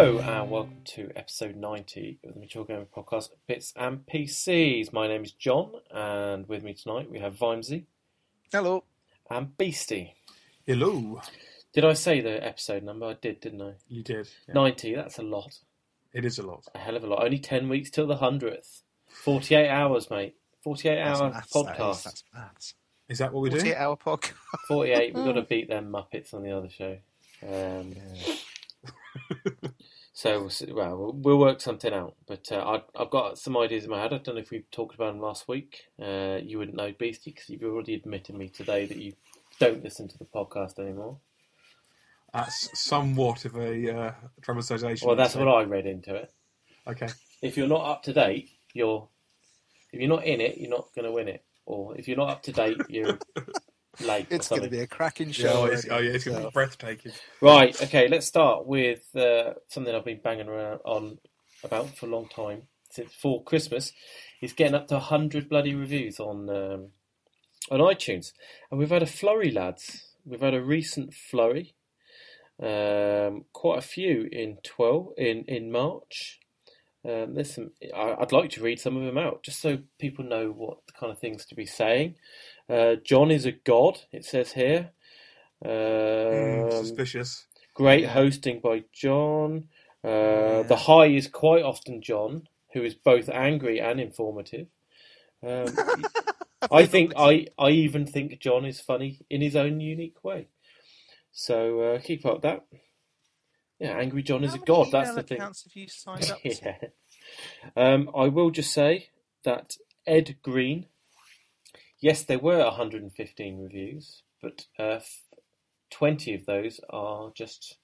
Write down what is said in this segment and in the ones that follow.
Hello and welcome to episode 90 of the Mature Gamer Podcast, Bits and PCs. My name is John, and with me tonight we have Vimesy Hello. and Beastie. Hello. Did I say the episode number? I did, didn't I? You did. yeah. 90, that's a lot. It is a lot. A hell of a lot. Only 10 weeks till the 100th. 48 hours, mate. 48 That's hour maths, podcast. That's maths. Is that what we do? 48 hour podcast. 48, we've got to beat them Muppets on the other show. Um, So, we'll, see- well, we'll- work something out. But uh, I, I've got some ideas in my head. I don't know if we talked about them last week. Uh, you wouldn't know, Beastie, because you've already admitted me today that you don't listen to the podcast anymore. That's somewhat of a uh, dramatization. Well, that's what I read into it. Okay. If you're not up to date, you're if you're not in it, you're not going to win it. Or if you're not up to date, you're late. It's going to be a cracking show. oh, it's, oh, yeah, it's going to be breathtaking. Right, okay, let's start with uh, something I've been banging around on about for a long time since before Christmas. It's getting up to 100 bloody reviews on um, on iTunes. And we've had a flurry, lads. We've had a recent flurry. Um, quite a few in 12 in, in March. Um, there's some. I, I'd like to read some of them out, just so people know what kind of things to be saying. Uh, John is a god. It says here. Mm, Um, suspicious. Great Yeah. hosting by John. Uh, Yeah. The high is quite often John, who is both angry and informative. Um, I think I, I even think John is funny in his own unique way. So uh, keep up that. Yeah, angry John is a god. That's the thing. have you signed up to? yeah. Um, I will just say that Ed Green. Yes, there were 115 reviews, but uh, f- 20 of those are just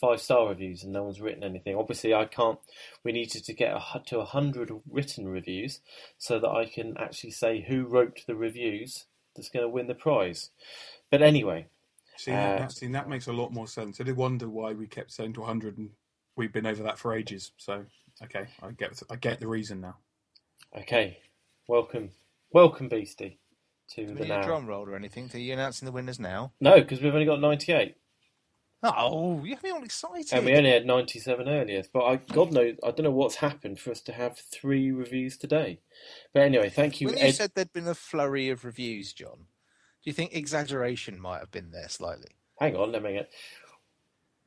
five star reviews, and no one's written anything. Obviously, I can't. We needed to get a, to 100 written reviews so that I can actually say who wrote the reviews that's going to win the prize. But anyway, See, Uh, that, that, see, that makes a lot more sense. I did wonder why we kept saying to 100 and we've been over that for ages. So, okay, I get I get the reason now. okay, welcome, welcome, Beastie, to Do the now. drum roll or anything? Are you announcing the winners now? No, because we've only got 98. Oh, you have me all excited. And we only had 97 earlier. But I, God knows, I don't know what's happened for us to have three reviews today. But anyway, thank you, when you said there'd been a flurry of reviews, John, do you think exaggeration might have been there slightly? Hang on, let me get.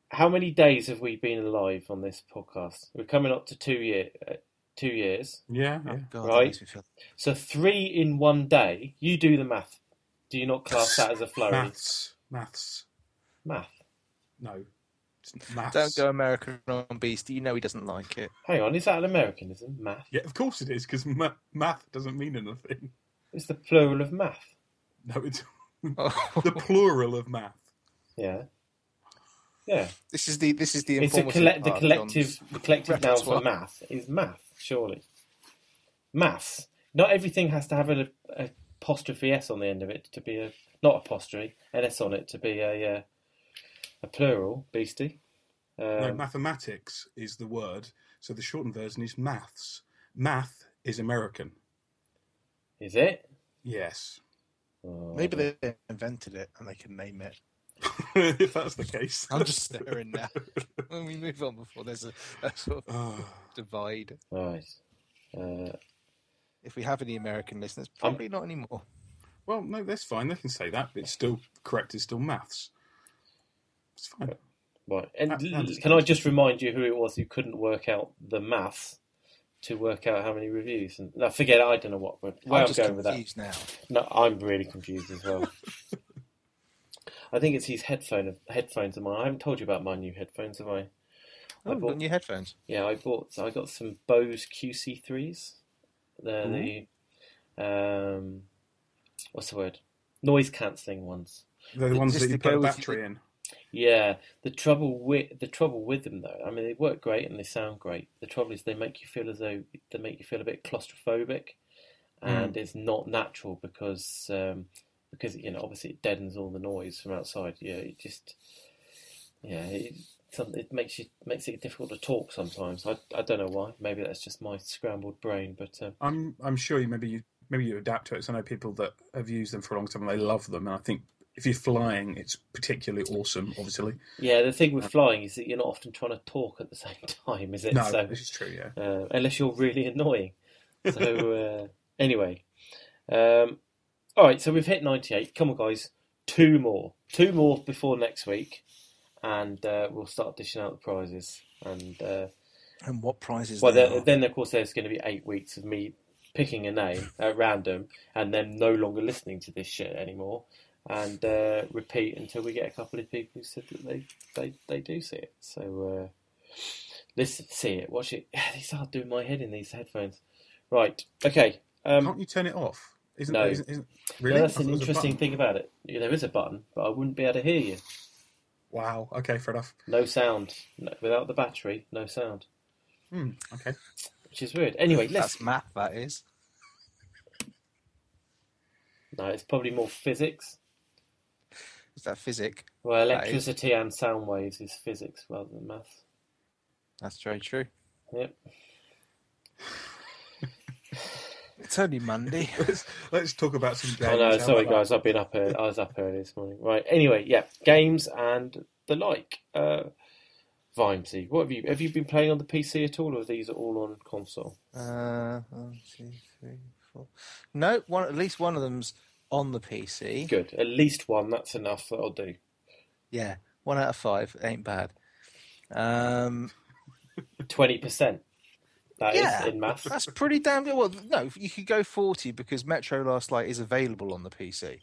How many days have we been alive on this podcast? We're coming up to two year, uh, two years. Yeah, Oh, yeah. God, Right. that makes me feel... So three in one day. You do the math. Do you not class that as a flurry? Maths. Maths. Math. No. Maths. Don't go American on Beast. You know he doesn't like it. Hang on, is that an Americanism? Math. Yeah, of course it is, because ma- math doesn't mean anything. It's the plural of math. No, it's Oh. the plural of math. Yeah. Yeah. this is the this is the It's a colle- the part of collective the collective noun for math is math, surely. Maths. Not everything has to have an a, apostrophe s on the end of it to be a not apostrophe an s on it to be a uh, a plural beastie. No, Um, mathematics is the word, so the shortened version is maths. Math is American. is it? Yes. Oh, Maybe they invented it and they can name it. if that's the case. I'm just staring now. when we move on before there's a, a sort of Oh, divide. right. Uh, If we have any American listeners, probably not anymore. well, no, that's fine. They can say that, but it's still correct. It's still maths. It's fine. right. And That- l- can I just remind you who it was who couldn't work out the maths to work out how many reviews? And no, forget it. I don't know what. Where I'm I'm just going with that. confused now. No, I'm really confused as well. I think it's these headphone headphones of mine. I haven't told you about my new headphones, have I? I Oh, bought, new headphones. yeah, I bought. I got some Bose QC3s. They're the um, what's the word? Noise cancelling ones. They're the ones Just that you to put a with battery in. Yeah, the trouble with the trouble with them though, I mean, they work great and they sound great. The trouble is they make you feel as though they make you feel a bit claustrophobic, and it's not natural because um, because you know obviously it deadens all the noise from outside. Yeah, it just yeah, it, some, it makes you makes it difficult to talk sometimes. I, I don't know why. Maybe that's just my scrambled brain, but um, I'm I'm sure you maybe you maybe you adapt to it. So I know people that have used them for a long time and they love them, and I think if you're flying, it's particularly awesome. Obviously, Yeah, the thing with flying is that you're not often trying to talk at the same time, is it? no, So, this is true. Yeah, uh, unless you're really annoying. So uh, anyway, um, all right. So we've hit 98. Come on, guys, two more, two more before next week, and uh, we'll start dishing out the prizes. And uh, And what prizes? well, there there, are. then of course there's going to be eight weeks of me picking a name at random, and then no longer listening to this shit anymore. And uh, repeat until we get a couple of people who said that they, they, they do see it. So uh, listen, see it, watch it. These are doing my head in these headphones. Right. Okay. Um, can't you turn it off? Isn't, no. isn't, isn't no, that's an there was a interesting thing about it. Yeah, there is a button, but I wouldn't be able to hear you. Wow. Okay, fair enough. No sound. No, without the battery, no sound. Hmm, okay. Which is weird. Anyway, let's. That's math. That is. No, it's probably more physics. Is that physics? Well, electricity and sound waves is physics rather than maths. That's very true. Yep. It's only Monday. let's, let's talk about some games. Oh no, sorry guys, I've been up early. I was up early this morning. Right. Anyway, yeah, games and the like. Uh, Vimesy, what have you have you been playing on the PC at all, or are these all on console? Uh, one, two, three, four. No, one. At least one of them's on the PC. Good, at least one. That's enough. That'll do. Yeah, one out of five ain't bad. Um, Twenty percent. That is yeah, in maths. that's pretty damn good. Well, no, you could go forty because Metro Last Light is available on the PC.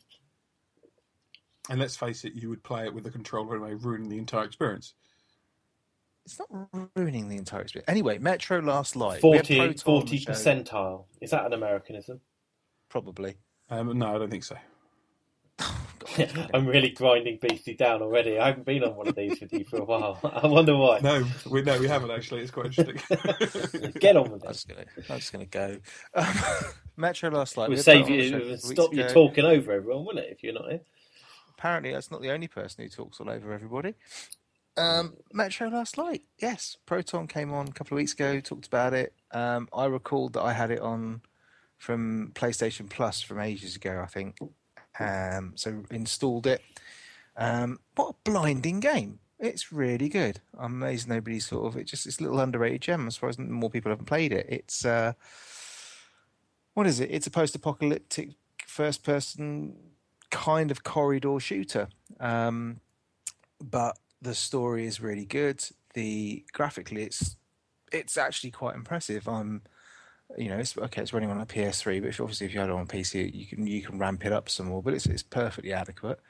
And let's face it, you would play it with the controller anyway, ruining the entire experience. It's not ruining the entire experience. Anyway, Metro Last Light. we 40, Proton 40 percentile. Is that an Americanism? Probably. Um, no, I don't think so. I'm really grinding Beastie down already. I haven't been on one of these with you for a while. I wonder why. No, we no, we haven't actually. It's quite interesting. Get on with I'm it. just gonna, I'm just gonna go. Um, Metro Last Light. We'll we save Proton on the you, show a we'll couple of stop you ago. talking over everyone, wouldn't it, if you're not here? Apparently, that's not the only person who talks all over everybody. Um, Metro Last Light, yes. Proton came on a couple of weeks ago, talked about it. Um, I recalled that I had it on from PlayStation Plus from ages ago, I think. Um, so installed it. Um, what a blinding game! It's really good. I'm amazed nobody sort of it just it's a little underrated gem as far as more people haven't played it. It's uh, what is it? It's a post-apocalyptic first-person kind of corridor shooter. Um, but the story is really good. The graphically, it's it's actually quite impressive. I'm, you know, it's okay. It's running on a PS3, but if, obviously if you had it on PC, you can you can ramp it up some more. But it's it's perfectly adequate.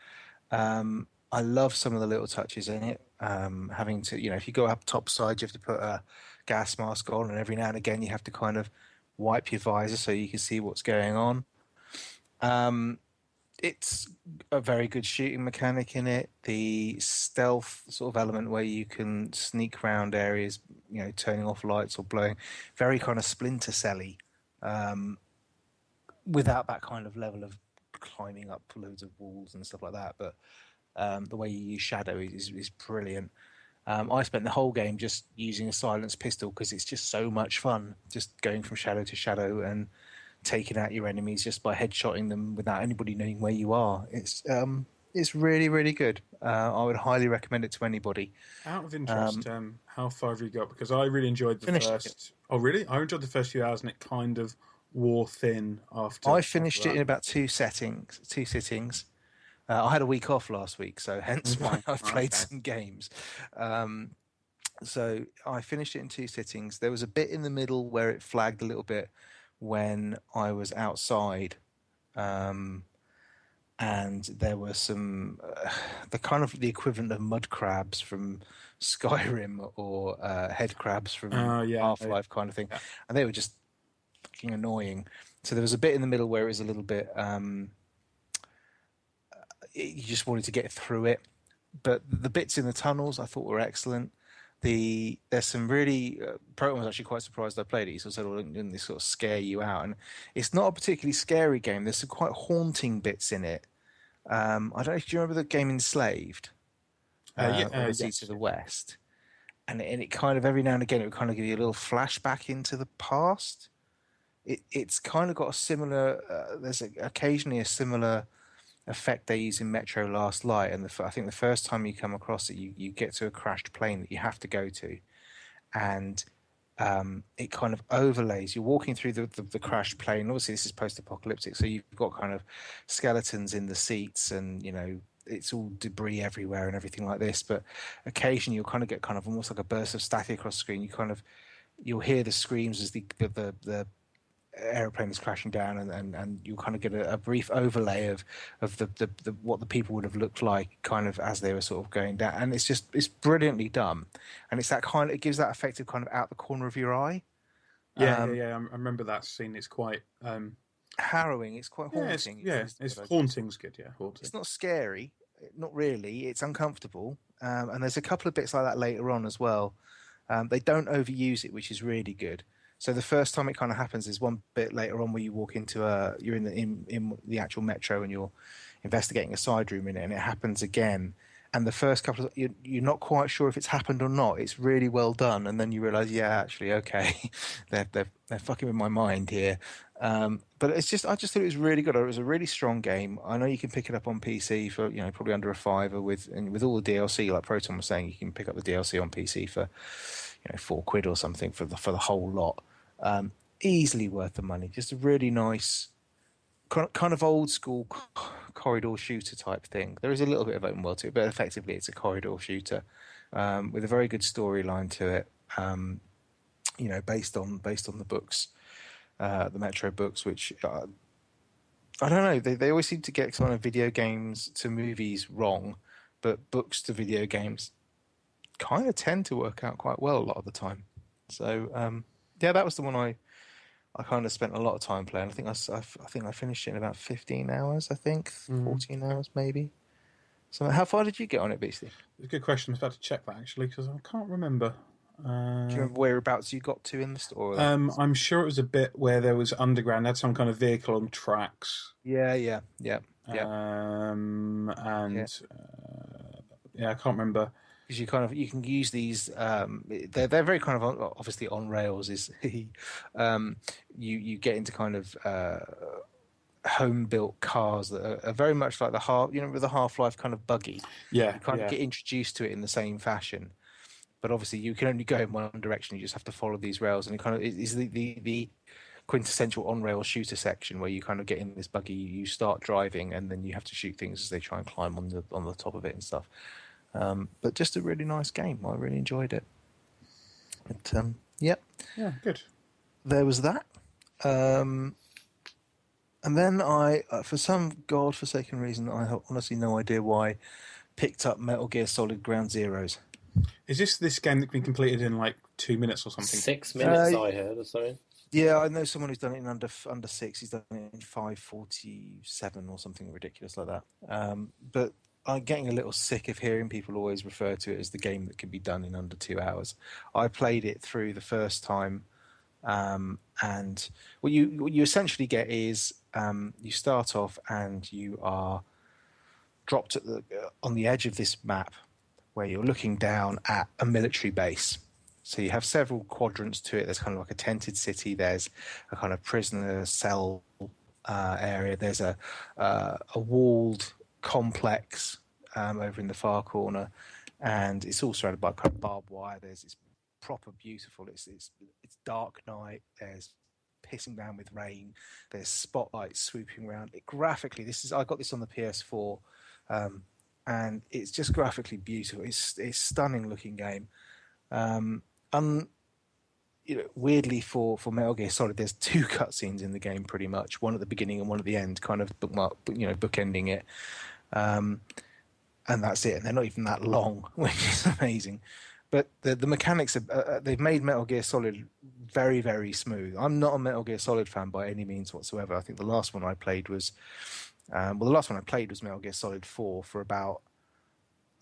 Um, I love some of the little touches in it. Um, having to, you know, if you go up top side, you have to put a gas mask on, and every now and again you have to kind of wipe your visor so you can see what's going on. Um, it's a very good shooting mechanic in it. The stealth sort of element where you can sneak around areas, you know, turning off lights or blowing, very kind of splinter celly, um, without that kind of level of climbing up loads of walls and stuff like that. But um, the way you use shadow is, is brilliant. Um, I spent the whole game just using a silenced pistol because it's just so much fun, just going from shadow to shadow and taking out your enemies just by headshotting them without anybody knowing where you are. It's um, it's really really good. Uh, I would highly recommend it to anybody. Out of interest, um, how far have you got? Because I really enjoyed the first. Oh, really? I enjoyed the first few hours, and it kind of wore thin after. I finished after it in about two settings, two sittings. Uh, I had a week off last week, so hence why I've played Okay. some games. Um, so I finished it in two sittings. There was a bit in the middle where it flagged a little bit when I was outside, um, and there were some uh, the kind of the equivalent of mud crabs from Skyrim or uh, head crabs from Oh, yeah. Half Life kind of thing, and they were just fucking annoying. So there was a bit in the middle where it was a little bit. Um, you just wanted to get through it, but the bits in the tunnels I thought were excellent. The there's some really uh, Proton was actually quite surprised I played it. He sort of said, "Well, didn't this sort of scare you out?" And it's not a particularly scary game. There's some quite haunting bits in it. Um, I don't know if you remember the game Enslaved. Uh, yeah, uh, Odyssey yes. to the West, and and it kind of every now and again it would kind of give you a little flashback into the past. It it's kind of got a similar. Uh, there's a, occasionally a similar effect they use in Metro Last Light, and the, I think the first time you come across it, you, you get to a crashed plane that you have to go to, and um, it kind of overlays. You're walking through the, the, the crashed plane. Obviously, this is post-apocalyptic, so you've got kind of skeletons in the seats, and you know it's all debris everywhere and everything like this. But occasionally, you'll kind of get kind of almost like a burst of static across the screen. You kind of you'll hear the screams as the the, the, is crashing down and, and, and you kind of get a, a brief overlay of of the, the, the, what the people would have looked like kind of as they were sort of going down and it's just it's brilliantly done and it's that kind of it gives that effect of kind of out the corner of your eye Yeah, Um, yeah, yeah. I remember that scene. It's quite. Um, harrowing it's quite yeah, it's, haunting yeah, It's- it's it's- haunting's good. Yeah, haunting. it's not scary not really it's uncomfortable um, and there's a couple of bits like that later on as well um, they don't overuse it which is really good so the first time it kind of happens is one bit later on where you walk into a you're in the in, in the actual metro and you're investigating a side room in it and it happens again and the first couple of you're, you're not quite sure if it's happened or not it's really well done and then you realize yeah actually okay they're, they're, they're fucking with my mind here um, but it's just I just thought it was really good. It was a really strong game. I know you can pick it up on PC for you know probably under a fiver with and with all the DLC like Proton was saying you can pick up the DLC on PC for you know four quid or something for the for the whole lot. Um, easily worth the money. Just a really nice kind of old school corridor shooter type thing. There is a little bit of open world to it, but effectively it's a corridor shooter um, with a very good storyline to it. Um, you know, based on based on the books uh, the Metro books, which uh, I don't know. They they always seem to get kind of video games to movies wrong, but books to video games kind of tend to work out quite well a lot of the time. So um, yeah, that was the one I I kind of spent a lot of time playing. I think I, I I think I finished it in about fifteen hours. I think Mhm. fourteen hours maybe. So how far did you get on it, Beastie? It's a good question. I was about to check that actually because I can't remember. Uh, Do you remember whereabouts you got to in the store? um, I'm sure it was a bit where there was underground, had some kind of vehicle on tracks. yeah, yeah, yeah. Yeah. Um, and Yeah. Uh, yeah, I can't remember. Because you kind of you can use these um they're they're very kind of on- obviously on rails is he um you you get into kind of uh home built cars that are, are very much like the half you know with the half life kind of buggy. Yeah, you kind yeah. of get introduced to it in the same fashion. But obviously you can only go in one direction you just have to follow these rails and it kind of is the the, the quintessential on rail shooter section where you kind of get in this buggy you start driving and then you have to shoot things as they try and climb on the on the top of it and stuff um, but just a really nice game i really enjoyed it but um, yep yeah, good. there was that. Um, and then I, uh, for some god-forsaken reason, I have honestly no idea why, picked up Metal Gear Solid Ground Zeroes. Is this this game that can be completed in like two minutes or something? Six minutes, Uh, I heard, or something. Yeah, I know someone who's done it in under under six. He's done it in five forty-seven or something ridiculous like that. Um, but I'm getting a little sick of hearing people always refer to it as the game that can be done in under two hours. I played it through the first time, um, and what you what you essentially get is um, you start off and you are dropped at the uh, on the edge of this map where you're looking down at a military base. So you have several quadrants to it. There's kind of like a tented city. There's a kind of prisoner cell uh, area. There's a uh, a walled complex um, over in the far corner, and it's all surrounded by kind of barbed wire. There's it's proper beautiful. It's it's it's dark night. There's pissing down with rain. There's spotlights swooping around. It, graphically, this is I got this on the PS4, um, and it's just graphically beautiful. It's it's stunning looking game. Um, you know, weirdly for for Metal Gear Solid, there's two cutscenes in the game, pretty much. One at the beginning and one at the end, kind of bookmark, you know, bookending it. Um, and that's it. And they're not even that long, which is amazing. But the the mechanics are, uh, they've made Metal Gear Solid very very smooth. I'm not a Metal Gear Solid fan by any means whatsoever. I think the last one I played was um, well, the last one I played was Metal Gear Solid Four for about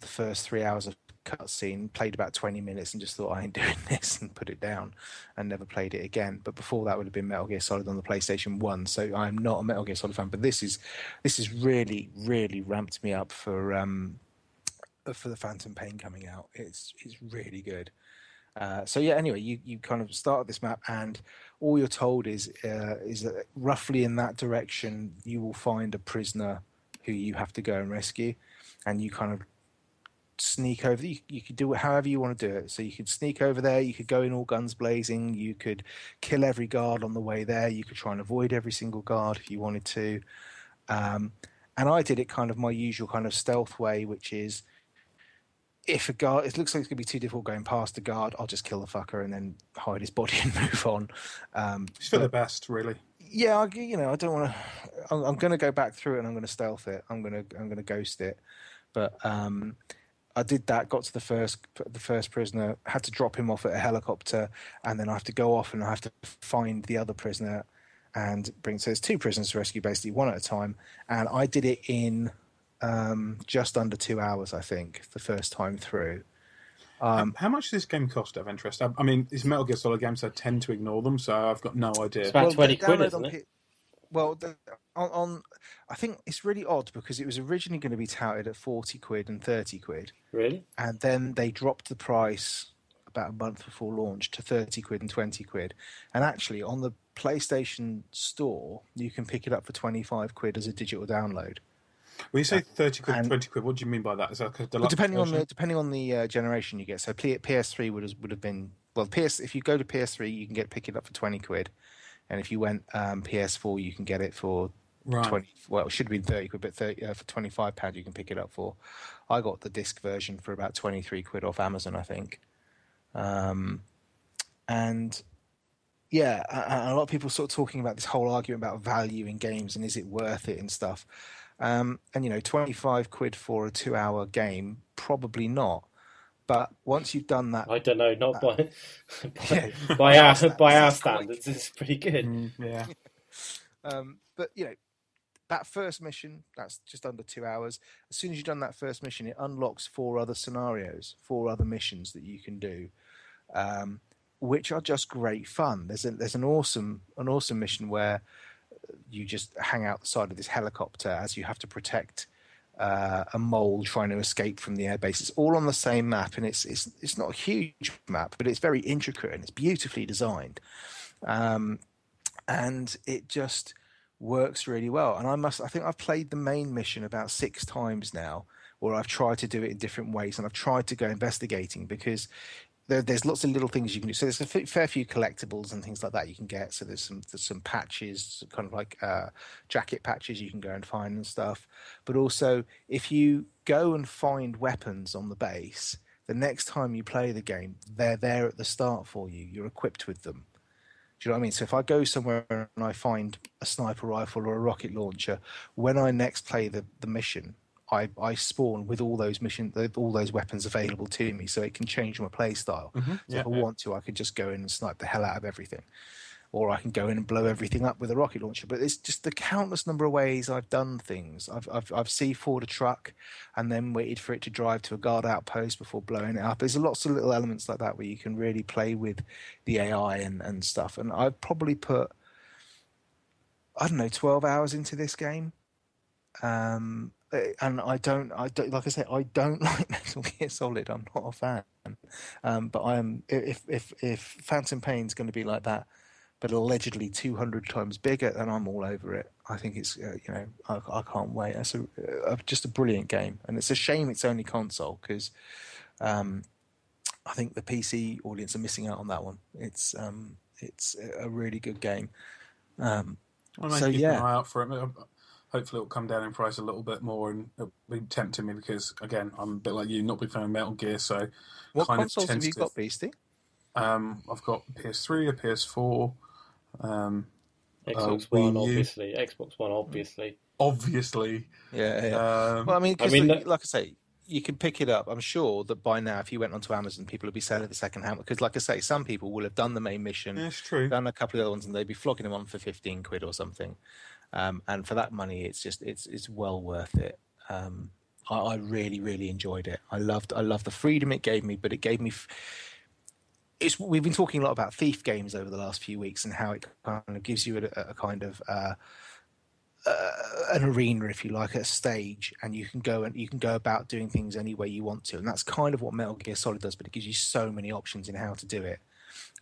the first three hours of cutscene. Played about twenty minutes and just thought I ain't doing this and put it down, and never played it again. But before that would have been Metal Gear Solid on the PlayStation One. So I'm not a Metal Gear Solid fan, but this is this is really really ramped me up for um, for the Phantom Pain coming out. It's it's really good. Uh, so yeah. Anyway, you, you kind of start this map, and all you're told is uh, is that roughly in that direction you will find a prisoner who you have to go and rescue, and you kind of sneak over. You, you could do it however you want to do it. So you could sneak over there. You could go in all guns blazing. You could kill every guard on the way there. You could try and avoid every single guard if you wanted to. Um, and I did it kind of my usual kind of stealth way, which is if a guard, it looks like it's going to be too difficult going past a guard, I'll just kill the fucker and then hide his body and move on. Um, It's for but- the best, really. yeah, I, you know, I don't want to. I'm, I'm going to go back through it and I'm going to stealth it. I'm going to I'm going to ghost it. But um, I did that. Got to the first the first prisoner. Had to drop him off at a helicopter, and then I have to go off and I have to find the other prisoner and bring. So there's two prisoners to rescue, basically one at a time. And I did it in um, just under two hours, I think, the first time through. Um, How much does this game cost? Out of interest, I, I mean, it's Metal Gear Solid games. I tend to ignore them, so I've got no idea. It's about Well, 20 quid, download isn't it? P- well, the, on, on I think it's really odd because it was originally going to be touted at forty quid and thirty quid, Really? and then they dropped the price about a month before launch to thirty quid and twenty quid. And actually, on the PlayStation Store, you can pick it up for twenty five quid as a digital download. When you say thirty quid, And- twenty quid, what do you mean by that? Is that like a But deluxe depending on the depending on the uh, generation you get, so PS3 would have, would have been well, PS if you go to PS3, you can get pick it up for twenty quid, and if you went um, PS4, you can get it for right? twenty. Well, it should have been thirty quid, but 30, uh, for twenty five pound you can pick it up for. I got the disc version for about twenty three quid off Amazon, I think. Um, and yeah, a, a a lot of people sort of talking about this whole argument about value in games and is it worth it and stuff. Um, and you know, twenty five quid for a two hour game, probably not. But once you've done that, I don't know. Not by by, Yeah. by our by our It's quite- standards, it's pretty good. Mm, yeah. Um, but you know, that first mission, that's just under two hours. As soon as you've done that first mission, it unlocks four other scenarios, four other missions that you can do, um, which are just great fun. There's a, there's an awesome an awesome mission where you just hang out the side of this helicopter as you have to protect uh, a mole trying to escape from the airbase. It's all on the same map, and it's it's it's not a huge map, but it's very intricate and it's beautifully designed. Um, and it just works really well. And I must, I think I've played the main mission about six times now, or I've tried to do it in different ways, and I've tried to go investigating because there, there's lots of little things you can do. So there's a f- fair few collectibles and things like that you can get. So there's some there's some patches, kind of like uh, jacket patches you can go and find and stuff. But also, if you go and find weapons on the base, the next time you play the game, they're there at the start for you. You're equipped with them. Do you know what I mean? So if I go somewhere and I find a sniper rifle or a rocket launcher, when I next play the, the mission, I, I spawn with all those mission all those weapons available to me, so it can change my play style. Mm-hmm. So Yeah, if I yeah. want to, I could just go in and snipe the hell out of everything, or I can go in and blow everything up with a rocket launcher. But it's just the countless number of ways I've done things. I've I've, I've C4'd a truck, and then waited for it to drive to a guard outpost before blowing it up. There's lots of little elements like that where you can really play with the AI and, and stuff. And I've probably put I don't know twelve hours into this game. Um, eh, and I don't, I don't, like I say, I don't like Metal Gear Solid. I'm not a fan. Um, but I am. If if if Phantom Pain's going to be like that, but allegedly 200 times bigger, then I'm all over it. I think it's, uh, you know, I, I can't wait. It's a, uh, just a brilliant game, and it's a shame it's only console because um, I think the PC audience are missing out on that one. It's um, it's a really good game. Um, I might So, keep yeah. an eye out for it. Hopefully, it'll come down in price a little bit more, and it'll be tempting me because, again, I'm a bit like you, not fan of Metal Gear. So, what kind of consoles have you got, Beastie? um, I've got PS3, a PS4. Um, Xbox Uh, Wii One, U. obviously. Xbox One, obviously. obviously, Yeah, yeah. um, Well, I mean, I 'cause mean, the- that- like I say, you can pick it up. I'm sure that by now, if you went onto Amazon, people would be selling the second hand. Because, like I say, some people will have done the main mission, yeah, it's true. done a couple of other ones, and they'd be flogging them on for 15 quid or something. Um, and for that money, it's just it's it's well worth it. Um, I, I really really enjoyed it. I loved I loved the freedom it gave me, but it gave me. F- it's we've been talking a lot about thief games over the last few weeks and how it kind of gives you a, a kind of. Uh, uh, an arena, if you like, a stage, and you can go and you can go about doing things any way you want to, and that's kind of what Metal Gear Solid does. But it gives you so many options in how to do it,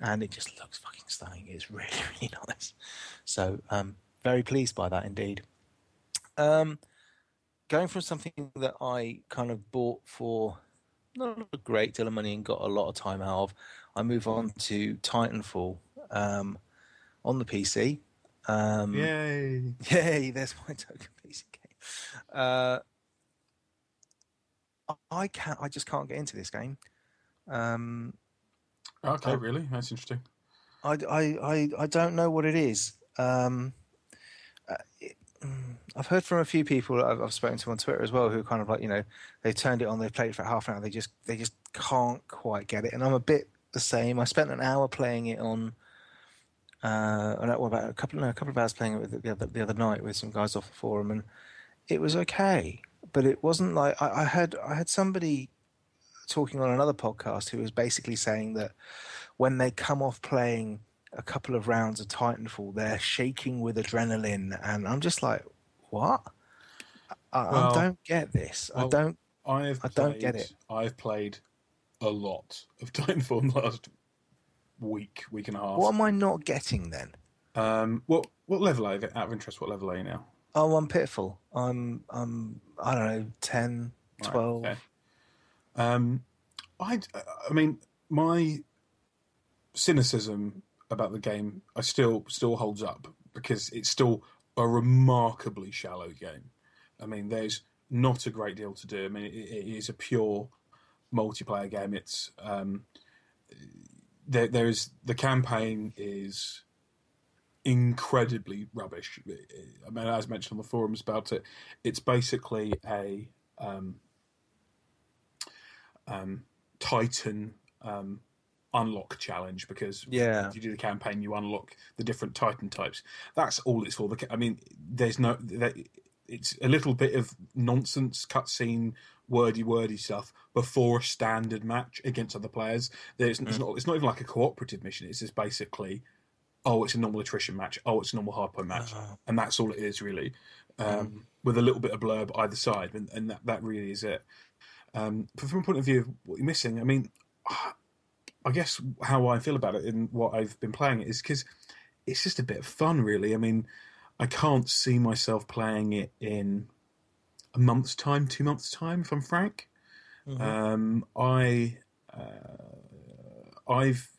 and it just looks fucking stunning. It's really really nice. So, um, very pleased by that indeed. Um, going from something that I kind of bought for not a great deal of money and got a lot of time out of, I move on to Titanfall um, on the PC. Um, Yay! Yay! There's my token PC game. Uh, I can't. I just can't get into this game. Um, Okay, Oh. really? That's interesting. I, I, I, I don't know what it is. Um, uh, it, mm, I've heard from a few people I've, I've spoken to on Twitter as well who are kind of like you know they turned it on, they played it for half an hour, they just they just can't quite get it, and I'm a bit the same. I spent an hour playing it on. Uh, I don't- well, about a couple, no, a couple of hours playing it with the other the other night with some guys off the forum, and it was okay, but it wasn't like I, I had I had somebody talking on another podcast who was basically saying that when they come off playing a couple of rounds of Titanfall, they're shaking with adrenaline, and I'm just like, what? I, Well- I don't get this. I don't. I've I played, don't get it. I've played a lot of Titanfall in the last week, week and a half. What am I not getting then? Um, what what level are you? Out of interest, what level are you now? Oh, I'm pitiful. I'm I'm I don't know 10, Right, 12. okay. Um, I I mean my cynicism about the game I still still holds up because it's still a remarkably shallow game. I mean, there's not a great deal to do. I mean, it, it is a pure multiplayer game. It's um, there. There is the campaign is incredibly rubbish. I mean, as mentioned on the forums about it, it's basically a um, um, Titan um, unlock challenge because Yeah. if you do the campaign, you unlock the different Titan types. That's all it's for. I mean, there's no. It's a little bit of nonsense cutscene, wordy, wordy stuff before a standard match against other players. There's it's not. It's not even like a cooperative mission. It's just basically, oh, it's a normal attrition match. Oh, it's a normal hardpoint match, Oh. and that's all it is really, um, with a little bit of blurb either side, and, and that that really is it. Um, but from a point of view of what you're missing, I mean, I guess how I feel about it and what I've been playing it is because it's just a bit of fun, really. I mean, I can't see myself playing it in a month's time, two months' time, if I'm frank. Mhm. Um, I, uh, I've,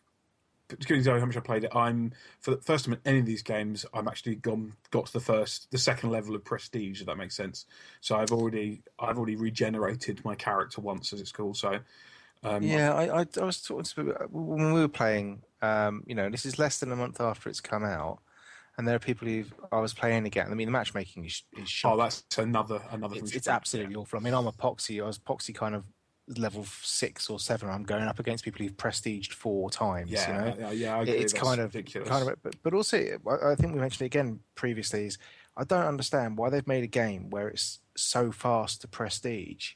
to give you an example of how much I played it, I'm for the first time in any of these games, I'm actually gone got to the first, the second level of prestige. If that makes sense. So I've already, I've already regenerated my character once, as it's called. So. Um, Yeah, I, I, I was talking to when we were playing. Um, you know, this is less than a month after it's come out, and there are people who I was playing again. I mean, the matchmaking is, is Oh, that's another another. it's, thing. it's absolutely awful. I mean, I'm a poxy. I was poxy kind of level six or seven. I'm going up against people who've prestiged four times. Yeah, you know, yeah, yeah. I It- it's That's kind of ridiculous. kind of, but, but also I I think we mentioned it again previously. Is I don't understand why they've made a game where it's so fast to prestige.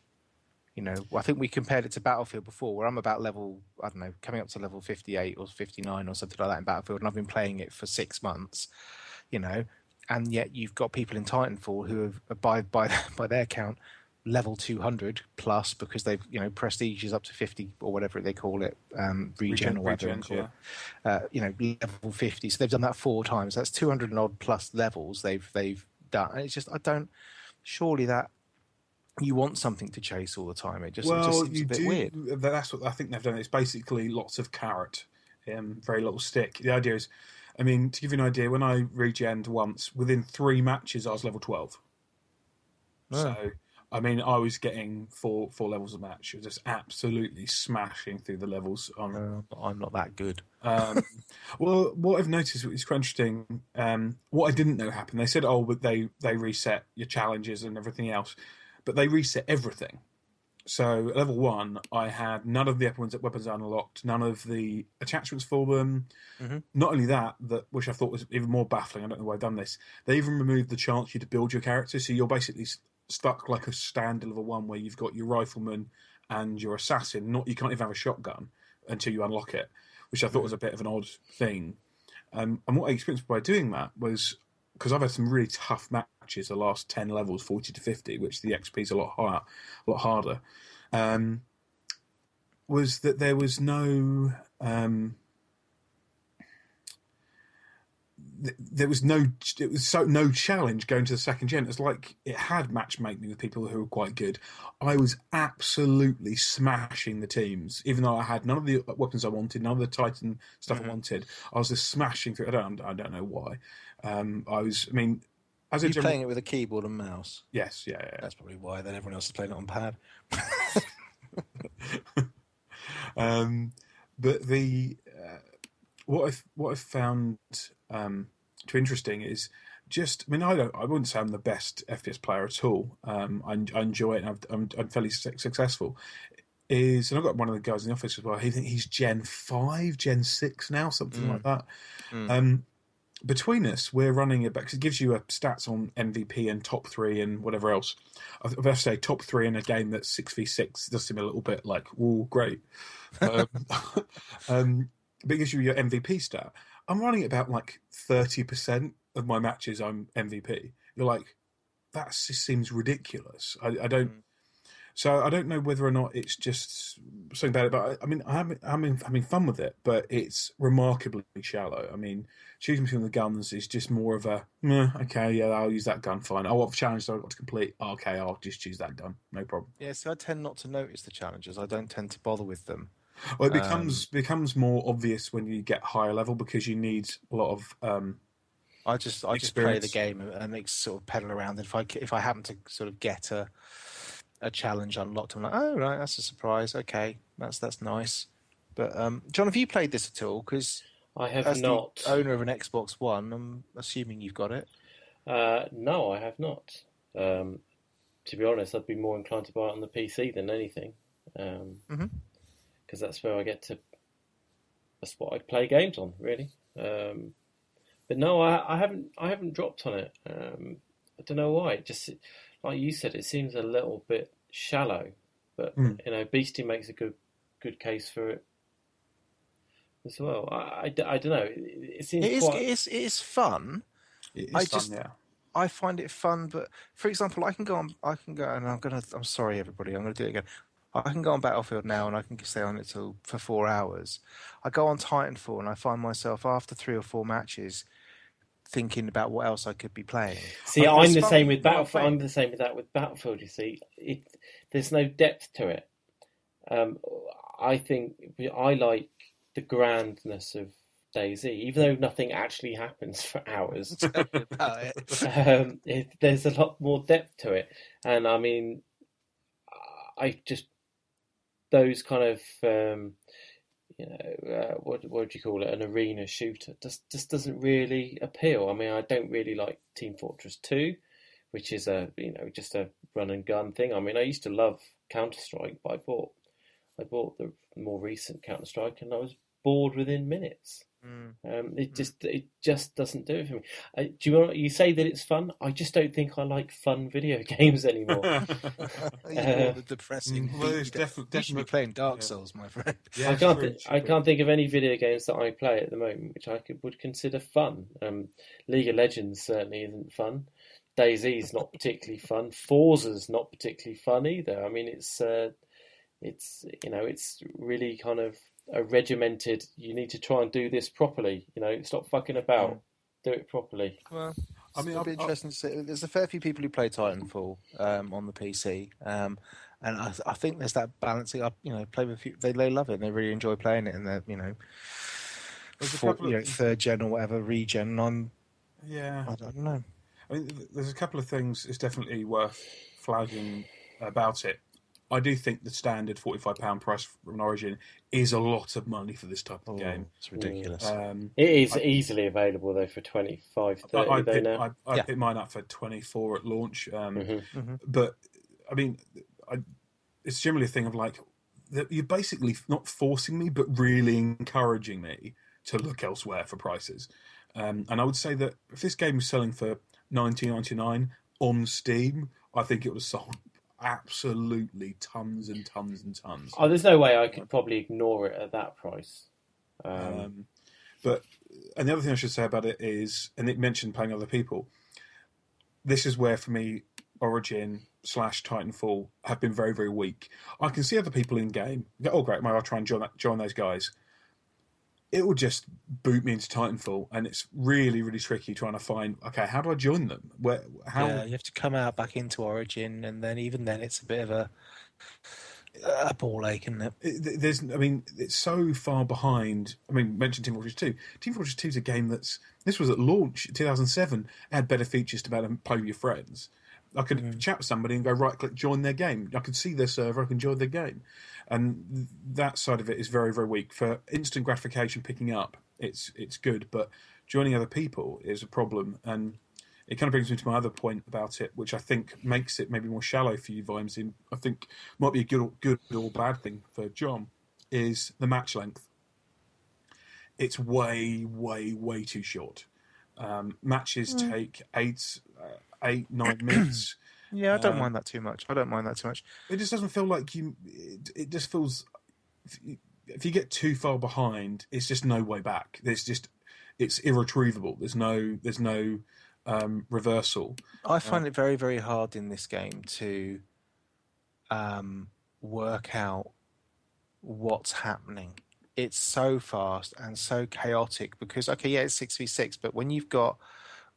You know, I think we compared it to Battlefield before, where I'm about level I don't know, coming up to level 58 or 59 or something like that in Battlefield, and I've been playing it for six months. You know, and yet you've got people in Titanfall who have by by by their count level 200 plus because they've you know prestige is up to 50 or whatever they call it um regen, or whatever yeah. it uh, you know level 50 so they've done that four times that's 200 and odd plus levels they've they've done and it's just i don't surely that you want something to chase all the time it just, it just seems a bit do. weird That's what I think they've done. It's basically lots of carrot, um, very little stick. The idea is, I mean, to give you an idea, when I regened once, within three matches, I was level twelve. So, I mean, I was getting four four levels a match. It was just absolutely smashing through the levels on Uh, i'm not that good Um, well, what I've noticed is quite interesting. Um, what I didn't know happened. They said, "Oh, but they they reset your challenges and everything else," but they reset everything. So at level one, I had none of the weapons at weapons unlocked, none of the attachments for them. Mhm. Not only that, that which I thought was even more baffling. I don't know why I've done this. They even removed the chance you to build your character, so you're basically stuck like a standard level one, where you've got your rifleman and your assassin. Not you can't even have a shotgun until you unlock it which I thought was a bit of an odd thing. Um, and what I experienced by doing that was because I've had some really tough matches the last ten levels, forty to fifty, which the XP is a lot higher, a lot harder. Um, was that there was no um, th- there was no it was so no challenge going to the second gen. It's like it had matchmaking with people who were quite good. I was absolutely smashing the teams, even though I had none of the weapons I wanted, none of the Titan stuff I wanted. I was just smashing through. I don't I don't know why. Um, I was. I mean, as You're general, playing it with a keyboard and mouse. yes, yeah, yeah. That's probably why. Then everyone else is playing it on pad. um, but the uh, what I've what I've found um, too interesting is just. I mean, I don't. I wouldn't say I'm the best FPS player at all. Um, I, I enjoy it. and I've, I'm, I'm fairly su- successful. Is and I've got one of the guys in the office as well. He think he's Gen five, Gen six now, something Mm. like that. Mm. Um, between us, we're running it because it gives you a stats on MVP and top three and whatever else. I have to say top three in a game that's six v six does seem a little bit like, oh, great. Um, um, but it gives you your MVP stat. I'm running about like thirty percent of my matches. I'm MVP. You're like, that seems ridiculous. I, I don't. Mm. So I don't know whether or not it's just something about it, but I, I mean, I'm, I'm having fun with it, but it's remarkably shallow. I mean, choosing between the guns is just more of a, "Meh, okay, yeah, I'll use that gun, fine. Oh, what challenge I've got to complete? Okay, I'll just choose that gun, no problem. Yeah, so I tend not to notice the challenges. I don't tend to bother with them. Well, it becomes becomes more obvious when you get higher level because you need a lot of um, I just I just play the game and, and sort of pedal around. And if I if I happen to sort of get a a challenge unlocked, I'm like, oh right, that's a surprise. Okay, that's that's nice. But um, John, have you played this at all? Because I have as not. the owner of an Xbox One, I'm assuming you've got it. Uh, no, I have not. Um, to be honest, I'd be more inclined to buy it on the PC than anything, because Mhm. that's where I get to. That's what I play games on, really. Um, but no, I, I haven't. I haven't dropped on it. Um, I don't know why. It just like you said, it seems a little bit shallow. But Mm. you know, Beastie makes a good good case for it as well. I, I, I don't know. It, it seems It is quite. it is it is fun. it's I fun, just- yeah. I find it fun, but for example, I can go on. I can go, and I'm gonna. I'm sorry, everybody. I'm gonna do it again. I can go on Battlefield now, and I can stay on it till for four hours. I go on Titanfall, and I find myself after three or four matches thinking about what else I could be playing. See, Like, I'm the same with Battlefield. I'm the same with that with Battlefield. You see, it there's no depth to it. Um, I think I like the grandness of DayZ, even though nothing actually happens for hours. um, it, there's a lot more depth to it, and I mean, I just those kind of um, you know uh, what what do you call it an arena shooter just just doesn't really appeal. I mean, I don't really like Team Fortress Two, which is a you know just a run and gun thing. I mean, I used to love Counter Strike, but I bought I bought the more recent Counter Strike, and I was bored within minutes. Mm. Um, it just it just doesn't do it for me. Uh, do you want, you say that it's fun? I just don't think I like fun video games anymore. You're Uh, the depressing. Mm, well, it's defi- you should be definitely- playing Dark yeah. Souls, my friend. Yeah, I can't true, th- it's I can't think of any video games that I play at the moment which I could, would consider fun. Um, League of Legends certainly isn't fun. DayZ's not particularly fun. Forza's not particularly fun either. I mean, it's uh, it's you know it's really kind of a regimented. You need to try and do this properly. You know, stop fucking about. Do it properly. Well, I mean, it'll be I- I- interesting to see. There's a fair few people who play Titanfall um, on the PC, um, and I, I think there's that balancing up. You know, play with few, they they love it and they really enjoy playing it, and they're you know, There's a you know third gen or whatever regen. And I'm Yeah. I don't know. I mean, there's a couple of things it's definitely worth flagging about it. I do think the standard forty-five pound price from an Origin is a lot of money for this type of game. Oh, it's ridiculous. Um, It is I- easily available though for 25, I, 30 I, though picked, now. I, I Yeah. picked mine up for twenty-four at launch. Um, Mhm. But I mean, I, it's generally a thing of like you're basically not forcing me, but really encouraging me to look elsewhere for prices. Um, and I would say that if this game was selling for nineteen ninety nine on Steam, I think it would have sold absolutely tons and tons and tons. Oh, there's no way I could probably ignore it at that price. Um, Um, but and the other thing I should say about it is, and it mentioned playing other people. This is where, for me, Origin slash Titanfall have been very, very weak. I can see other people in game. Go, oh, great! Maybe I'll try and join that, join those guys. It will just boot me into Titanfall, and it's really, really tricky trying to find. Okay, how do I join them? Where? How? Yeah, you have to come out back into Origin, and then even then, it's a bit of a a ball ache, isn't it? It- There's, I mean, it's so far behind. I mean, mentioned Team Fortress Two. Team Fortress Two is a game that's. This was at launch, 2007. It had better features to be able to play with your friends. I could chat with somebody and go right click join their game. I could see their server. I can join their game, and that side of it is very very weak for instant gratification. Picking up, it's it's good, but joining other people is a problem. And it kind of brings me to my other point about it, which I think makes it maybe more shallow for you, Vimes. In I think might be a good or, good or bad thing for John is the match length. It's way, way, way too short. Um, matches take eight, uh, eight, nine minutes. Yeah, I don't Um, mind that too much. I don't mind that too much. It just doesn't feel like you. It, it just feels. If you, if you get too far behind, it's just no way back. There's just, it's irretrievable. There's no, there's no um, reversal. I find it very, very hard in this game to um, work out what's happening. It's so fast and so chaotic because, okay, yeah, it's six v six, but when you've got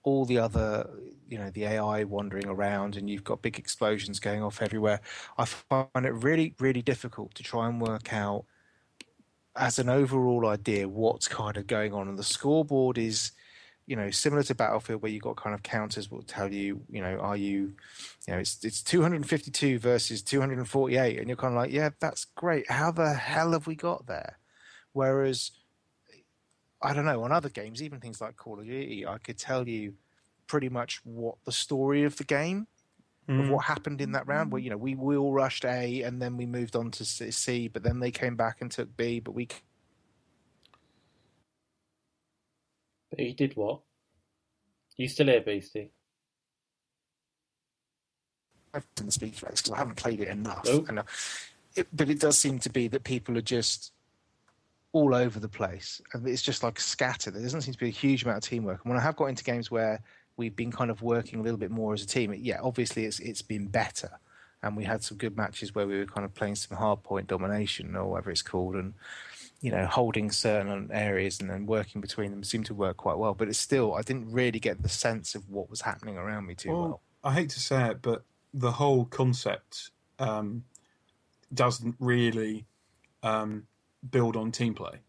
all the other, you know, the AI wandering around and you've got big explosions going off everywhere, I find it really, really difficult to try and work out as an overall idea what's kind of going on. And the scoreboard is you know, similar to Battlefield, where you've got kind of counters will tell you, you know, are you, you know, it's it's 252 versus 248, and you're kind of like, yeah, that's great. How the hell have we got there? Whereas, I don't know, on other games, even things like Call of Duty, I could tell you pretty much what the story of the game of what happened in that round. Where you know we we all rushed A and then we moved on to C- C, but then they came back and took B, but we But he did what? You still here, Beastie? I've done the speech race because I haven't played it enough. Nope. And, uh, it, but it does seem to be that people are just all over the place, and it's just like scattered. There doesn't seem to be a huge amount of teamwork. And when I have got into games where we've been kind of working a little bit more as a team, it, yeah, obviously it's it's been better, and we had some good matches where we were kind of playing some hard point domination or whatever it's called, and you know holding certain areas and then working between them seemed to work quite well. But it's still, I didn't really get the sense of what was happening around me too well. Well, I hate to say it, but the whole concept um, doesn't really um, build on team play.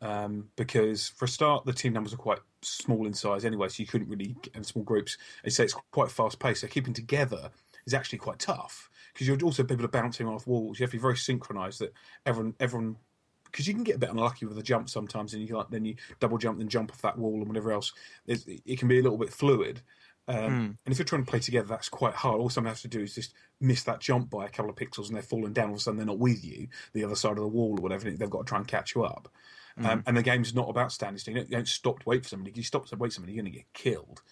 Um, because for a start, the team numbers are quite small in size anyway, so you couldn't really in small groups. They say it's quite fast paced, so keeping together is actually quite tough because you're also people are bouncing off walls. You have to be very synchronized that everyone, everyone, because you can get a bit unlucky with a jump sometimes, and you like then you double jump, then jump off that wall and whatever else. It's, it can be a little bit fluid. Um, And if you're trying to play together, that's quite hard. All someone has to do is just miss that jump by a couple of pixels, and they're falling down. All of a sudden, they're not with you, the other side of the wall or whatever. They've got to try and catch you up. Um, and the game's not about standing still. You don't, you don't stop to wait for somebody. If you stop to wait for somebody, you're going to get killed.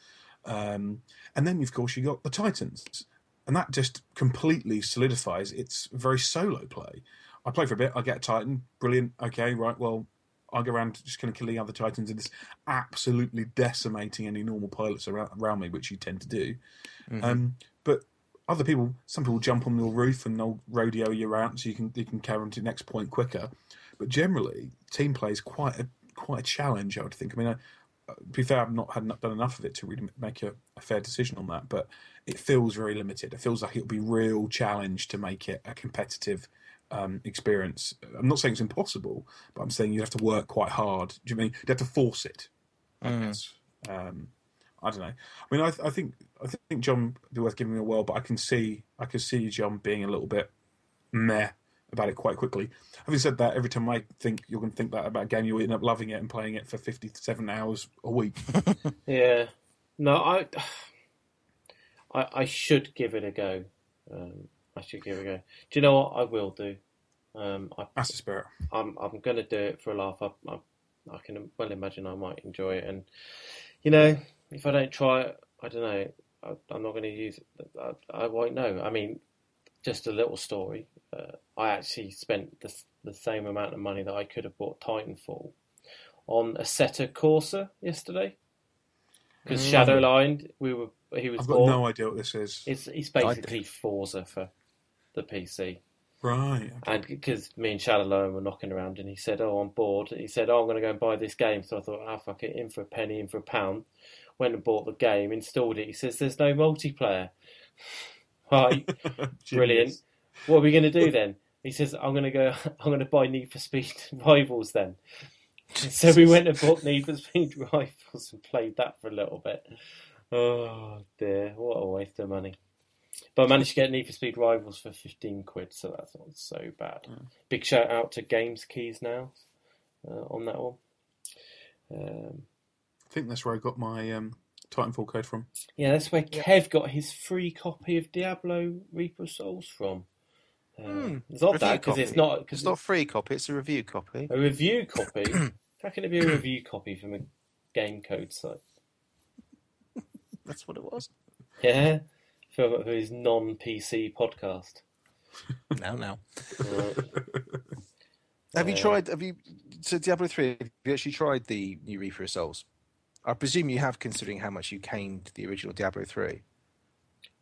Um, and then, of course, you got the Titans, and that just completely solidifies its very solo play. I play for a bit. I get a Titan, brilliant. Okay, right. Well, I go around just kind of killing other Titans and just absolutely decimating any normal pilots around, around me, which you tend to do. Um, but other people, some people jump on your roof and they'll rodeo you around so you can you can carry on to the next point quicker. But generally, team play is quite a quite a challenge. I would think. I mean, I, uh, to be fair, I've not had done enough of it to really make a, a fair decision on that. But it feels very limited. It feels like it'll be real challenge to make it a competitive um, experience. I'm not saying it's impossible, but I'm saying you have to work quite hard. Do you mean you have to force it? I guess. Um, I don't know. I mean, I, I think I think John be worth giving it a whirl, but I can see I can see John being a little bit meh about it quite quickly. Having said that, every time I think you're going to think that about a game, you'll end up loving it and playing it for 57 hours a week. Yeah. No, I, I, I should give it a go. Um, I should give it a go. Do you know what I will do? Um, I, That's the spirit. I'm, I'm going to do it for a laugh. I, I, I can well imagine I might enjoy it, and you know, if I don't try it, I don't know. I, I'm not going to use it. I, I won't know. I mean, just a little story. Uh, I actually spent the, the same amount of money that I could have bought Titanfall on Assetto Corsa yesterday because Shadowline, we were he was I've got bought. no idea what this is. It's it's basically Forza for the PC. Right. And because me and Shadowline were knocking around, and he said, "Oh, I'm bored." He said, "Oh, I'm going to go and buy this game." So I thought, "Ah, fuck it, in for a penny, in for a pound." Went and bought the game, installed it. He says, "There's no multiplayer." right, brilliant. What are we going to do then? He says, "I'm going to go. I'm going to buy Need for Speed Rivals then." So we went and bought Need for Speed Rivals and played that for a little bit. Oh dear, what a waste of money! But I managed to get Need for Speed Rivals for fifteen quid, so that's not so bad. Big shout out to Games Keys now uh, on that one. Um, I think that's where I got my um, Titanfall code from. yeah, that's where Kev got his free copy of Diablo Reaper Souls from. Uh, Hmm, it's not that because it's not because It's not a free copy; it's a review copy. a review copy. How can it be a review copy from a game code site? That's what it was. Yeah, for, for his non PC podcast. Now, now. Right. Have you Uh, tried? Have you? So Diablo three. Have you actually tried the new Reaper of Souls? I presume you have, considering how much you caned the original Diablo three.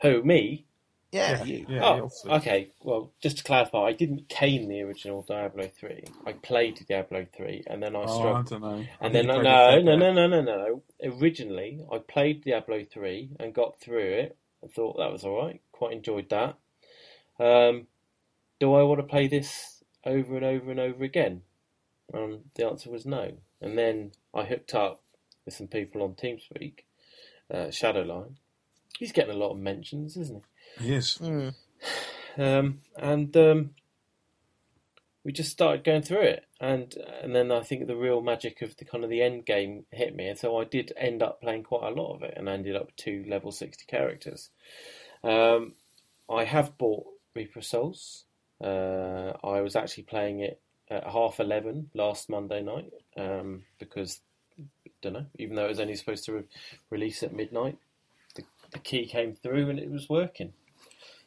Who me? Yeah, you. Yeah, oh, obviously. okay. Well, just to clarify, I didn't cane the original Diablo three. I played Diablo three, and then I Oh, I don't know. I And think then you no, no, no, no, no, no, no. Originally, I played Diablo three and got through it. I thought that was all right. Quite enjoyed that. Um, do I want to play this over and over and over again? Um, the answer was no. And then I hooked up with some people on TeamSpeak, uh, Shadowline. He's getting a lot of mentions, isn't he? He is. Mm. um, and um, we just started going through it, and and then I think the real magic of the kind of the end game hit me, and so I did end up playing quite a lot of it, and ended up with two level sixty characters. Um, I have bought Reaper Souls. Uh, I was actually playing it at half eleven last Monday night um, because don't know, even though it was only supposed to re- release at midnight, the, the key came through and it was working.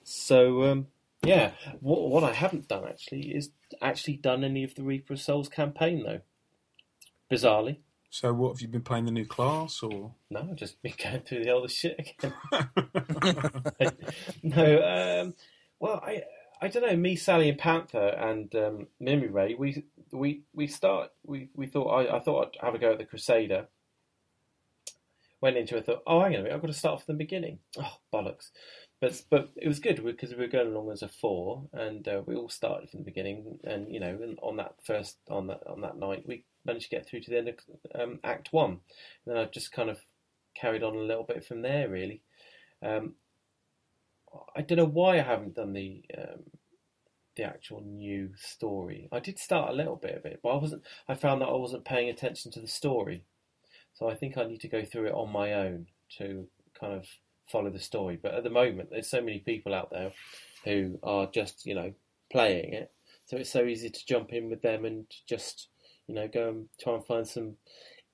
So um, yeah, what, what I haven't done actually is actually done any of the Reaper of Souls campaign though. Bizarrely, So, what have you been playing the new class or? no, I've just been going through the older shit again. no, um, well, I I don't know. Me, Sally, and Panther, and um, Mimi Ray. We we we start. We we thought I, I thought I'd have a go at the Crusader. Went into it. Thought, oh, hang on a minute. I've got to start from the beginning. Oh, bollocks! But but it was good because we were going along as a four, and uh, we all started from the beginning. And you know, on that first on that on that night, we managed to get through to the end of um, Act One. And then I just kind of carried on a little bit from there, really. Um, I don't know why I haven't done the um, the actual new story. I did start a little bit of it, but I wasn't. I found that I wasn't paying attention to the story, so I think I need to go through it on my own to kind of follow the story. But at the moment, there's so many people out there who are just you know playing it, so it's so easy to jump in with them and just you know go and try and find some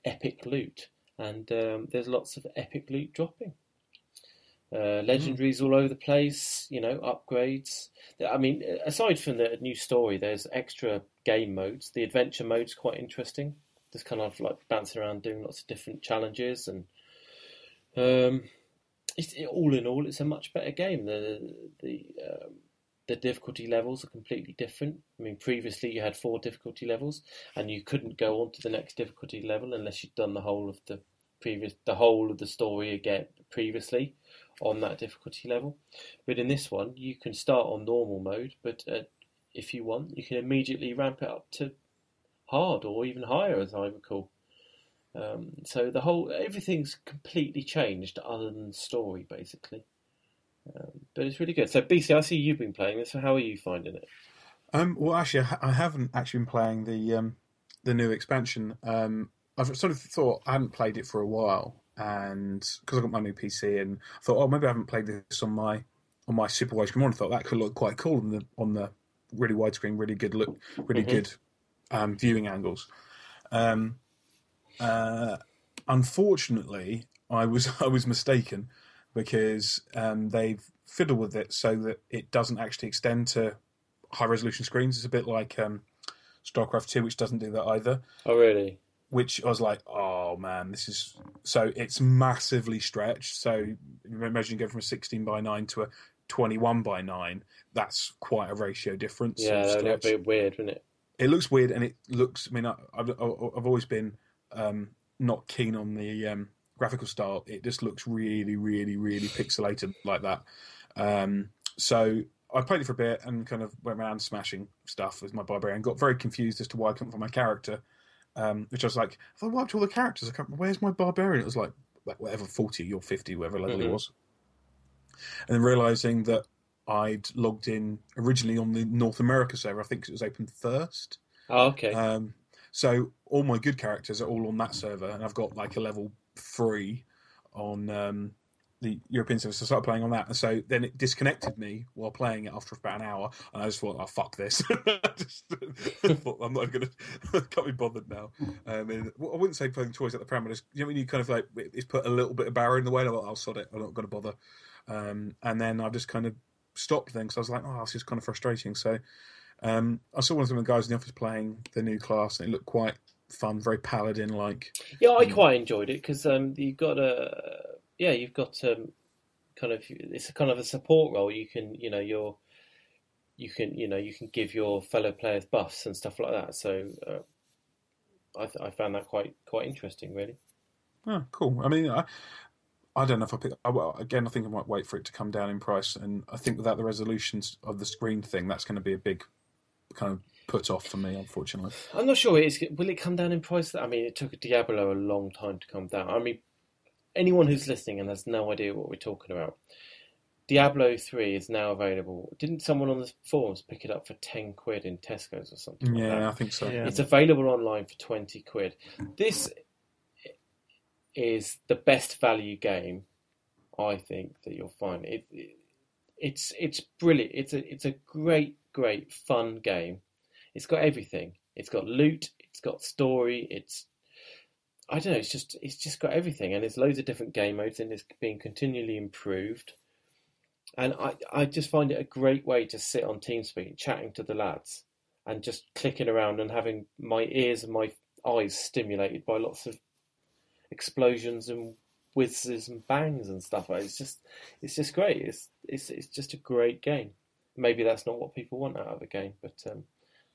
epic loot. And um, there's lots of epic loot dropping. Uh, legendaries all over the place, you know, upgrades. I mean, aside from the new story, there's extra game modes. The adventure mode's quite interesting. Just kind of like bouncing around doing lots of different challenges, and um, it's, it, all in all, it's a much better game. The the um, the difficulty levels are completely different. I mean, previously you had four difficulty levels, and you couldn't go on to the next difficulty level unless you'd done the whole of the previous the whole of the story again previously on that difficulty level. But in this one, you can start on normal mode, but uh, if you want, you can immediately ramp it up to hard or even higher, as I recall. Um, so the whole everything's completely changed other than story, basically. Um, but it's really good. So BC, I see you've been playing this. So how are you finding it? Um, well, actually, I, haven't actually been playing the um, the new expansion. Um, I've sort of thought I hadn't played it for a while, and because I got my new PC, and I thought, oh, maybe I haven't played this on my on my Super Wide Screen. I thought that could look quite cool on the on the really widescreen, really good look, really Mhm. good um, viewing angles. Um, uh, unfortunately, I was I was mistaken because um, they've fiddled with it so that it doesn't actually extend to high resolution screens. It's a bit like um, StarCraft Two, which doesn't do that either. Oh, really? Which I was like, oh man, this is so it's massively stretched. So imagine you go from a 16 by 9 to a 21 by 9, that's quite a ratio difference. Yeah, that would be weird, wouldn't it? It looks weird, and it looks. I mean, I, I've I've always been um, not keen on the um, graphical style. It just looks really, really, really pixelated like that. Um, so I played it for a bit and kind of went around smashing stuff with my barbarian. Got very confused as to why I couldn't find my character, um, which I was like, if I wiped all the characters, I can't. Where's my barbarian? It was like whatever forty or fifty, whatever level Mhm. it was, and then realizing that I'd logged in originally on the North America server. I think it was open first. Oh, okay. Um, so all my good characters are all on that server, and I've got like a level three on um, the European server. So I started playing on that, and so then it disconnected me while playing it after about an hour, and I just thought, "Oh fuck this!" Just thought, I'm not going to can't be bothered now. Um, and I wouldn't say playing toys at the parameters. You know when you kind of like it's put a little bit of barrier in the way. And I thought, "I'll sod it. I'm not going to bother." Um, and then I just kind of stopped then because I was like, "Oh, this is kind of frustrating." So. Um, I saw one of the guys in the office playing the new class, and it looked quite fun, very paladin like. Yeah, I Mm. quite enjoyed it because um, you've got a yeah, you've got um, kind of it's a kind of a support role. You can you know you're you can you know you can give your fellow players buffs and stuff like that. So uh, I th- I found that quite quite interesting, really. Oh, cool. I mean, I, I don't know if I pick. I, well, again, I think I might wait for it to come down in price, and I think without the resolutions of the screen thing, that's going to be a big kind of put off for me, unfortunately. I'm not sure. It's, will it come down in price? I mean, it took Diablo a long time to come down. I mean, anyone who's listening and has no idea what we're talking about, Diablo 3 is now available. Didn't someone on the forums pick it up for 10 quid in Tesco's or something like that? Yeah, I think so. Yeah. It's available online for 20 quid. This is the best value game, I think, that you'll find. It, it, it's it's brilliant. It's a it's a great great fun game. It's got everything. It's got loot. It's got story. It's I don't know. It's just it's just got everything, and there's loads of different game modes, and it's being continually improved. And I I just find it a great way to sit on TeamSpeak, chatting to the lads, and just clicking around and having my ears and my eyes stimulated by lots of explosions and whizzes and bangs and stuff. It's just it's just great. It's it's it's just a great game. Maybe that's not what people want out of a game, but um,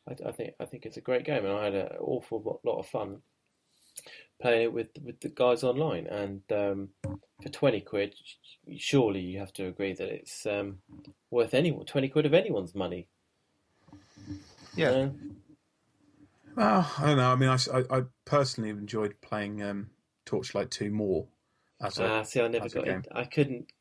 I, I think I think it's a great game, and I had an awful lot, of fun playing it with with the guys online. And um, for twenty quid, surely you have to agree that it's um, worth anyone twenty quid of anyone's money. Yeah. Uh, Well, I don't know. I mean, I, I, personally enjoyed playing um, Torchlight 2 more. As a, Ah, see, I never got it. I couldn't.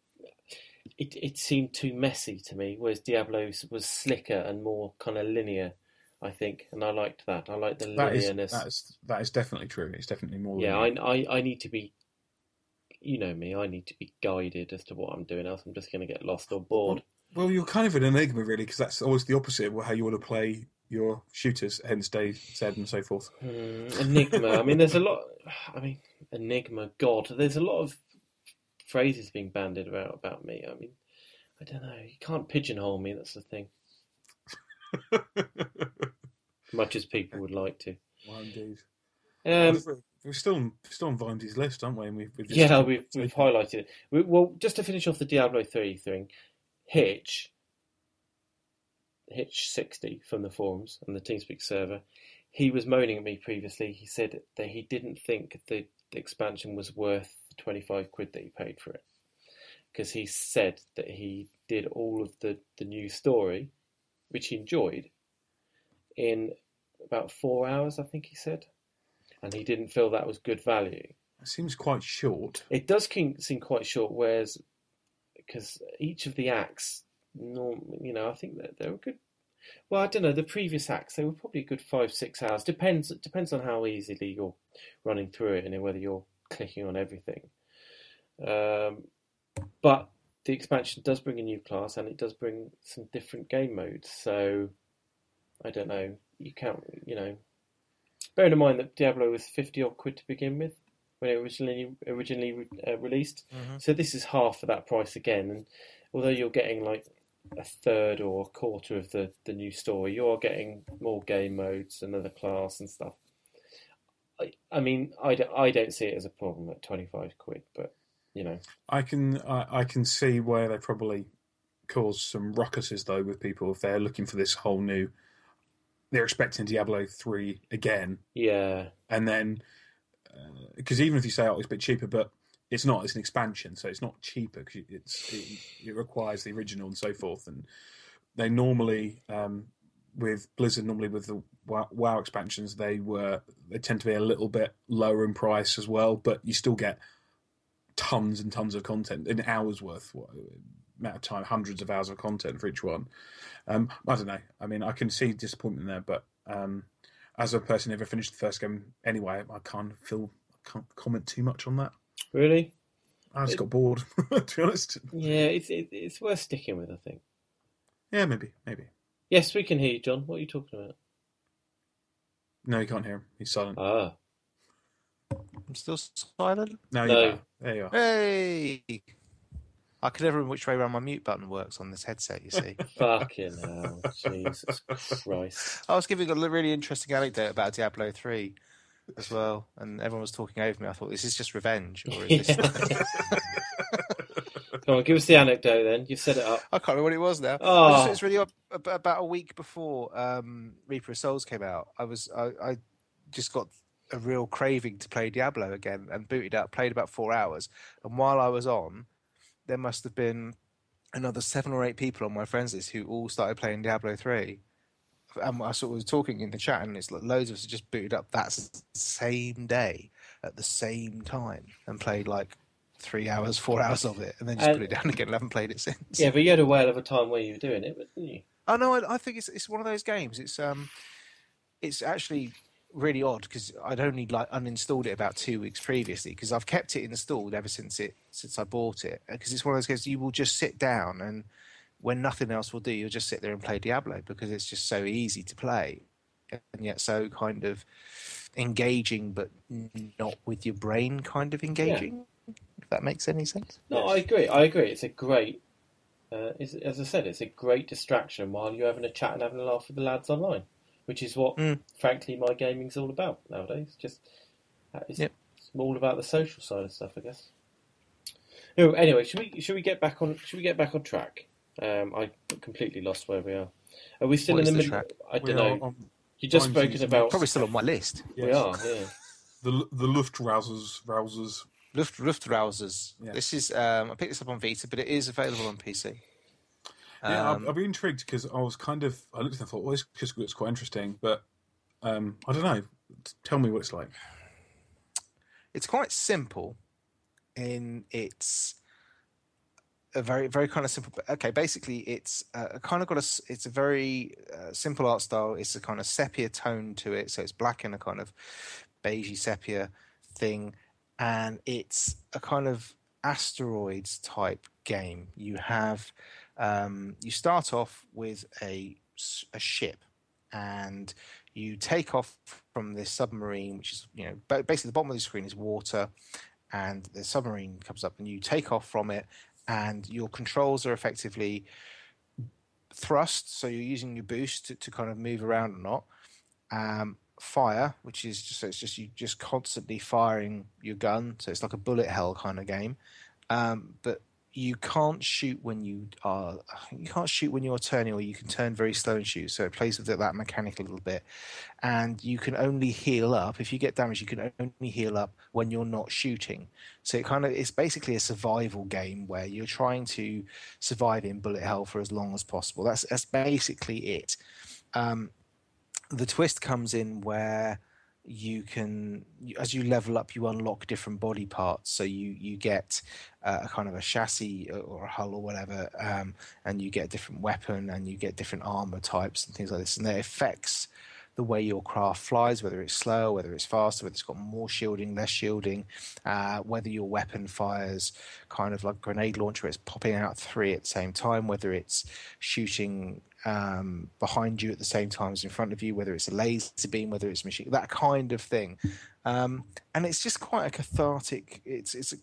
It it seemed too messy to me, whereas Diablo was slicker and more kind of linear. I think, and I liked that. I liked the that is linearness. that is that is definitely true. It's definitely more. yeah, I. I I need to be. You know me. I need to be guided as to what I'm doing, else I'm just going to get lost or bored. Well, you're kind of an enigma, really, because that's always the opposite of how you want to play your shooters. Hence, Dave said and so forth. Hmm, enigma. I mean, there's a lot. I mean, enigma. God, there's a lot of phrases being bandied about about me. I mean, I don't know. You can't pigeonhole me. That's the thing. Much as people would like to. Well, indeed. Um, we're still on, still on Vindy's list, aren't we? And we've, we've yeah, we've, we've highlighted it. We, well, just to finish off the Diablo 3 thing, Hitch, Hitch60 from the forums and the TeamSpeak server, he was moaning at me previously. He said that he didn't think the, the expansion was worth the 25 quid that he paid for it. Because he said that he did all of the, the new story, which he enjoyed, in about four hours, I think he said. And he didn't feel that was good value. It seems quite short. It does seem quite short, whereas because each of the acts, you know, I think that they were good. Well, I don't know. The previous acts they were probably a good five six hours. Depends depends on how easily you're running through it and whether you're clicking on everything. Um, but the expansion does bring a new class and it does bring some different game modes. So I don't know. You can't, you know. Bearing in mind that Diablo was fifty odd quid to begin with when it originally originally re- uh, released. Mhm. So this is half of that price again, and although you're getting like a third or a quarter of the, the new story, you are getting more game modes, another class and stuff. I, I mean, I, don't- I don't see it as a problem at 25 quid, but you know, I can I, I can see where they probably cause some ruckuses though with people if they're looking for this whole new. They're expecting Diablo three again, Yeah, and then because even if you say oh it's a bit cheaper, but it's not. It's an expansion, so it's not cheaper because it's it, it requires the original and so forth. And they normally um, with Blizzard, normally with the WoW, WoW expansions, they were they tend to be a little bit lower in price as well, but you still get tons and tons of content in hours worth what, amount of time, hundreds of hours of content for each one. Um, I don't know. I mean, I can see disappointment there, but um, as a person who never finished the first game anyway, I can't feel I can't comment too much on that. really. I just got bored, to be honest. Yeah, it's it, it's worth sticking with. I think. Yeah, maybe, maybe. Yes, we can hear you, John. What are you talking about? No, you can't hear him. He's silent. Ah, I'm still silent. No, No. you're. There you are. Hey! I can never remember which way around my mute button works on this headset, you see. fucking hell, Jesus Christ! I was giving a really interesting anecdote about Diablo 3 as well, and everyone was talking over me. I thought, this is this just revenge? Or is this. On, give us the anecdote then. You've set it up. I can't remember what it was now. Oh. I just- It's really About a week before um, Reaper of Souls came out, I was I, I just got a real craving to play Diablo again and booted up, played about four hours. And while I was on, there must have been another seven or eight people on my friends list who all started playing Diablo 3. And I sort of was talking in the chat, and it's like loads of us just booted up that same day at the same time and played like three hours, four hours of it, and then just And- put it down again and haven't played it since. Yeah, but you had a whale of a time where you were doing it, didn't you? Oh no, I, I think it's it's one of those games. It's um, it's actually really odd because I'd only like uninstalled it about two weeks previously because I've kept it installed ever since it since I bought it because it's one of those games you will just sit down and when nothing else will do you'll just sit there and play Diablo because it's just so easy to play and yet so kind of engaging but not with your brain kind of engaging. If that makes any sense. No, I agree. I agree. It's a great, uh, it's, as I said, it's a great distraction while you're having a chat and having a laugh with the lads online, which is what, Mm. frankly, my gaming's all about nowadays. Just uh, it's, Yep. it's all about the social side of stuff, I guess. Oh, anyway, should we should we get back on should we get back on track? Um, I completely lost where we are. Are we still What in the the middle? track? I don't are know. on You just Time spoken about. Probably still on my list. We are. Yeah. the the Luftrausers, Rousers. Luft, Luftrausers. Yeah. This is um, I picked this up on Vita, but it is available on PC. Yeah, Um, I'll, I'll be intrigued because I was kind of I looked and I thought, well, this looks quite interesting, but um, I don't know. Tell me what it's like. it's quite simple in its a very very kind of simple okay basically it's uh, kind of got a it's a very uh, simple art style it's a kind of sepia tone to it so it's black and a kind of beigey sepia thing and it's a kind of asteroids type game you have um, you start off with a a ship and you take off from this submarine, which is you know basically the bottom of the screen is water, and the submarine comes up, and you take off from it, and your controls are effectively thrust, so you're using your boost to, to kind of move around or not. Um, fire, which is just so it's just you just constantly firing your gun, so it's like a bullet hell kind of game. Um, but you can't shoot when you are you can't shoot when you're turning or you can turn very slow and shoot so it plays with that mechanic a little bit. And you can only heal up if you get damaged you can only heal up when you're not shooting. So it kind of it's basically a survival game where you're trying to survive in bullet hell for as long as possible. That's that's basically it. Um, the twist comes in where you can as you level up you unlock different body parts. So you you get uh, a kind of a chassis or a hull or whatever um, and you get a different weapon and you get different armor types and things like this. And that affects the way your craft flies whether it's slower whether it's faster whether it's got more shielding less shielding uh, whether your weapon fires kind of like grenade launcher it's popping out three at the same time whether it's shooting um, behind you at the same time as in front of you, whether it's a laser beam, whether it's machine, that kind of thing. Um, and it's just quite a cathartic. It's it's a,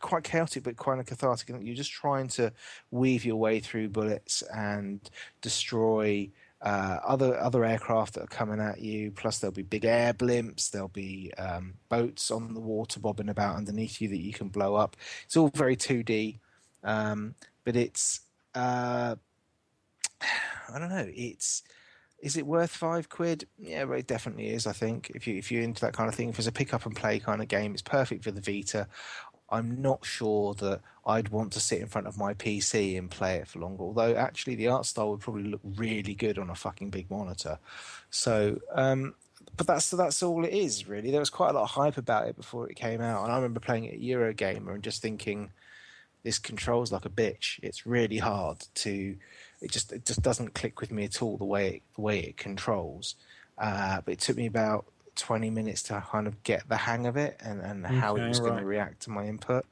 quite chaotic, but quite a cathartic. You're just trying to weave your way through bullets and destroy. Uh, other other aircraft that are coming at you. Plus, there'll be big air blimps. There'll be um, boats on the water bobbing about underneath you that you can blow up. It's all very 2D, um, but it's uh, I don't know. It's is it worth five quid? Yeah, it definitely is. I think if you if you're into that kind of thing, if it's a pick up and play kind of game, it's perfect for the Vita. I'm not sure that I'd want to sit in front of my PC and play it for longer. Although actually, the art style would probably look really good on a fucking big monitor. So, um, but that's that's all it is really. There was quite a lot of hype about it before it came out, and I remember playing it at Eurogamer and just thinking, this controls like a bitch. It's really hard to. It just it just doesn't click with me at all the way it, the way it controls. Uh, but it took me about 20 minutes to kind of get the hang of it and, and how it Okay, was going to react to my input.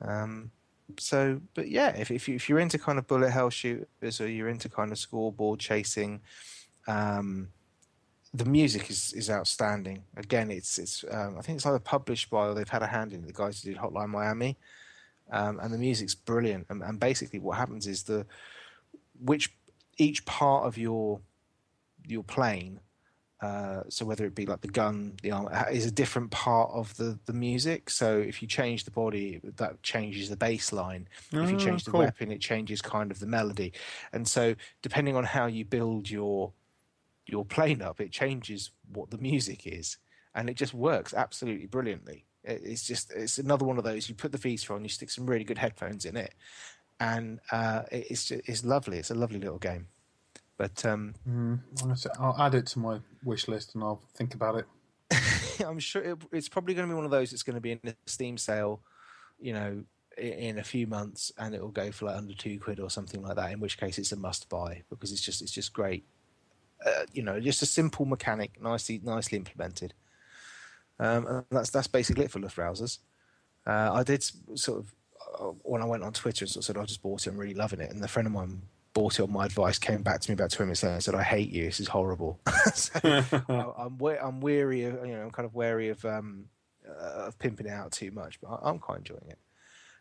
Um, so, but yeah, if, if, you, if you're into kind of bullet hell shooters or you're into kind of scoreboard chasing, um, the music is, is outstanding. Again, it's it's um, I think it's either published by or they've had a hand in it, the guys who did Hotline Miami, um, and the music's brilliant. And, and basically, what happens is the which each part of your your plane uh, so whether it be like the gun, the armor, is a different part of the, the music. So if you change the body, that changes the bass line. if you Ah, change the cool. weapon, it changes kind of the melody. And so depending on how you build your your plane up, it changes what the music is, and it just works absolutely brilliantly. It- It's just it's another one of those. You put the Vita on, you stick some really good headphones in it, and uh, it- it's ju- it's lovely. It's a lovely little game. But um, Mm, I'm gonna say- I'll add it to my wish list and I'll think about it. I'm sure it, it's probably going to be one of those that's going to be in a Steam sale, you know, i- in a few months, and it will go for like under two quid or something like that. In which case, it's a must buy because it's just it's just great. Uh, you know, just a simple mechanic, nicely nicely implemented. Um, and that's that's basically it for Luftrausers. Uh, I did sort of uh, when I went on Twitter and sort of said I just bought it, I'm really loving it, and a friend of mine bought it on my advice, came back to me about two minutes later and said, "I hate you. This is horrible." so, I- I'm we- I'm weary of you know I'm kind of wary of um uh, of pimping it out too much, but I, I'm quite enjoying it.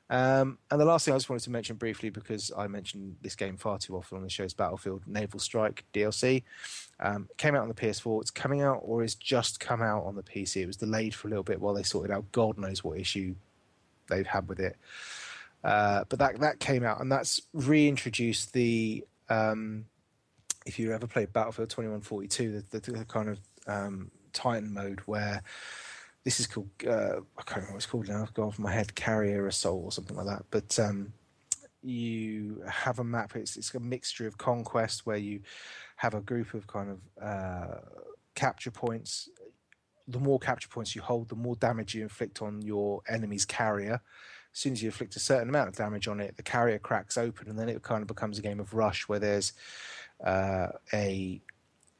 Um, and the last thing I just wanted to mention briefly because I mentioned this game far too often on the show is Battlefield Naval Strike DLC. Um, came out on the PS4. It's coming out or is just come out on the PC. It was delayed for a little bit while they sorted out God knows what issue they've had with it. Uh, but that that came out and that's reintroduced the um, if you ever played Battlefield 2142, the, the, the kind of um, Titan mode where this is called uh, I can't remember what it's called now. I've gone off my head, Carrier Assault or something like that. But um, you have a map. It's it's a mixture of conquest where you have a group of kind of uh, capture points. The more capture points you hold, the more damage you inflict on your enemy's carrier. As soon as you inflict a certain amount of damage on it, the carrier cracks open, and then it kind of becomes a game of rush where there's uh, a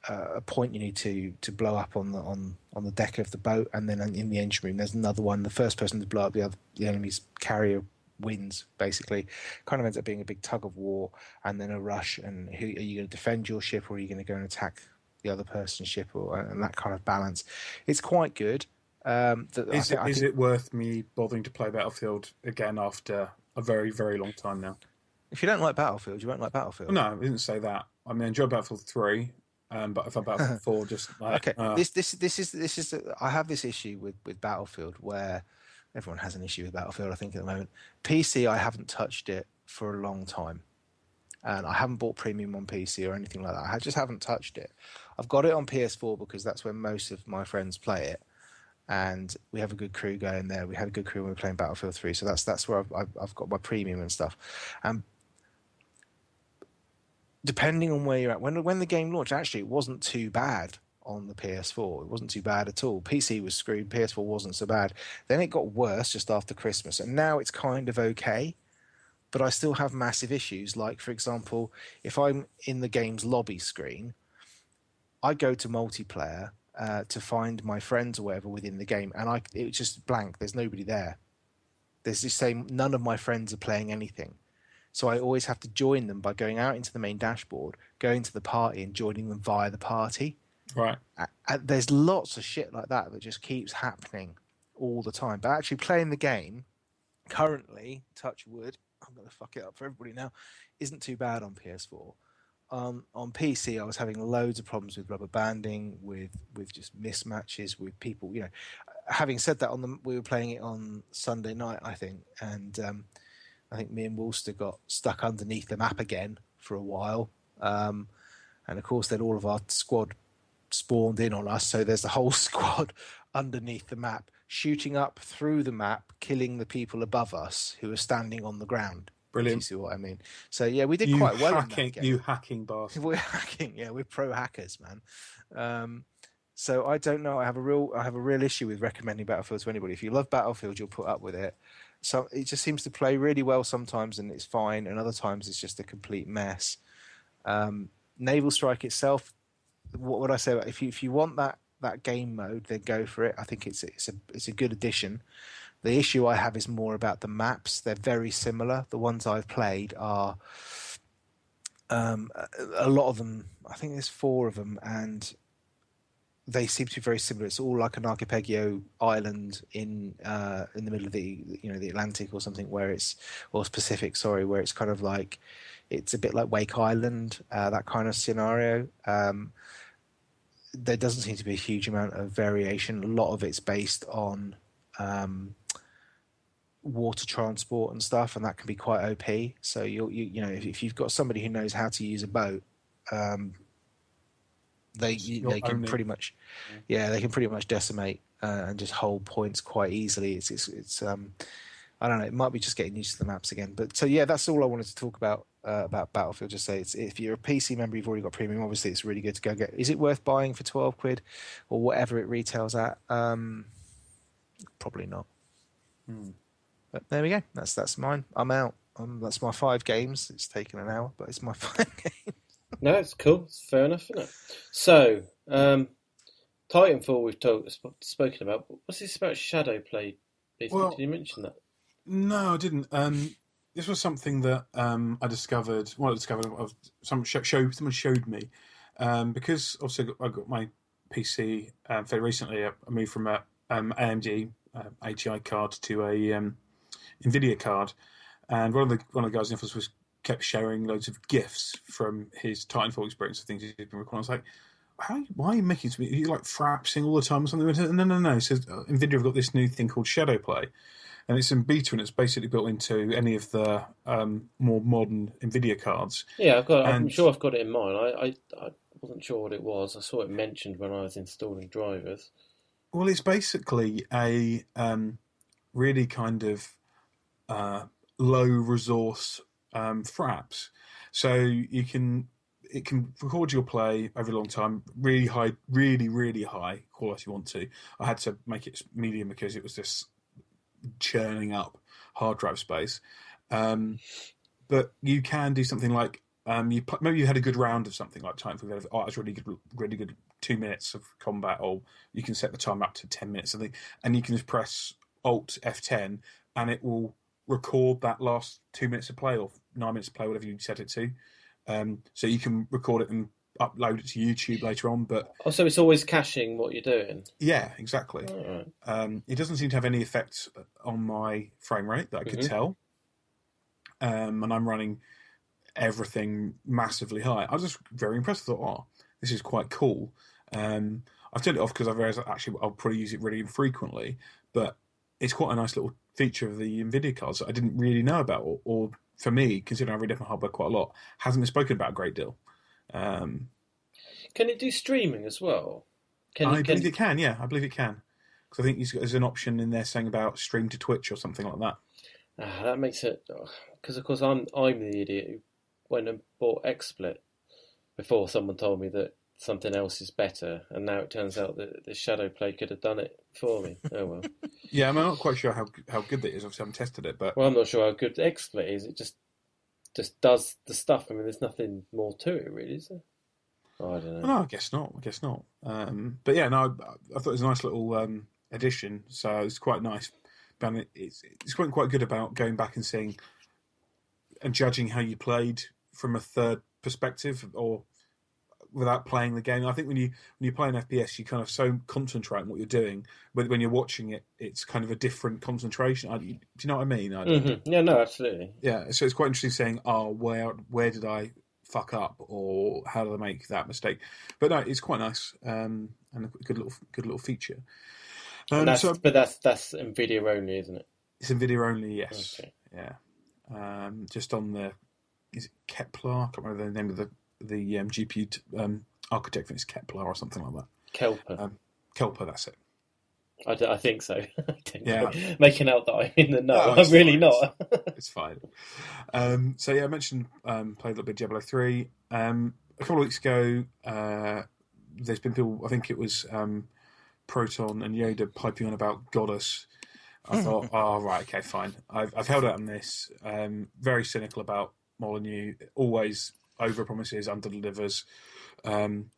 uh, a point you need to to blow up on the on on the deck of the boat, and then in the engine room there's another one. The first person to blow up the other the enemy's carrier wins. Basically, kind of ends up being a big tug of war, and then a rush. And who are you going to defend your ship, or are you going to go and attack the other person's ship, or and that kind of balance? It's quite good. Um, the, I Is, think- it, I is think- it worth me bothering to play Battlefield again after a very, very long time now? if you don't like Battlefield, you won't like Battlefield. No, I didn't say that. I mean, I enjoyed Battlefield 3, um, but if I thought Battlefield 4 just like. okay uh, this this this is this is i have this issue with with battlefield where everyone has an issue with battlefield i think at the moment pc i haven't touched it for a long time and i haven't bought premium on pc or anything like that i just haven't touched it i've got it on ps4 because that's where most of my friends play it and we have a good crew going there we had a good crew when we were playing battlefield 3 so that's that's where i've, I've, I've got my premium and stuff and depending on where you're at when when the game launched actually it wasn't too bad on the PS4. It wasn't too bad at all. PC was screwed. PS4 wasn't so bad. Then it got worse just after Christmas, and now it's kind of okay. But I still have massive issues. Like, for example, if I'm in the game's lobby screen, I go to multiplayer uh, to find my friends or whatever within the game, and I it's just blank. There's nobody there. There's just saying none of my friends are playing anything. So I always have to join them by going out into the main dashboard, going to the party, and joining them via the party right. there's lots of shit like that that just keeps happening all the time. But actually, playing the game currently, touch wood, I'm going to fuck it up for everybody now, isn't too bad on PS4. Um, on PC, I was having loads of problems with rubber banding, with with just mismatches, with people. You know, having said that, on the we were playing it on Sunday night, I think, and um, I think me and Woolster got stuck underneath the map again for a while. Um, and of course, then all of our squad spawned in on us. So there's the whole squad underneath the map, shooting up through the map, killing the people above us who are standing on the ground. If you see what I mean? So yeah, we did You quite well in hacking, you hacking bastard. We're hacking, yeah, we're pro hackers, man. Um, so I don't know. I have a real, I have a real issue with recommending Battlefield to anybody. If you love Battlefield, you'll put up with it. So it just seems to play really well sometimes, and it's fine, and other times it's just a complete mess. Um, Naval Strike itself, what would I say? About, if you if you want that that game mode, then go for it. I think it's it's a it's a good addition. The issue I have is more about the maps. They're very similar. The ones I've played are um, a, lot of them. I think there's four of them, and they seem to be very similar. It's all like an archipelago island in uh, in the middle of the you know the Atlantic or something, where it's or Pacific, sorry, where it's kind of like it's a bit like Wake Island, uh, that kind of scenario. Um, there doesn't seem to be a huge amount of variation. A lot of it's based on um, water transport and stuff, and that can be quite OP. So you'll, you you know if, if you've got somebody who knows how to use a boat, um, they you, they can it. pretty much yeah they can pretty much decimate uh, and just hold points quite easily. It's it's it's um I don't know. It might be just getting used to the maps again. But so yeah, that's all I wanted to talk about uh, about Battlefield. Just say it's if you're a PC member, you've already got premium. Obviously, it's really good to go get. Is it worth buying for twelve quid or whatever it retails at? Um, probably not. Hmm. But there we go. That's that's mine. I'm out. Um, that's my five games. It's taken an hour, but it's my five games. No, it's cool. It's fair enough, isn't it? So, um, Titanfall we've talked, sp- spoken about. What's this about Shadow Play? Ethan? Well- Did you mention that? No, I didn't. Um, this was something that um, I discovered. Well, I discovered. I was, some show, show someone showed me um, because obviously I got, I got my PC um, fairly recently. I I moved from a um, AMD uh, ATI card to a um, Nvidia card, and one of the one of the guys in the office was kept sharing loads of gifts from his Titanfall experience of things he's been recording. I was like. How, why are you making to me? Are you like frapsing all the time or something? No, no, no. He says uh, Nvidia have got this new thing called Shadow Play, and it's in beta and it's basically built into any of the um, more modern Nvidia cards. Yeah, I've got. I'm sure I've got it in mine. I, I, I wasn't sure what it was. I saw it mentioned when I was installing drivers. Well, it's basically a um, really kind of uh, low resource um, fraps. So you can it can record your play over a long time, really high, really really high quality. You want to? I had to make it medium because it was just churning up hard drive space. Um, but you can do something like um, you maybe you had a good round of something like. You had, Oh, it's really good, really good two minutes of combat, or you can set the time up to ten minutes, something, and you can just press Alt F10, and it will record that last two minutes of play or nine minutes of play, whatever you set it to. Um, so you can record it and upload it to YouTube later on. But Oh, so it's always caching what you're doing. yeah, exactly. Right. Um, it doesn't seem to have any effect on my frame rate that I could Mhm. tell. Um, and I'm running everything massively high. I was just very impressed. I thought, oh, this is quite cool. Um, I've turned it off because I realised actually I'll probably use it really infrequently, but it's quite a nice little feature of the NVIDIA cards that I didn't really know about, or, or for me, considering I read up on hardware quite a lot, hasn't been spoken about a great deal. Um, Can it do streaming as well? Can I you, believe it can, yeah, I believe it can. Because I think there's an option in there saying about stream to Twitch or something like that. Ah, that makes it because of course I'm I'm the idiot who went and bought XSplit before someone told me that something else is better, and now it turns out that the Shadow Play could have done it for me. Oh well. Yeah, I'm not quite sure how how good that is. Obviously, I haven't tested it, but Well, I'm not sure how good XSplit is. It just just does the stuff. I mean, there's nothing more to it, really, is there? Oh, I don't know. no, I guess not. I guess not. Um, but yeah, no, I, I thought it was a nice little um, addition. So it's quite nice. But it's it's quite quite good about going back and seeing and judging how you played from a third perspective or without playing the game. I think when you when you play an FPS, you kind of so concentrate on what you're doing. But when you're watching it, it's kind of a different concentration. I, do you know what I mean? I, hmm Yeah, no, absolutely. yeah so it's quite interesting saying oh where where did i fuck up or how did i make that mistake but no it's quite nice um and a good little good little feature um, that's, so but that's that's Nvidia only, isn't it? it's Nvidia only yes Okay. yeah um, just on the is it Kepler? I can't remember the name of the the um, GPU t- um, architect. I think it's Kepler or something like that. Kelper. Um, Kelper, that's it. I, d- I think so. I Yeah. know. Making out that I'm in the know. No, I'm really fine. not. It's fine. Um, so yeah, I mentioned um, played a little bit of Diablo three. Um, a couple of weeks ago, uh, there's been people. I think it was um, Proton and Yoda piping on about Godus. I thought, oh right, okay, fine. I've I've held out on this. Um, very cynical about Molyneux. Always over promises, under delivers. Um,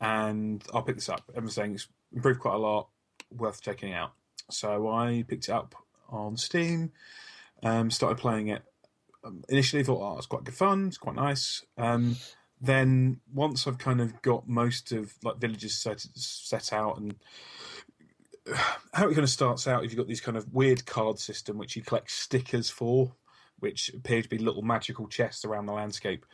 and I'll pick this up. It's improved quite a lot. Worth checking out. So I picked it up on Steam. Um, started playing it. Um, initially, thought, oh, it's quite good fun. It's quite nice. Um, then once I've kind of got most of like villages set set out and how it kind of starts out, if you've got these kind of weird card system which you collect stickers for, which appear to be little magical chests around the landscape,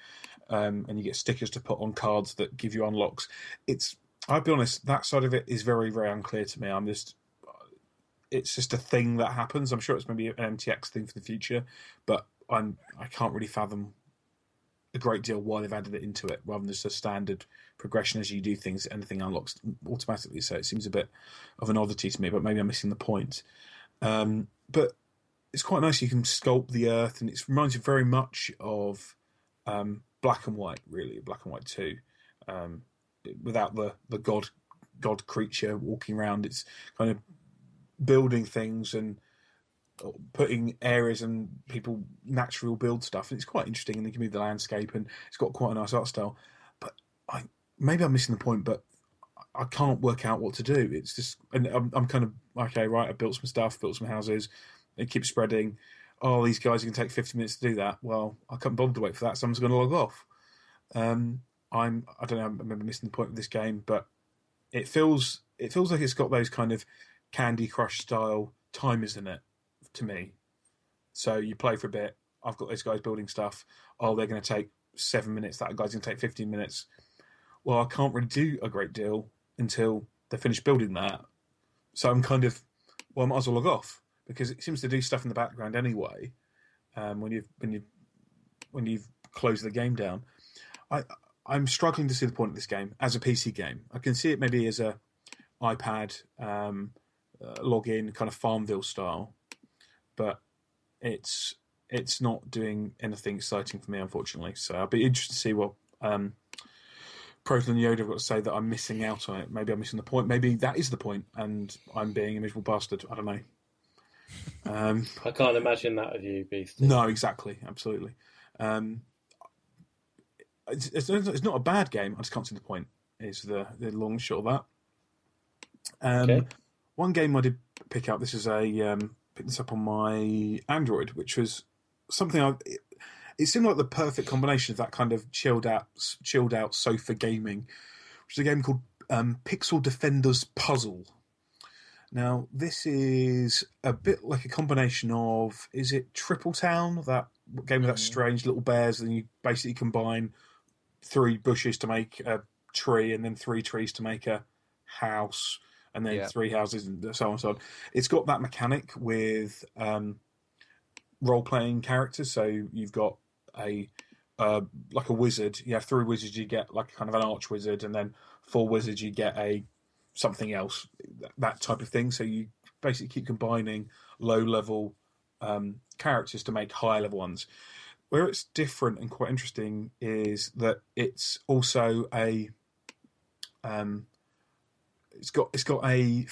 um, and you get stickers to put on cards that give you unlocks. It's I'll be honest, that side of it is very very unclear to me. I'm just it's just a thing that happens. I'm sure it's maybe an MTX thing for the future, but I'm I can't really fathom a great deal why they've added it into it rather than just a standard progression as you do things. Anything unlocks automatically, so it seems a bit of an oddity to me. But maybe I'm missing the point. Um, but it's quite nice. You can sculpt the earth, and it reminds you very much of um, Black and White, really, Black and White Two, um, without the the god god creature walking around. It's kind of building things and putting areas and people natural build stuff. And it's quite interesting, and you can move the landscape, and it's got quite a nice art style. But I maybe I'm missing the point, but I can't work out what to do. It's just, and I'm, I'm kind of okay, right? I built some stuff, built some houses. It keeps spreading. Oh, these guys are going to take 50 minutes to do that. Well, I can't bother to wait for that. Someone's going to log off. Um, I'm, I don't know. I remember missing the point of this game, but it feels, it feels like it's got those kind of Candy Crush style timers in it to me. So you play for a bit. I've got those guys building stuff. Oh, they're going to take seven minutes. That guy's going to take 15 minutes. Well, I can't really do a great deal until they finish building that. So I'm kind of, well, I might as well log off because it seems to do stuff in the background anyway. Um, when you've when you when you've closed the game down, I I'm struggling to see the point of this game as a PC game. I can see it maybe as a iPad um, uh, login kind of Farmville style, but it's it's not doing anything exciting for me, unfortunately. So I'll be interested to see what um, Proton and Yoda have got to say that I'm missing out on it. Maybe I'm missing the point. Maybe that is the point, and I'm being a miserable bastard. I don't know. Um, I can't imagine that of you, Beast. no, exactly, absolutely. Um, it's, it's, it's not a bad game. I just can't see the point. Is the the long shot of that. Um, Okay. One game I did pick up. This is a um, picked this up on my Android, which was something I. It, it seemed like the perfect combination of that kind of chilled out, chilled out sofa gaming, which is a game called um, Pixel Defenders Puzzle. Now, this is a bit like a combination of is it Triple Town, that game with that Mhm. strange little bears, and you basically combine three bushes to make a tree, and then three trees to make a house, and then Yeah. three houses, and so on and so on. It's got that mechanic with um, role playing characters. So you've got a uh, like a wizard. You have three wizards, you get like kind of an arch wizard, and then four wizards, you get a something else, that- type of thing. So you basically keep combining low level um, characters to make high level ones. Where it's different and quite interesting is that it's also a um, it's got it's got a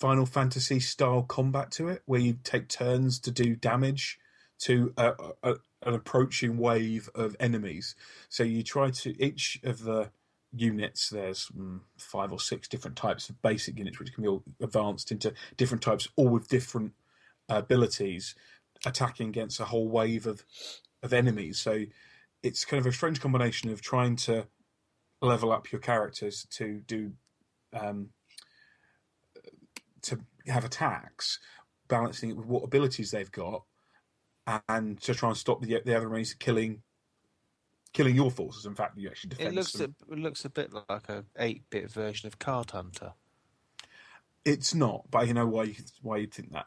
Final Fantasy style combat to it, where you take turns to do damage to a, a, an approaching wave of enemies. So you try to each of the units. There's mm, five or six different types of basic units, which can be all advanced into different types, all with different abilities, attacking against a whole wave of of enemies. So it's kind of a strange combination of trying to level up your characters to do um, to have attacks, balancing it with what abilities they've got, and to try and stop the the other enemies killing killing your forces. In fact, you actually defend It looks a, it looks a bit like a eight bit version of Card Hunter. It's not, but you know why you why you think that.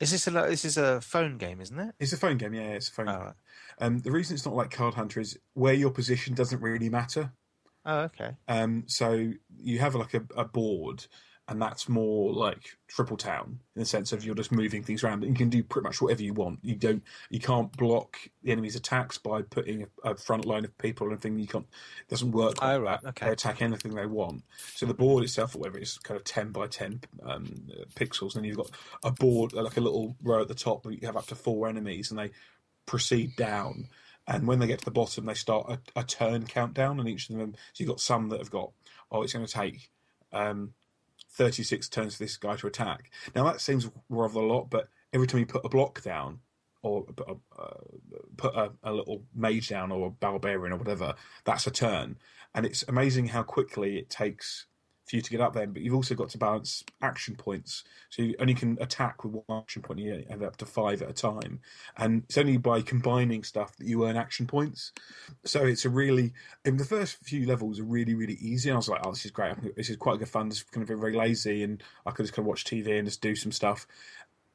Is this a this is a phone game, isn't it? It's a phone game, yeah, it's a phone. Oh, game. right. Um, the reason it's not like Card Hunter is where your position doesn't really matter. oh okay. Um, so you have like a, a board, and that's more like Triple Town in the sense of you're just moving things around. You can do pretty much whatever you want. You don't, you can't block the enemy's attacks by putting a, a front line of people or anything. You can't. It doesn't work. Like Oh, right, that. okay. They attack anything they want. So the board itself, or whatever, is kind of ten by ten um, pixels, and then you've got a board like a little row at the top. Where you have up to four enemies, and they proceed down. And when they get to the bottom, they start a, a turn countdown, and each of them. So you've got some that have got, oh, it's going to take um, 36 turns for this guy to attack. Now that seems rather a lot, but every time you put a block down, or put a, uh, put a, a little mage down, or a barbarian, or whatever, that's a turn. And it's amazing how quickly it takes for you to get up there. But you've also got to balance action points, so you only can attack with one action point. You have up to five at a time, and it's only by combining stuff that you earn action points. So it's a really, in the first few levels are really really easy. I was like, oh, this is great. This is quite good fun. This is kind of very lazy, and I could just kind of watch TV and just do some stuff.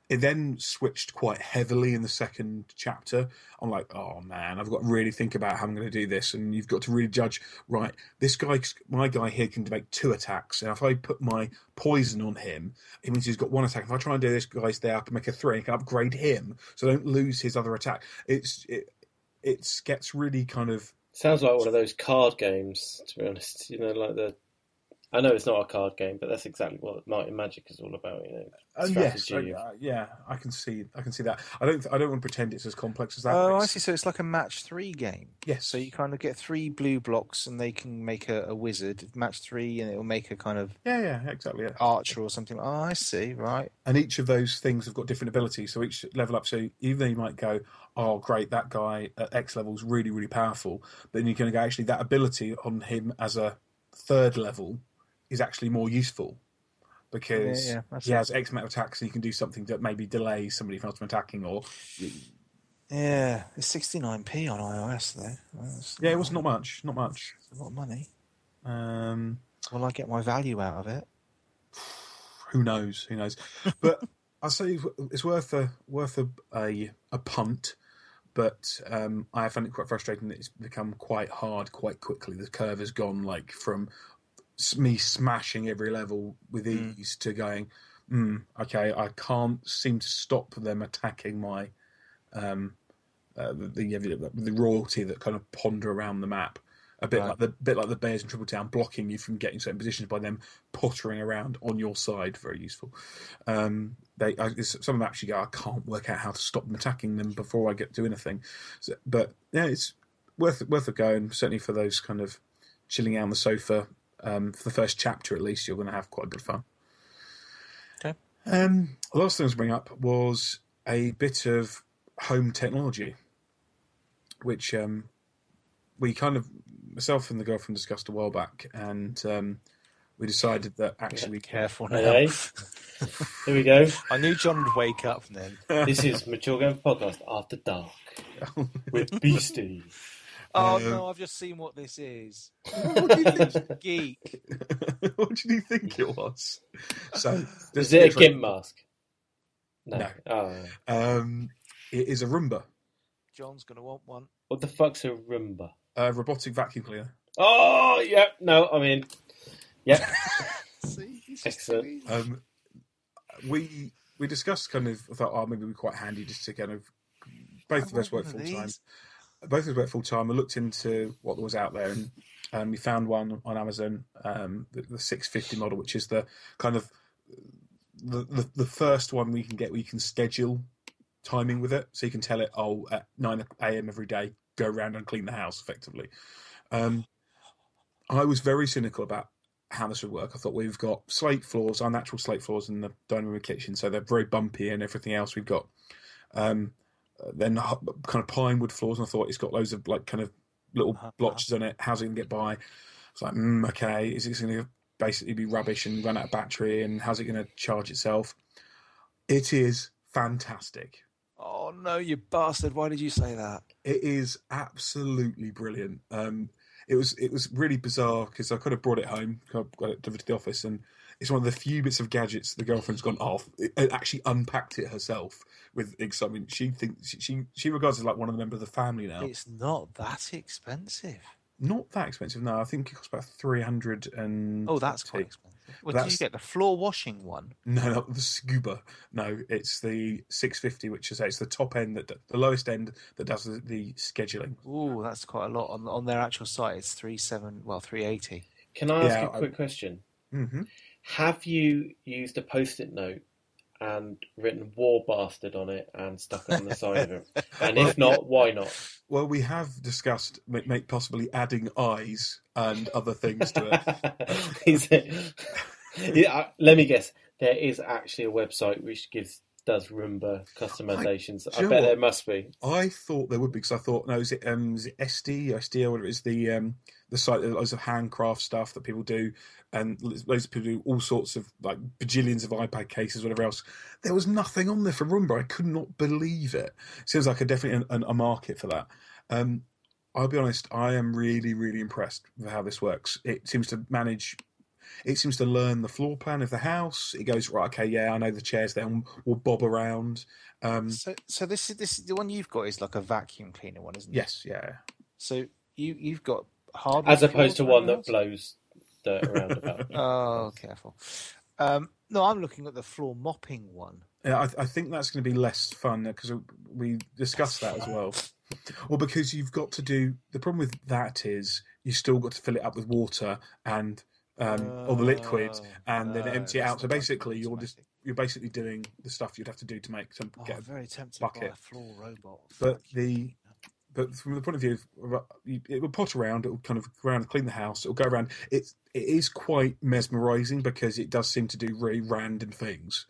It then switched quite heavily in the second chapter. I'm like, oh man, I've got to really think about how I'm going to do this, and you've got to really judge. Right, this guy, my guy here, can make two attacks, and if I put my poison on him, it means he's got one attack. If I try and do this guy's there, I can make a three. I can upgrade him, so I don't lose his other attack. It's it, it gets really kind of Sounds like one of those card games, to be honest. You know, like the. I know it's not a card game, but that's exactly what Might and Magic is all about. You know, Oh yes, strategy. I- uh, yeah, I can see, I can see that. I don't, I don't want to pretend it's as complex as that. Oh, but I see. So it's like a match three game. Yes, So you kind of get three blue blocks, and they can make a, a wizard match three, and it will make a kind of yeah, yeah, exactly. Yeah. archer or something. Oh, I see. Right. and each of those things have got different abilities. So each level up. So even though you might go, "Oh, great, that guy at X level is really, really powerful," but then you can go, "Actually, that ability on him as a third level is actually more useful because Yeah, yeah, he it. has X amount of attacks, and he can do something that maybe delays somebody else from attacking." Or Yeah, it's 69p on iOS though. Yeah, it was not much, not much. a lot of money. Um, Will I get my value out of it? who knows? Who knows? But I say it's worth a worth a a, a punt. But um, I find it quite frustrating that it's become quite hard quite quickly. The curve has gone like from me smashing every level with Mm. ease to going, mm, okay, I can't seem to stop them attacking my um, uh, the, the the royalty that kind of ponder around the map. A bit Right. like the bit like the bears in Triple Town, blocking you from getting certain positions by them pottering around on your side. Very useful. Um, they I, some of them actually go, I can't work out how to stop them attacking them before I get to anything. So, but yeah, it's worth worth a go, and certainly for those kind of chilling out on the sofa um, for the first chapter at least, you're going to have quite a good fun. Okay. Um, the last thing I was bring up was a bit of home technology, which um, we kind of myself and the girlfriend discussed a while back, and um, we decided that actually Careful now. Okay. Here we go. I knew John would wake up then. This is Mature Game Podcast After Dark with Beastie. Oh Um, no, I've just seen what this is. what do you think? Geek. what did you think it was? So, Is it a GIMP mask? No. No. Oh. Um, it is a Roomba, John's gonna want one. What the fuck's a Roomba? a robotic vacuum cleaner. Oh, yeah. No, I mean, yeah. See, Excellent. Um, we we discussed kind of I thought, oh, maybe it'd be quite handy just to kind of both of us work full of time. Both of us work full time. We looked into what was out there, and um, we found one on Amazon, um, the, the 650 model, which is the kind of the, the the first one we can get where you can schedule timing with it, so you can tell it, oh, at nine a.m. every day, go around and clean the house effectively. Um, I was very cynical about how this would work. I thought we've got slate floors, our natural slate floors in the dining room and kitchen, so they're very bumpy and everything else. We've got um, then kind of pine wood floors, and I thought it's got loads of like kind of little Uh-huh. blotches on it. How's it going to get by? It's like, mm, okay, is it going to basically be rubbish and run out of battery? And how's it going to charge itself? It is fantastic. Oh no, you bastard! Why did you say that? It is absolutely brilliant. Um, it was it was really bizarre because I could have brought it home, got it delivered to the office, and it's one of the few bits of gadgets the girlfriend's gone off. It, it actually unpacked it herself with excitement. She thinks she she regards it as like one of the members of the family now. It's not that expensive. Not that expensive. No, I think it costs about three hundred and. Oh, that's quite expensive. What did you get? The floor washing one? No, not the Scooba. No, it's the 650, which is it's the top end that the lowest end that does the, the scheduling. Ooh, that's quite a lot. On on their actual site, it's three seven. Well, three eighty. Can I ask Yeah, you a I- quick question? hmm Have you used a post-it note and written "War Bastard" on it and stuck it on the side of it? And if not, why not? Well, we have discussed make, make possibly adding eyes and other things to it. It? Yeah, let me guess. There is actually a website which gives does Roomba customizations. do I bet there must be. I thought there would be because I thought no, is it um is it Etsy or Etsy or whatever it is the um the site that loads of handcraft stuff that people do and loads of people do all sorts of like bajillions of iPad cases whatever else. There was nothing on there for Roomba. I could not believe it. Seems like a definitely an, a market for that. Um, I'll be honest. I am really really impressed with how this works. It seems to manage. It seems to learn the floor plan of the house. It goes right. Okay, yeah, I know the chairs there. and We'll bob around. Um, So, so this is this is the one you've got is like a vacuum cleaner one, isn't it? yes, yeah. So you you've got hard As opposed to one that that blows dirt around about. Oh, careful. Um, no, I'm looking at the floor mopping one. Yeah, I, I think that's going to be less fun because we discussed that as well. Well, because you've got to do the problem with that is you still got to fill it up with water and um, all the liquid, Oh, and then empty it out. So basically, you're just you're basically doing the stuff you'd have to do to make some Oh, get. I'm very tempted bucket. a floor robot. But the-. But from the point of view of it will pot around, it will kind of go around, clean the house, it'll go around. It's it is quite mesmerising because it does seem to do really random things.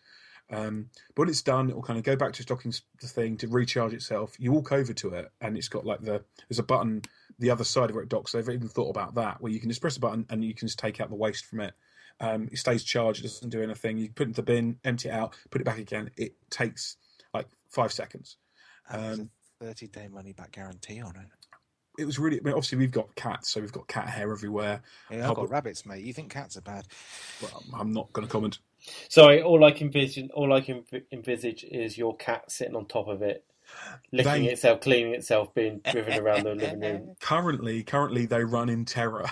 Um, but when it's done, it will kind of go back to stocking the thing to recharge itself. You walk over to it, and it's got like the there's a button the other side of where it docks. They've even thought about that, where you can just press a button and you can just take out the waste from it. Um, it stays charged; it doesn't do anything. You put it in the bin, empty it out, put it back again. It takes like five seconds. Um, 30 day money back guarantee on it. It was really. I mean, obviously, we've got cats, so we've got cat hair everywhere. Yeah, I've got rabbits, mate. You think cats are bad? Well, I'm not going to comment. Sorry, all I can envision, all I can env- envisage is your cat sitting on top of it, licking They- itself, cleaning itself, being driven around the living room. Currently, currently they run in terror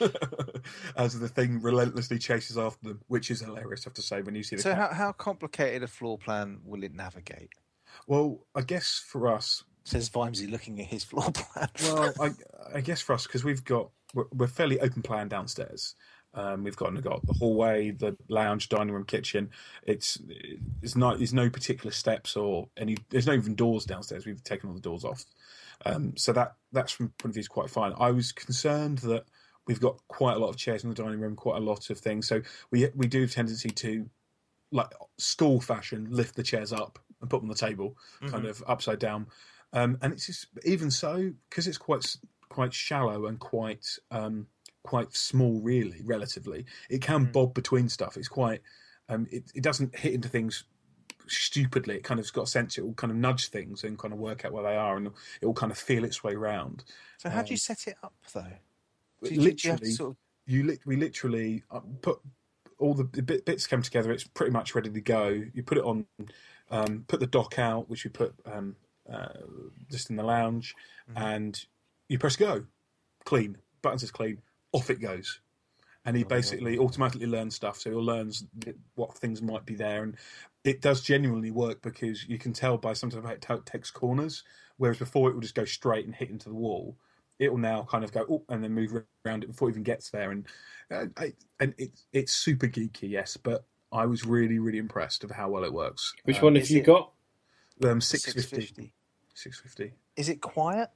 as the thing relentlessly chases after them, which is hilarious. I have to say when you see the So, cat. how, how complicated a floor plan will it navigate? Well, I guess for us, Says Vimesy looking at his floor plan. well, I, I guess for us because we've got we're, we're fairly open plan downstairs. Um, we've got, got the hallway, the lounge, dining room, kitchen. It's it's not there's no particular steps or any. There's no even doors downstairs. We've taken all the doors off. Um, so that that's from point of view is quite fine. I was concerned that we've got quite a lot of chairs in the dining room, quite a lot of things. So we we do have a tendency to like school fashion lift the chairs up and put them on the table, kind of upside down. Um, and it's just even so because it's quite quite shallow and quite um, quite small, really, relatively. It can Mm. bob between stuff. It's quite um, it, it doesn't hit into things stupidly. It kind of has got a sense. It will kind of nudge things and kind of work out where they are, and it will kind of feel its way round. So, how do you Um, set it up, though? Do you, do you literally, sort of you lit we literally uh, put all the bit, bits come together. It's pretty much ready to go. You put it on, um, put the dock out, which we put um, uh, just in the lounge, Mhm. and you press go, clean. buttons is clean. Off it goes, and he Oh. basically automatically learns stuff. So he learns th- what things might be there, and it does genuinely work because you can tell by sometimes how it ta- takes corners, whereas before it would just go straight and hit into the wall it will now kind of go oh, and then move around it before it even gets there. And uh, I, and it's it's super geeky, yes, but I was really really impressed of how well it works. Which Um, one have you it- got? Um, six fifty. 650? Six fifty. Is it quiet?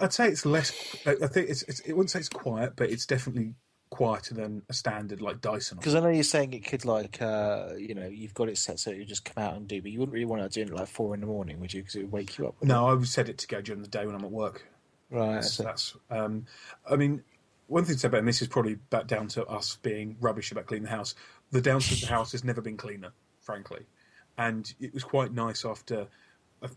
I'd say it's less. I think it's, it's. It wouldn't say it's quiet, but it's definitely quieter than a standard like Dyson. Because I know you're saying it could, like, uh, you know, you've got it set so you just come out and do, but you wouldn't really want to do it at like four in the morning, would you? Because it would wake you up. No, I would set it to go during the day when I'm at work. Right. So- that's um, I mean, one thing to say about and this is probably back down to us being rubbish about cleaning the house. The downstairs of the house has never been cleaner, frankly, and it was quite nice after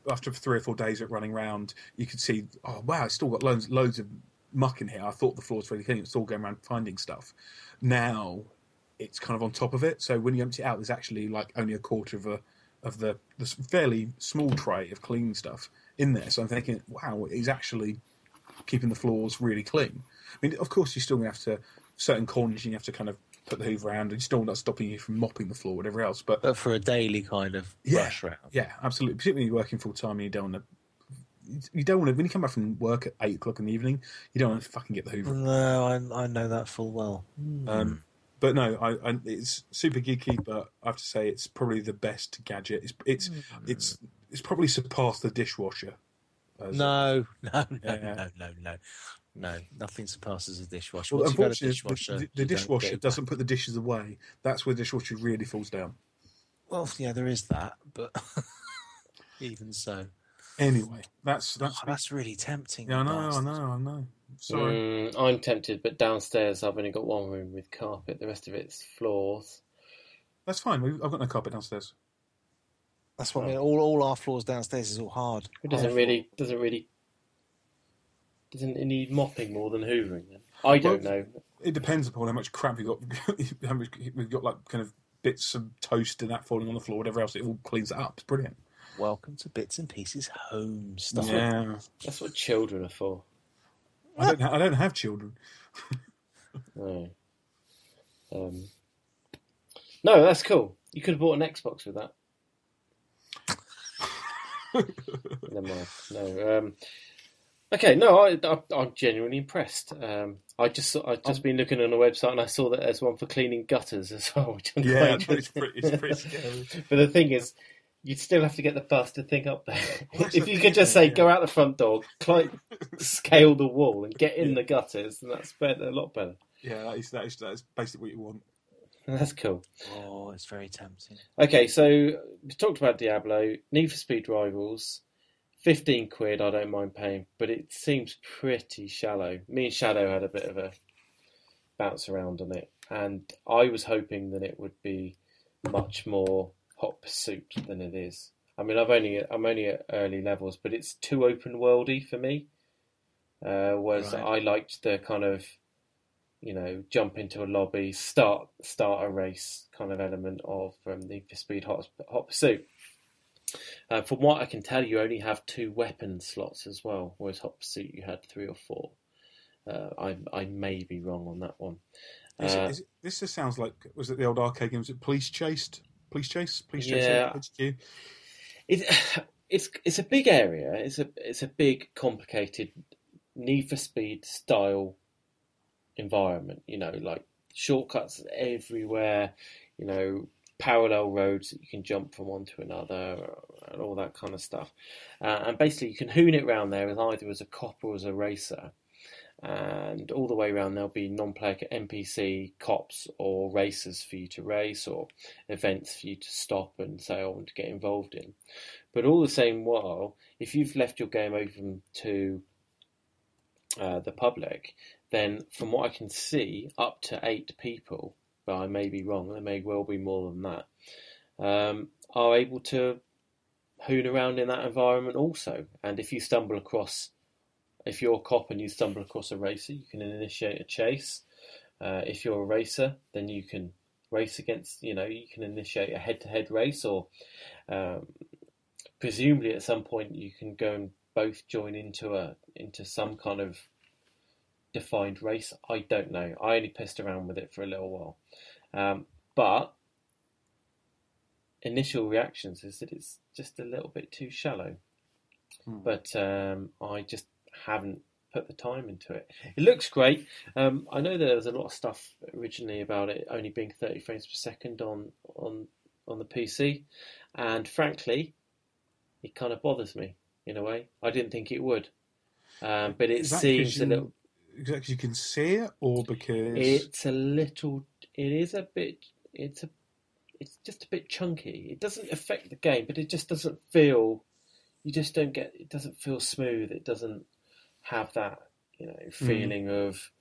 after three or four days of running around. You could see, oh wow, it's still got loads loads of muck in here. I thought the floor was really clean. It's all going around finding stuff. Now it's kind of on top of it. So when you empty it out, there's actually like only a quarter of a of the the fairly small tray of clean stuff in there. So I'm thinking, wow, he's actually keeping the floors really clean. I mean, of course, you still have to certain corners you have to kind of put the hoover around, and still not stopping you from mopping the floor, whatever else. But But for a daily kind of Yeah. rush round. yeah, absolutely. Particularly when you're working full time, and you don't want to. You don't want to when you come back from work at eight o'clock in the evening. You don't want to fucking get the hoover. No, I, I know that full well. Um, but no, I, I, it's super geeky. But I have to say, it's probably the best gadget. It's it's it's it's probably surpassed the dishwasher. No, no, no, Yeah. no, no, no, no. Nothing surpasses a dishwasher. Well, Once you've got a unfortunately, dishwasher, the, the, you dishwasher doesn't back. put the dishes away. That's where the dishwasher really falls down. Well, yeah, there is that, but even so, Anyway, that's that's. oh, that's really tempting. yeah, I you know, I know, I know. Sorry. Mm, I'm tempted, but downstairs I've only got one room with carpet. The rest of it's floors. That's fine. we I've got no carpet downstairs. That's what I mean. All, all our floors downstairs is all hard. It doesn't Hard really doesn't really doesn't it need mopping more than hoovering. Then I don't Well, know. It depends upon how much crap you got. how much we've got, like kind of bits of toast and that falling on the floor, whatever else. It all cleans it up. It's brilliant. Welcome to Bits and Pieces Home stuff. yeah, That's what children are for. I don't. Ha- I don't have children. No. Um, no, that's cool. You could have bought an Xbox with that. Never mind. No. Um, okay. No, I, I, I'm genuinely impressed. Um, I just saw, I've just been looking on the website and I saw that there's one for cleaning gutters as well. Which I'm Yeah, quite it's pretty, it's pretty scary. But the thing is, you'd still have to get the bastard thing up there. if you could just say, yeah. go out the front door, climb, scale the wall, and get in the gutters, then that's better, a lot better. Yeah, that is that is that's basically what you want. That's cool. Oh, it's very tempting. Okay, so we talked about Diablo, Need for Speed Rivals, fifteen quid. I don't mind paying, but it seems pretty shallow. Me and Shadow had a bit of a bounce around on it, and I was hoping that it would be much more hot pursuit than it is. I mean, I've only I'm only at early levels, but it's too open worldy for me. Uh, whereas Right. I liked the kind of you know, jump into a lobby, start start a race kind of element of um, Need for Speed Hot, Hot Pursuit. Uh, from what I can tell, you only have two weapon slots as well, whereas Hot Pursuit you had three or four. Uh, I I may be wrong on that one. Is Uh, is it- this just sounds like was it the old arcade game? Was it Police Chased? Police Chase? Police Chase? Yeah. HQ? it, it's it's a big area. It's a it's a big, complicated Need for Speed style environment. You know, like shortcuts everywhere. You know, parallel roads that you can jump from one to another, and all that kind of stuff. Uh, and basically, you can hoon it around there as either as a cop or as a racer. And all the way around, there'll be non-player NPC cops or racers for you to race, or events for you to stop and sail and to get involved in. But all the same while, if you've left your game open to uh, the public, then from what I can see, up to eight people, but I may be wrong, there may well be more than that, um, are able to hoon around in that environment also. And if you stumble across, if you're a cop and you stumble across a racer, you can initiate a chase. Uh, if you're a racer, then you can race against, you know, you can initiate a head-to-head race, or um, presumably at some point you can go and both join into a into some kind of defined race. I don't know. I only pissed around with it for a little while, um, but initial reactions is that it's just a little bit too shallow. Hmm. But um, I just haven't put the time into it. It looks great. Um, I know there was a lot of stuff originally about it only being 30 frames per second on on on the PC, and frankly, it kind of bothers me in a way. I didn't think it would, um, but it Is that 'cause seems a little. Is that 'cause you can see it, or because It's a little. It is a bit. It's a. It's just a bit chunky. It doesn't affect the game, but it just doesn't feel. You just don't get. It doesn't feel smooth. It doesn't have that you know mm-hmm. feeling of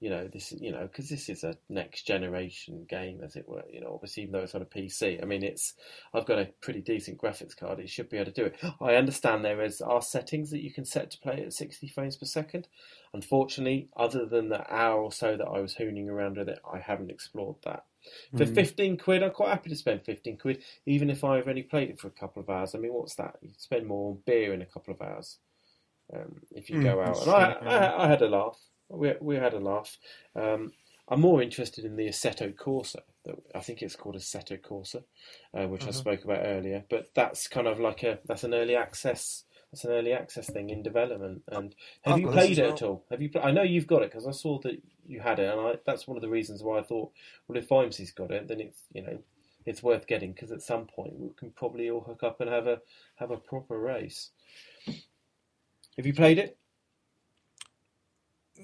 you know, this you know because this is a next generation game, as it were. You know, obviously even though it's on a PC, I mean, it's I've got a pretty decent graphics card. It should be able to do it. I understand there is are settings that you can set to play at 60 frames per second. Unfortunately, other than the hour or so that I was hooning around with it, I haven't explored that. For Mm. 15 quid, I'm quite happy to spend 15 quid, even if I've only played it for a couple of hours. I mean, what's that? You spend more on beer in a couple of hours um, if you Mm, go out. And I, I, I had a laugh. We, we had a laugh. Um, I'm more interested in the Assetto Corsa. That I think it's called Assetto Corsa, uh, which I Mhm. spoke about earlier. But that's kind of like a that's an early access. That's an early access thing in development. And have I've you played it well. at all? Have you? Pl- I know you've got it because I saw that you had it, and I, that's one of the reasons why I thought, well, if Vimesy's got it, then it's you know it's worth getting because at some point we can probably all hook up and have a have a proper race. Have you played it?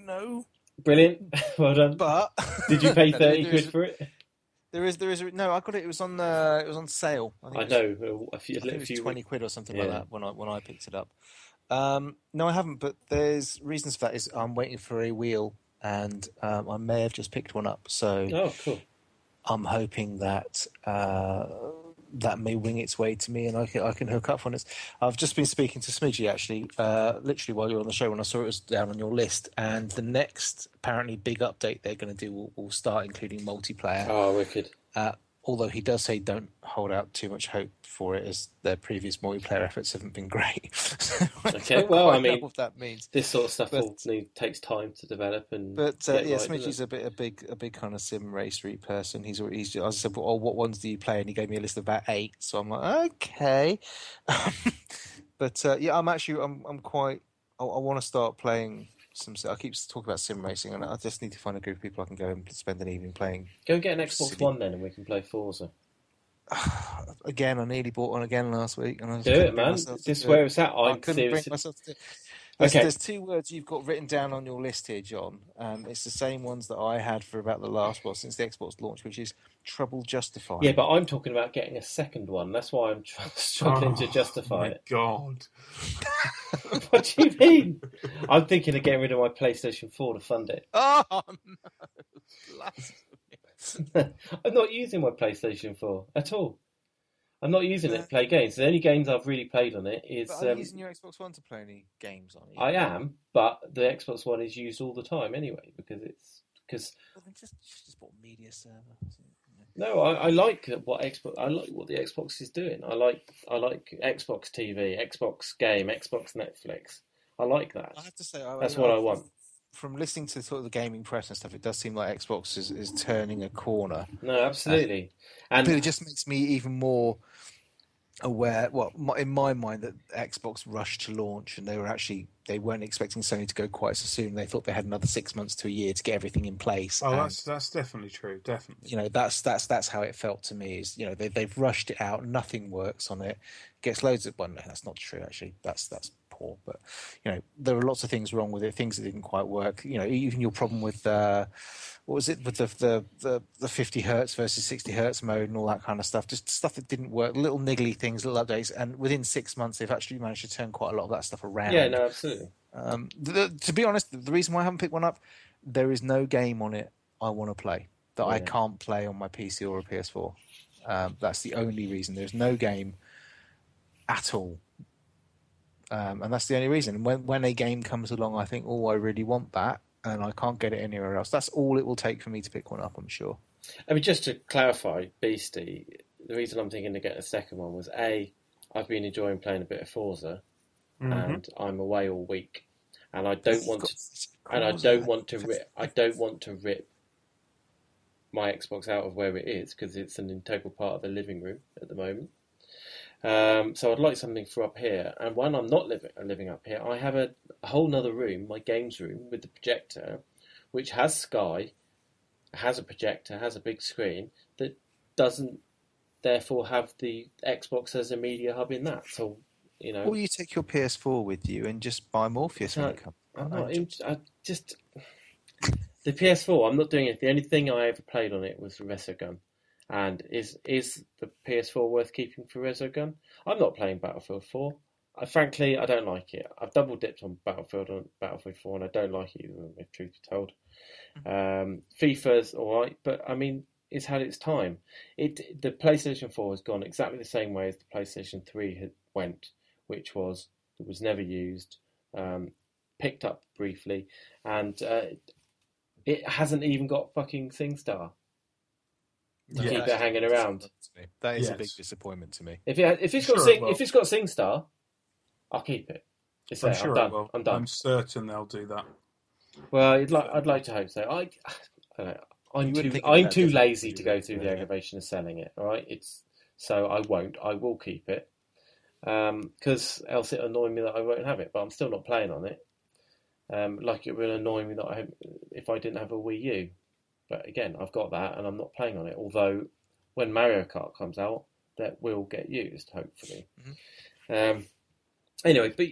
No, Brilliant, well done. but Did you pay thirty quid is- for it? There is, there is. No, I got it. It was on the, it was on sale. think I it was- know a few, I think a it was few twenty quid or something Yeah. like that when I when I picked it up. Um, no, I haven't. But there's reasons for that. Is I'm waiting for a wheel, and um, I may have just picked one up. So Oh, cool. I'm hoping that uh, that may wing its way to me, and I can I can hook up on it. I've just been speaking to Smidgy actually, uh, literally while you were on the show when I saw it was down on your list, and the next apparently big update they're going to do will, will start including multiplayer. Oh, wicked. Uh, although he does say don't hold out too much hope for it, as their previous multiplayer efforts haven't been great. So Okay, well, I mean- what that means. This sort of stuff But- all need, takes time to develop and. But uh, yeah, right, doesn't Smidgy's it? a bit a big a big kind of sim racery person. He's he's I said, well, oh, what ones do you play? And he gave me a list of about eight. So I'm like, okay. but uh, yeah, I'm actually I'm I'm quite. I, I want to start playing some. I keep talking about sim racing, and I just need to find a group of people I can go and spend an evening playing. Go and get an Xbox Silly. One then, and we can play Forza. Again, I nearly bought one again last week, and I Do it, man. This is where it. it's at. I I'm couldn't bring seriously. myself to. do it. There's, Okay. there's two words you've got written down on your list here, John. Um, it's the same ones that I had for about the last, well, since the Xbox launch, which is trouble justifying. Yeah, but I'm talking about getting a second one. That's why I'm tr- struggling to Oh, justify my it. God. what do you mean? I'm thinking of getting rid of my PlayStation 4 to fund it. Oh no! I'm not using my PlayStation 4 at all. I'm not using it to play games. The only games I've really played on it is. But are you Um, using your Xbox One to play any games on it? I am, but the Xbox One is used all the time anyway because it's because Well, just just bought a media server. no, I, I like what Xbox. I like what the Xbox is doing. I like I like Xbox TV, Xbox Game, Xbox Netflix. I like that. I have to say, I, That's what I want. From listening to sort of the gaming press and stuff, it does seem like Xbox is, is turning a corner. No, absolutely. And but it just makes me even more aware. Well, my- in my mind, that Xbox rushed to launch, and they were actually they weren't expecting Sony to go quite so soon. They thought they had another six months to a year to get everything in place. Oh, and, that's that's definitely true. Definitely. you know that's that's that's how it felt to me. Is you know they they've rushed it out. Nothing works on it. Gets loads of. Well, no, that's not true. Actually, that's that's poor. But you know there are lots of things wrong with it. Things that didn't quite work. You know even your problem with. Uh, what was it with the, the the the 50 hertz versus 60 hertz mode and all that kind of stuff? Just stuff that didn't work, little niggly things, little updates, and within six months they've actually managed to turn quite a lot of that stuff around. yeah, no, absolutely. Um, the, to be honest, the reason why I haven't picked one up, there is no game on it I want to play that I can't play on my PC or a PS4. Um, that's the only reason. There's no game at all, um, and that's the only reason. When when a game comes along, I think, oh, I really want that, and I can't get it anywhere else. That's all it will take for me to pick one up. I'm sure. I mean, just to clarify, Beastie, the reason I'm thinking to get a second one was A, I've been enjoying playing a bit of Forza, Mhm. and I'm away all week, and I don't want to, and I don't want to rip, I don't want to rip my Xbox out of where it is because it's an integral part of the living room at the moment. Um, so I'd like something for up here, and when I'm not living living up here, I have a, a whole other room, my games room with the projector, which has Sky, has a projector, has a big screen that doesn't therefore have the Xbox as a media hub in that. So you know, Or you take your PS4 with you and just buy Morpheus when it comes. I'm not. In, I just the PS4. I'm not doing it. The only thing I ever played on it was Resogun. And is is the PS4 worth keeping for Resogun? I'm not playing Battlefield 4. I, frankly, I don't like it. I've double dipped on Battlefield and Battlefield 4, and I don't like it, either, if truth be told. Um, FIFA's all right, but I mean, it's had its time. It the PlayStation 4 has gone exactly the same way as the PlayStation 3 had went, which was it was never used, um, picked up briefly, and uh, it hasn't even got fucking SingStar. To Yeah. keep it hanging around. That is a big disappointment to me. If it if it's got Sure Sing, will. if it's got SingStar, I'll keep it. It's I'm there. sure I'm it done. will. I'm done. I'm certain they'll do that. Well, I'd like I'd like to hope so. I, I don't know. I'm You too I'm too lazy to go through the aggravation of selling it. All right, it's so I won't. I will keep it because else it'll annoy me that I won't have it. But I'm still not playing on it. Um, like it would annoy me that I if I didn't have a Wii U. But again, I've got that and I'm not playing on it. Although when Mario Kart comes out, that will get used hopefully. Um, anyway, but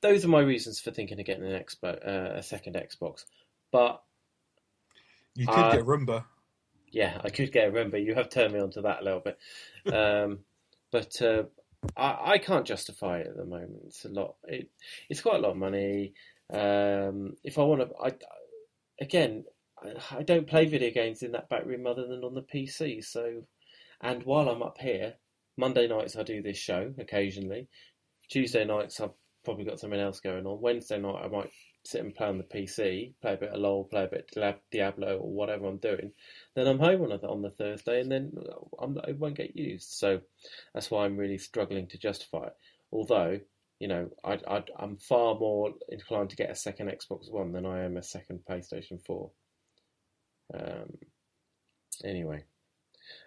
those are my reasons for thinking of getting an Xbox, uh, a second Xbox. But You could Uh, get Roomba. yeah, I could get a Roomba. You have turned me onto that a little bit, um, but uh, I, I can't justify it at the moment. It's a lot. It, it's quite a lot of money. Um, if I want to, I again, I, don't play video games in that back room other than on the PC. So, and while I'm up here, Monday nights I do this show occasionally. Tuesday nights I've probably got something else going on. Wednesday night I might sit and play on the PC, play a bit of LOL, play a bit of Diablo or whatever I'm doing. Then I'm home on, a, on the Thursday, and then I'm, it won't get used. So that's why I'm really struggling to justify it. Although, you know, I, I'm far more inclined to get a second Xbox One than I am a second PlayStation 4. Um, anyway,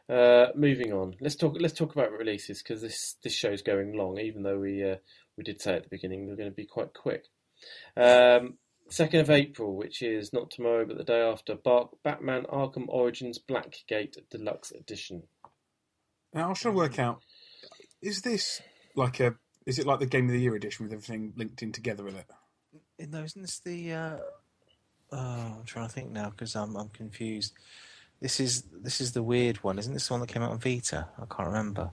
uh, moving on. Let's talk. Let's talk about releases because this this show's going long. Even though we uh, we did say at the beginning we're going to be quite quick. Um, 2nd of April, which is not tomorrow but the day after, Bark, Batman Arkham Origins Blackgate Deluxe Edition. Now, I was trying to work out: is this like a? Is it like the Game of the Year edition with everything linked in together with it? No, isn't this the? Uh, oh, I'm trying to think now because I'm I'm confused. This is this is the weird one, isn't this the one that came out on Vita? I can't remember.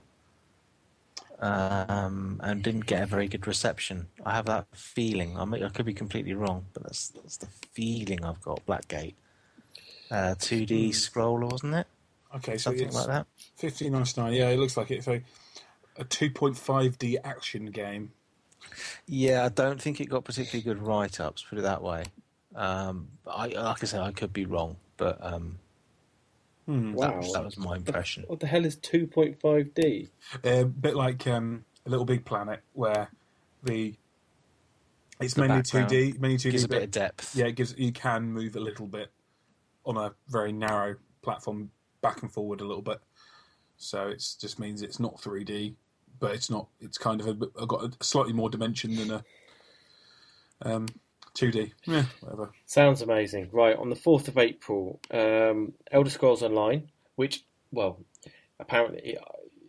Um, and didn't get a very good reception. I have that feeling. I, may, I could be completely wrong, but that's that's the feeling I've got. Blackgate, uh, 2D scroller, wasn't it? Okay, so Something like that. fifteen ninety nine. Yeah, it looks like it's a a two point five D action game. Yeah, I don't think it got particularly good write-ups. Put it that way. Um, I like I say, I could be wrong, but um, Hmm. that, Wow. that was my impression. What the hell is 2.5D? A bit like um, a Little Big Planet, where the it's The mainly two D, mainly two Gives D, a bit but of depth. yeah, it gives you can move a little bit on a very narrow platform, back and forward a little bit. So it just means it's not three D, but it's not. It's kind of a, bit- got a slightly more dimension than a um, two D. Yeah, whatever. Sounds amazing. Right, on the 4th of April, um, Elder Scrolls Online, which, well, apparently it,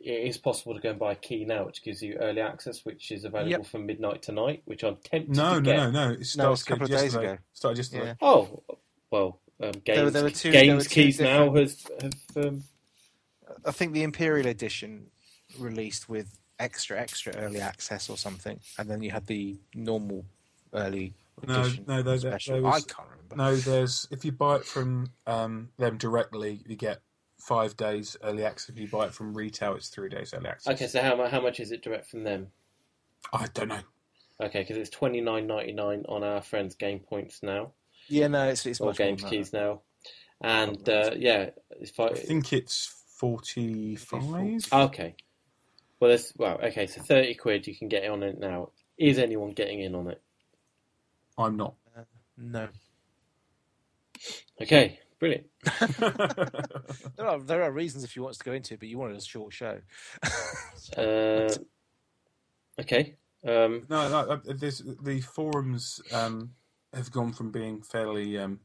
it is possible to go and buy a key now, which gives you early access, which is available Yep. from midnight tonight, which I'm tempted No, to no, get. no, no. It No, started it's a couple of days yesterday. ago. Started yesterday. Yeah. Oh, well, um, games, There were- there were two- there games were two keys now has different- have. Um, I think the Imperial Edition released with extra extra early access or something, and then you had the normal early No, no, there- there- special. there was- I can't remember. No, there's if you buy it from um, them directly, you get five days early access. If you buy it from retail, it's three days early access. okay, so how, mu- how much is it direct from them? I don't know. Okay, because it's twenty nine ninety nine on our friends' Game Points now, Yeah, no, it's it's or more Games than Keys now, and uh, yeah, if I, I think it's forty-five. Okay. Well, there's well, okay. So thirty quid, you can get on it now. Is anyone getting in on it? I'm not. that. No, Okay, brilliant. there are there are reasons if you want to go into it, but you wanted a short show. Uh, okay. Um, no, no. uh, the forums um, have gone from being fairly um,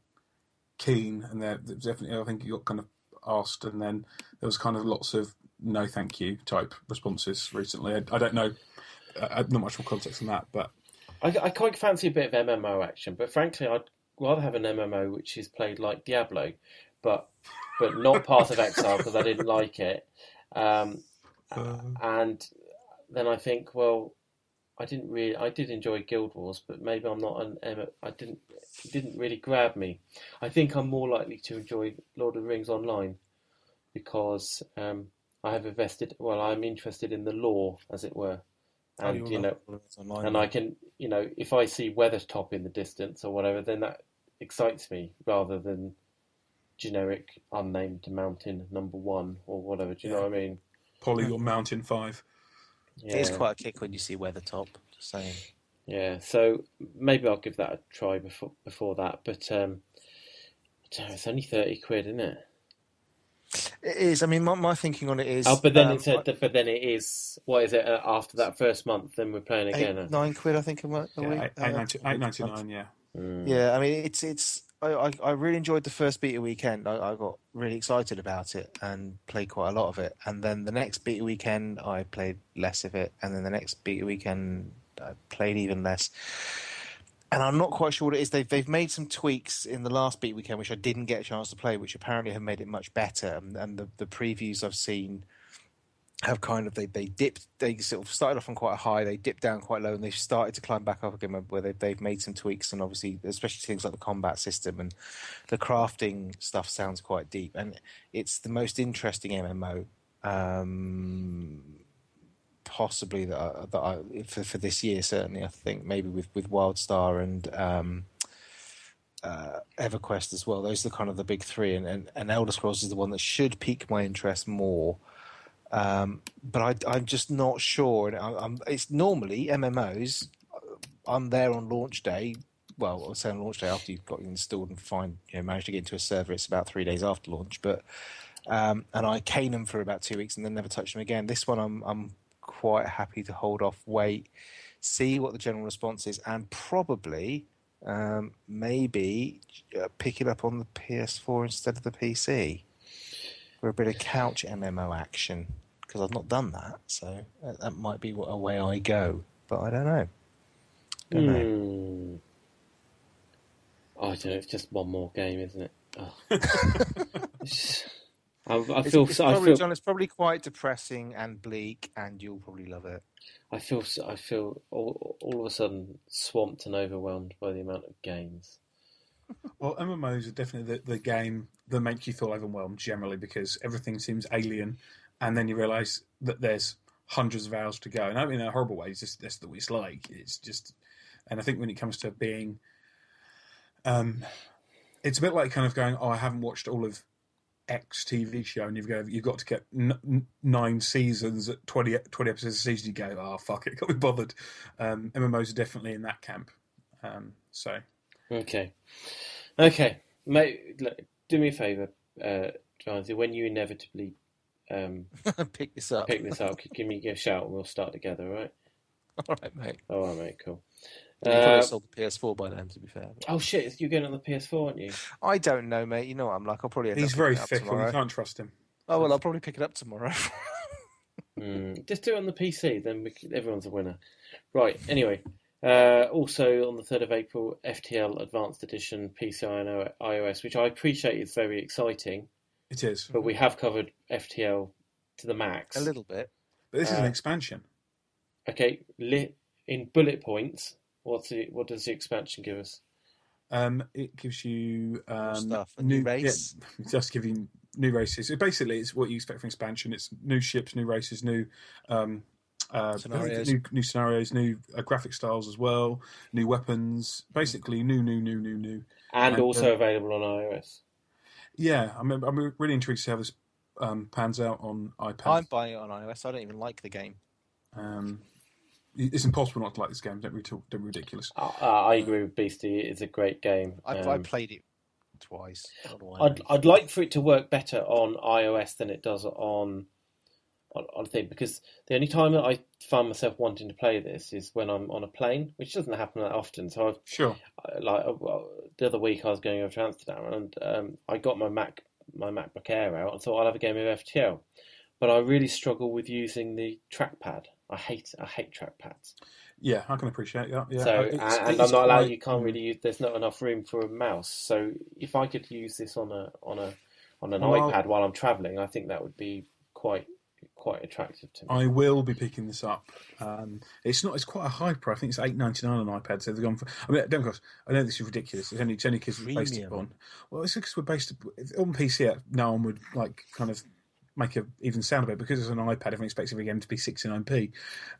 keen, and they're they're definitely. I think you got kind of asked, and then there was kind of lots of no, thank you type responses recently. I, I don't know. Uh, not much more context than that, but I, I quite fancy a bit of MMO action, but frankly, I'd rather have an MMO which is played like Diablo, but but not Path of Exile because I didn't like it. Um, uh, and then I think, well, I didn't really. I did enjoy Guild Wars, but maybe I'm not an. I didn't. It didn't really grab me. I think I'm more likely to enjoy Lord of the Rings online because um, I have invested. Well, I'm interested in the lore, as it were, and you'll you know, Lord of the Rings online, and I can, you know, if I see Weathertop in the distance or whatever, then that excites me rather than generic unnamed mountain number one or whatever. Do you know what I mean? Polygon Mountain Five. Yeah. It is quite a kick when you see Weathertop. Just saying. Yeah, so maybe I'll give that a try before before that. But um, know, it's only thirty quid, isn't it? It is. I mean, my, my thinking on it is. Oh, but then um, it's a, but then it is what is it uh, after that first month? Then we're playing eight, again. nine quid, I think. A month, a Yeah, week, eight, uh, eight ninety eight ninety nine. Yeah. Mm. Yeah, I mean, it's it's. I, I, I really enjoyed the first beta weekend. I, I got really excited about it and played quite a lot of it. And then the next beta weekend, I played less of it. And then the next beta weekend, I played even less. And I'm not quite sure what it is. They've they've made some tweaks in the last beta weekend, which I didn't get a chance to play, which apparently have made it much better. And, and the the previews I've seen have kind of they they dipped they sort of started off on quite a high they dipped down quite low and they've started to climb back up again where they've, they've made some tweaks and obviously especially things like the combat system and the crafting stuff sounds quite deep and it's the most interesting MMO um, possibly that I, that I, for for this year certainly I think maybe with with WildStar and um, uh, EverQuest as well those are kind of the big three and, and, and Elder Scrolls is the one that should pique my interest more um, but I, I'm just not sure. And I'm, it's normally MMOs. I'm there on launch day. Well, I'll say on launch day after you've got installed and find you know managed to get into a server. It's about three days after launch. But um, and I cane them for about two weeks and then never touch them again. This one I'm I'm quite happy to hold off, wait, see what the general response is, and probably um, maybe uh, pick it up on the PS4 instead of the PC for a bit of couch MMO action because I've not done that, so that, that might be a way I go. But I don't know. Don't know. Hmm. Oh, I don't know. It's just one more game, isn't it? Oh. It's just- I, I It's, feel. it's so- I probably, feel. John, it's probably quite depressing and bleak, and you'll probably love it. I feel. I feel all, all of a sudden swamped and overwhelmed by the amount of games. Well, MMOs are definitely the, the game that makes you feel overwhelmed generally because everything seems alien, and then you realise that there's hundreds of hours to go. And I mean in a horrible way. It's just that's the way it's like. It's just, and I think when it comes to being, um, it's a bit like kind of going, oh, I haven't watched all of X TV show, and you've got you've got to get n- n- nine seasons at 20, 20 episodes a season. You go, oh fuck it, can't be bothered. Um, MMOs are definitely in that camp. Um, so Okay, okay, mate. Look, do me a favour, uh, Jonathan. When you inevitably um, Pick this up. pick this up, give me a shout, and we'll start together. All right? All right, mate. All right, mate. Cool. You probably Uh, sold the PS4 by then, to be fair. oh shit! You're getting on the PS4, aren't you? I don't know, mate. You know what I'm like. I'll probably end he's up very picking it up fickle. tomorrow. You can't trust him. Oh well, I'll probably pick it up tomorrow. Mm, just do it on the PC, then we can, everyone's a winner. Right, anyway. Uh, also on the 3rd of April, FTL Advanced Edition PCI and iOS, which I appreciate is very exciting, It is, but we have covered FTL to the max. a little bit. but this is an uh, expansion. Okay, li- in bullet points, what's the, what does the expansion give us? Um, it gives you um, stuff, a new race. Yeah, just give you new races. It basically, it's what you expect from expansion. It's new ships, new races, new um, uh, Scenarios. new, new scenarios, new uh, graphic styles as well, new weapons. Basically, new, new, new, new, new. And And, also uh, available on iOS. Yeah, I'm, I'm really intrigued to see how this um, pans out on iPad. I'm buying it on iOS. I don't even like the game. Um, it's impossible not to like this game. Don't be, too, don't be ridiculous. I, I agree with Beastie, it's a great game. I, I Um, played it twice. I don't know why. I'd I'd like for it to work better on iOS than it does on on, on thing because the only time that I find myself wanting to play this is when I'm on a plane, which doesn't happen that often. So I've Sure. I- like uh, well, the other week I was going over to Amsterdam and um, I got my Mac my MacBook Air out and thought I'll have a game of FTL, but I really struggle with using the trackpad. I hate I hate trackpads. Yeah, I can appreciate that. Yeah, so It's- and, and it's I'm not allowed. quite- You can't really use. There's not enough room for a mouse. So if I could use this on a on a on an Well, iPad while I'm traveling, I think that would be quite quite attractive to me. I will be picking this up. Um, it's not. It's quite a high price. I think it's eight ninety nine on iPad. So they've gone for. I mean, don't cost. I know this is ridiculous. It's only it's only because we're based Premium. on. Well, it's because we're based on PC. No one would like kind of make a even sound of it because it's an iPad. Everyone expects every game to be sixty nine p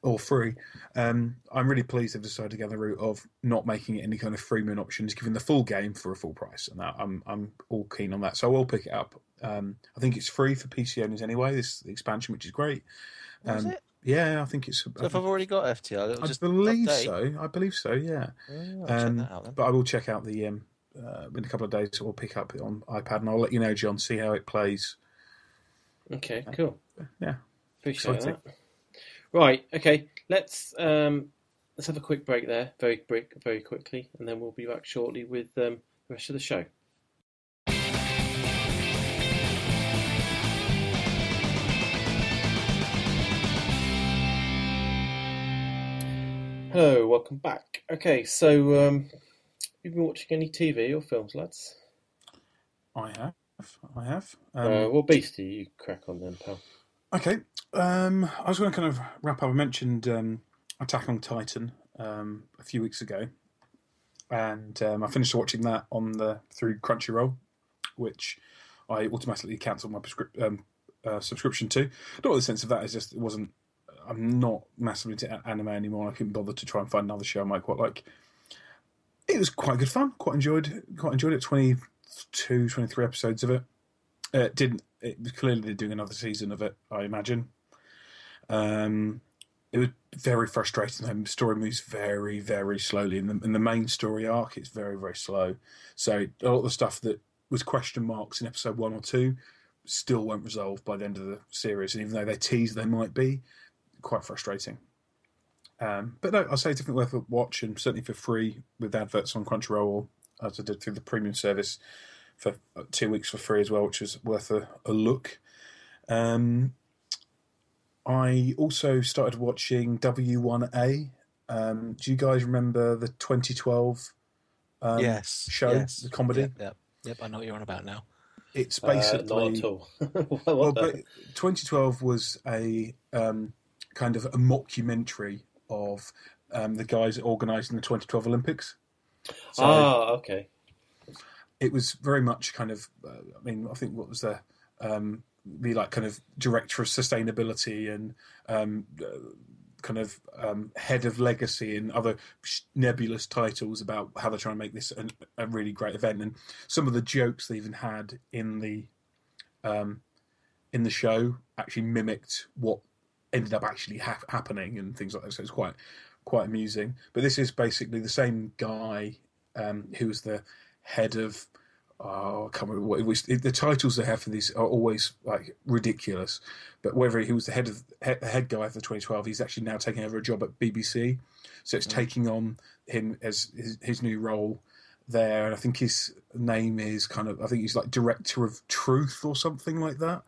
or free. Um, I'm really pleased they've decided to go the route of not making it any kind of freemium options, giving the full game for a full price, and that, I'm I'm all keen on that. So I will pick it up. Um, I think it's free for PC owners anyway. This expansion, which is great. Was Um, it? Yeah, I think it's. So if I've already got FTL, it'll I just believe update. so. I believe so. Yeah, Oh, I'll check um, that out then. but I will check out the um, uh, in a couple of days. We'll pick up on iPad, and I'll let you know, John. See how it plays. Okay, cool. Yeah, Appreciate Exciting. that. Right, okay. Let's um, let's have a quick break there, very quick, very quickly, and then we'll be back shortly with um, the rest of the show. Hello, welcome back. Okay, so um, you've been watching any TV or films, lads? I have. I have. Um, uh, what beast do you crack on then, pal? Okay. Um, I was going to kind of wrap up. I mentioned um, Attack on Titan um, a few weeks ago, and um, I finished watching that on the through Crunchyroll, which I automatically cancelled my prescrip- um, uh, subscription to. Not the sense of that is just it wasn't. I'm not massively into anime anymore. I couldn't bother to try and find another show I might quite like. It was quite good fun. Quite enjoyed. Quite enjoyed it. 22, 23 episodes of it. Uh, it didn't. It was clearly they're doing another season of it. I imagine. Um, it was very frustrating. The story moves very, very slowly, and the, and the main story arc is very, very slow. So a lot of the stuff that was question marks in episode one or two still won't resolve by the end of the series, and even though they tease they might be, quite frustrating. Um, but no, I'll say it's definitely worth a watch, and certainly for free with adverts on Crunchyroll, or as I did through the premium service for uh, two weeks for free as well, which was worth a, a look. Um, I also started watching W1A. Um, do you guys remember the 2012 um, yes. show, yes. the comedy? Yep, yep. Yep, I know what you're on about now. It's Uh, basically not at all. what well, but 2012 was a um, kind of a mockumentary of um, the guys organising the 2012 Olympics. So ah, okay. it was very much kind of. Uh, I mean, I think what was the um, the like kind of director of sustainability and um, uh, kind of um, head of legacy and other nebulous titles about how they're trying to make this an, a really great event and some of the jokes they even had in the um, in the show actually mimicked what ended up actually hap happening and things like that. So it's quite quite amusing. But this is basically the same guy um, who was the head of. Oh, I can't remember what it was. The titles they have for these are always like ridiculous. But whether he was the head of head, the head guy for 2012, he's actually now taking over a job at BBC. So it's taking on him as his, his new role there. And I think his name is kind of I think he's like director of truth or something like that.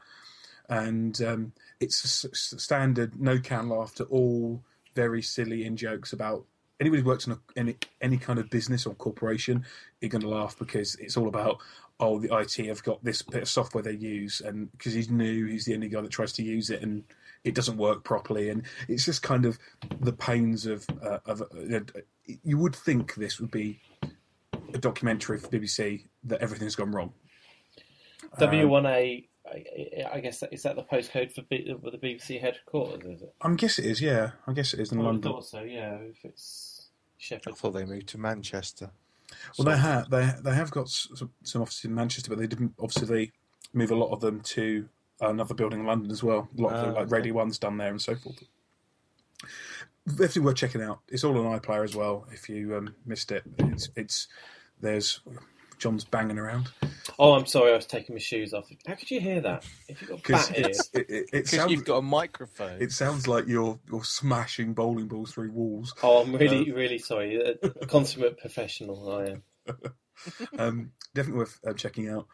And um, it's a standard no can laughter, all very silly in jokes about anybody who works in a, any any kind of business or corporation. You're going to laugh because it's all about oh the IT have got this bit of software they use, and because he's new, he's the only guy that tries to use it, and it doesn't work properly, and it's just kind of the pains of uh, of. Uh, you would think this would be a documentary for BBC that everything's gone wrong. W1A, I, I guess, that, is that the postcode for B, for the BBC headquarters, is it? I guess it is, yeah. I guess it is in I would have London. thought so, yeah, if it's I Sheffield. thought they moved to Manchester. Well, they have they they have got some, some offices in Manchester, but they didn't obviously move a lot of them to another building in London as well. A lot of the, like okay. Radio One's done there and so forth. Definitely worth checking out. It's all on iPlayer as well. If you um, missed it, it's it's there's John's banging around Oh, I'm sorry, I was taking my shoes off. How could you hear that? If you've got because bat ears. it, it, it Because sounds you've got a microphone. it sounds like you're you're smashing bowling balls through walls. Oh, I'm really, really sorry. A a consummate professional, I am. um, definitely worth uh, checking out.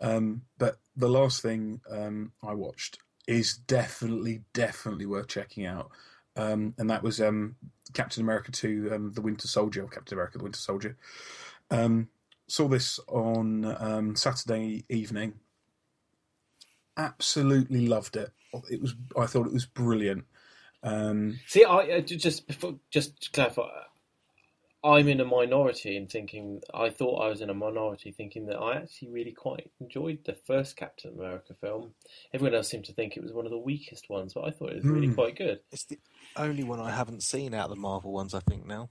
Um, but the last thing um, I watched is definitely, definitely worth checking out, um, and that was um, Captain America Two: um, The Winter Soldier, or Captain America: The Winter Soldier. Um, saw this on um, Saturday evening. absolutely loved it. It was I thought it was brilliant. Um, See, I uh, just before, just to clarify, I'm in a minority in thinking. I thought I was in a minority thinking that I actually really quite enjoyed the first Captain America film. Everyone else seemed to think it was one of the weakest ones, but I thought it was really Hmm. quite good. It's the only one I haven't seen out of the Marvel ones. I think now.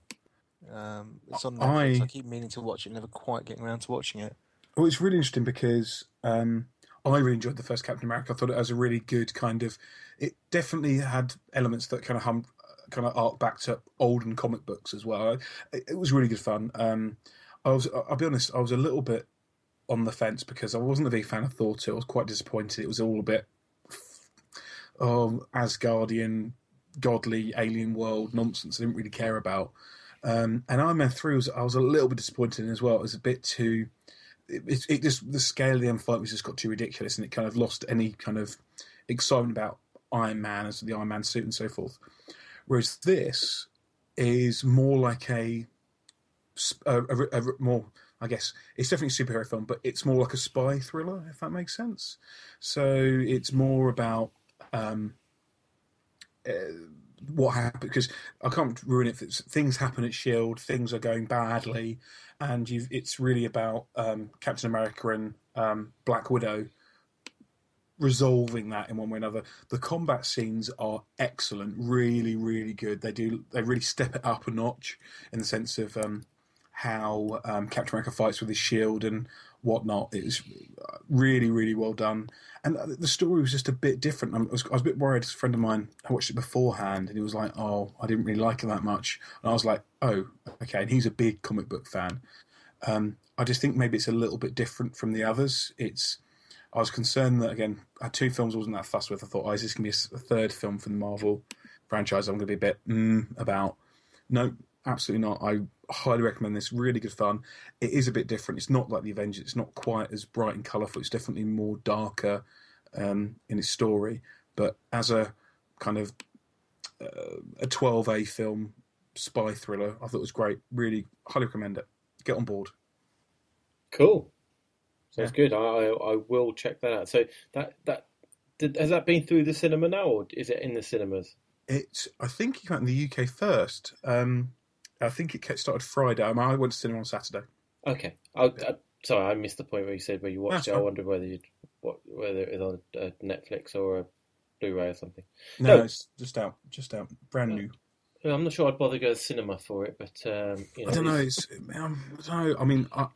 Um, it's on I- Netflix. I... keep meaning to watch it, never quite getting around to watching it. Well, it's really interesting because um, I really enjoyed the first Captain America. I thought it was a really good kind of. It definitely had elements that kind of hum, kind of arc back to olden comic books as well. It, it was really good fun. Um, I was, I'll be honest, I was a little bit on the fence because I wasn't a big fan of Thor 2. I was quite disappointed. It was all a bit, oh, Asgardian, godly alien world nonsense. I didn't really care about. Um, and Iron Man 3 was, I was a little bit disappointed in as well. It was a bit too it, it, just the scale of the end fight was just got too ridiculous, and it kind of lost any kind of excitement about Iron Man as the Iron Man suit and so forth. Whereas this is more like a, a, a- a- more, I guess it's definitely a superhero film, but it's more like a spy thriller, if that makes sense. So it's more about um, uh, what happened because I can't ruin it. Things happen at Shield, things are going badly, and it's really about um, Captain America and um, Black Widow resolving that in one way or another. The combat scenes are excellent, really, really good. They do they really step it up a notch in the sense of um, how um, Captain America fights with his shield and whatnot. It's really, really well done. And the story was just a bit different. I was, I was a bit worried. A friend of mine, I watched it beforehand, and he was like, "Oh, I didn't really like it that much." And I was like, "Oh, okay." And he's a big comic book fan. Um, I just think maybe it's a little bit different from the others. It's I was concerned that again, I had two films I wasn't that fussed with. I thought, oh, is this going to be a, third film from the Marvel franchise? I'm going to be a bit mm, about. No, absolutely not. I highly recommend this. Really good fun. It is a bit different. It's not like the Avengers. It's not quite as bright and colourful. It's definitely more darker um, in its story. But as a kind of uh, a 12A film spy thriller, I thought it was great. Really highly recommend it. Get on board. Cool. Sounds good. I, I I will check that out. So that that did, has that been through the cinema now, or is it in the cinemas? It's. I think it came out in the UK first. Um, I think it kept- started Friday. I, mean, I went to cinema on Saturday. Okay. I, I, sorry, I missed the point where you said where you watched That's it. I wondered whether you what whether it was on a Netflix or a Blu-ray or something. No, No. it's just out. Just out. Brand Oh. new. I'm not sure I'd bother go to the cinema for it, but um, you know, I don't know. it's-. Um, I don't know. I mean, I,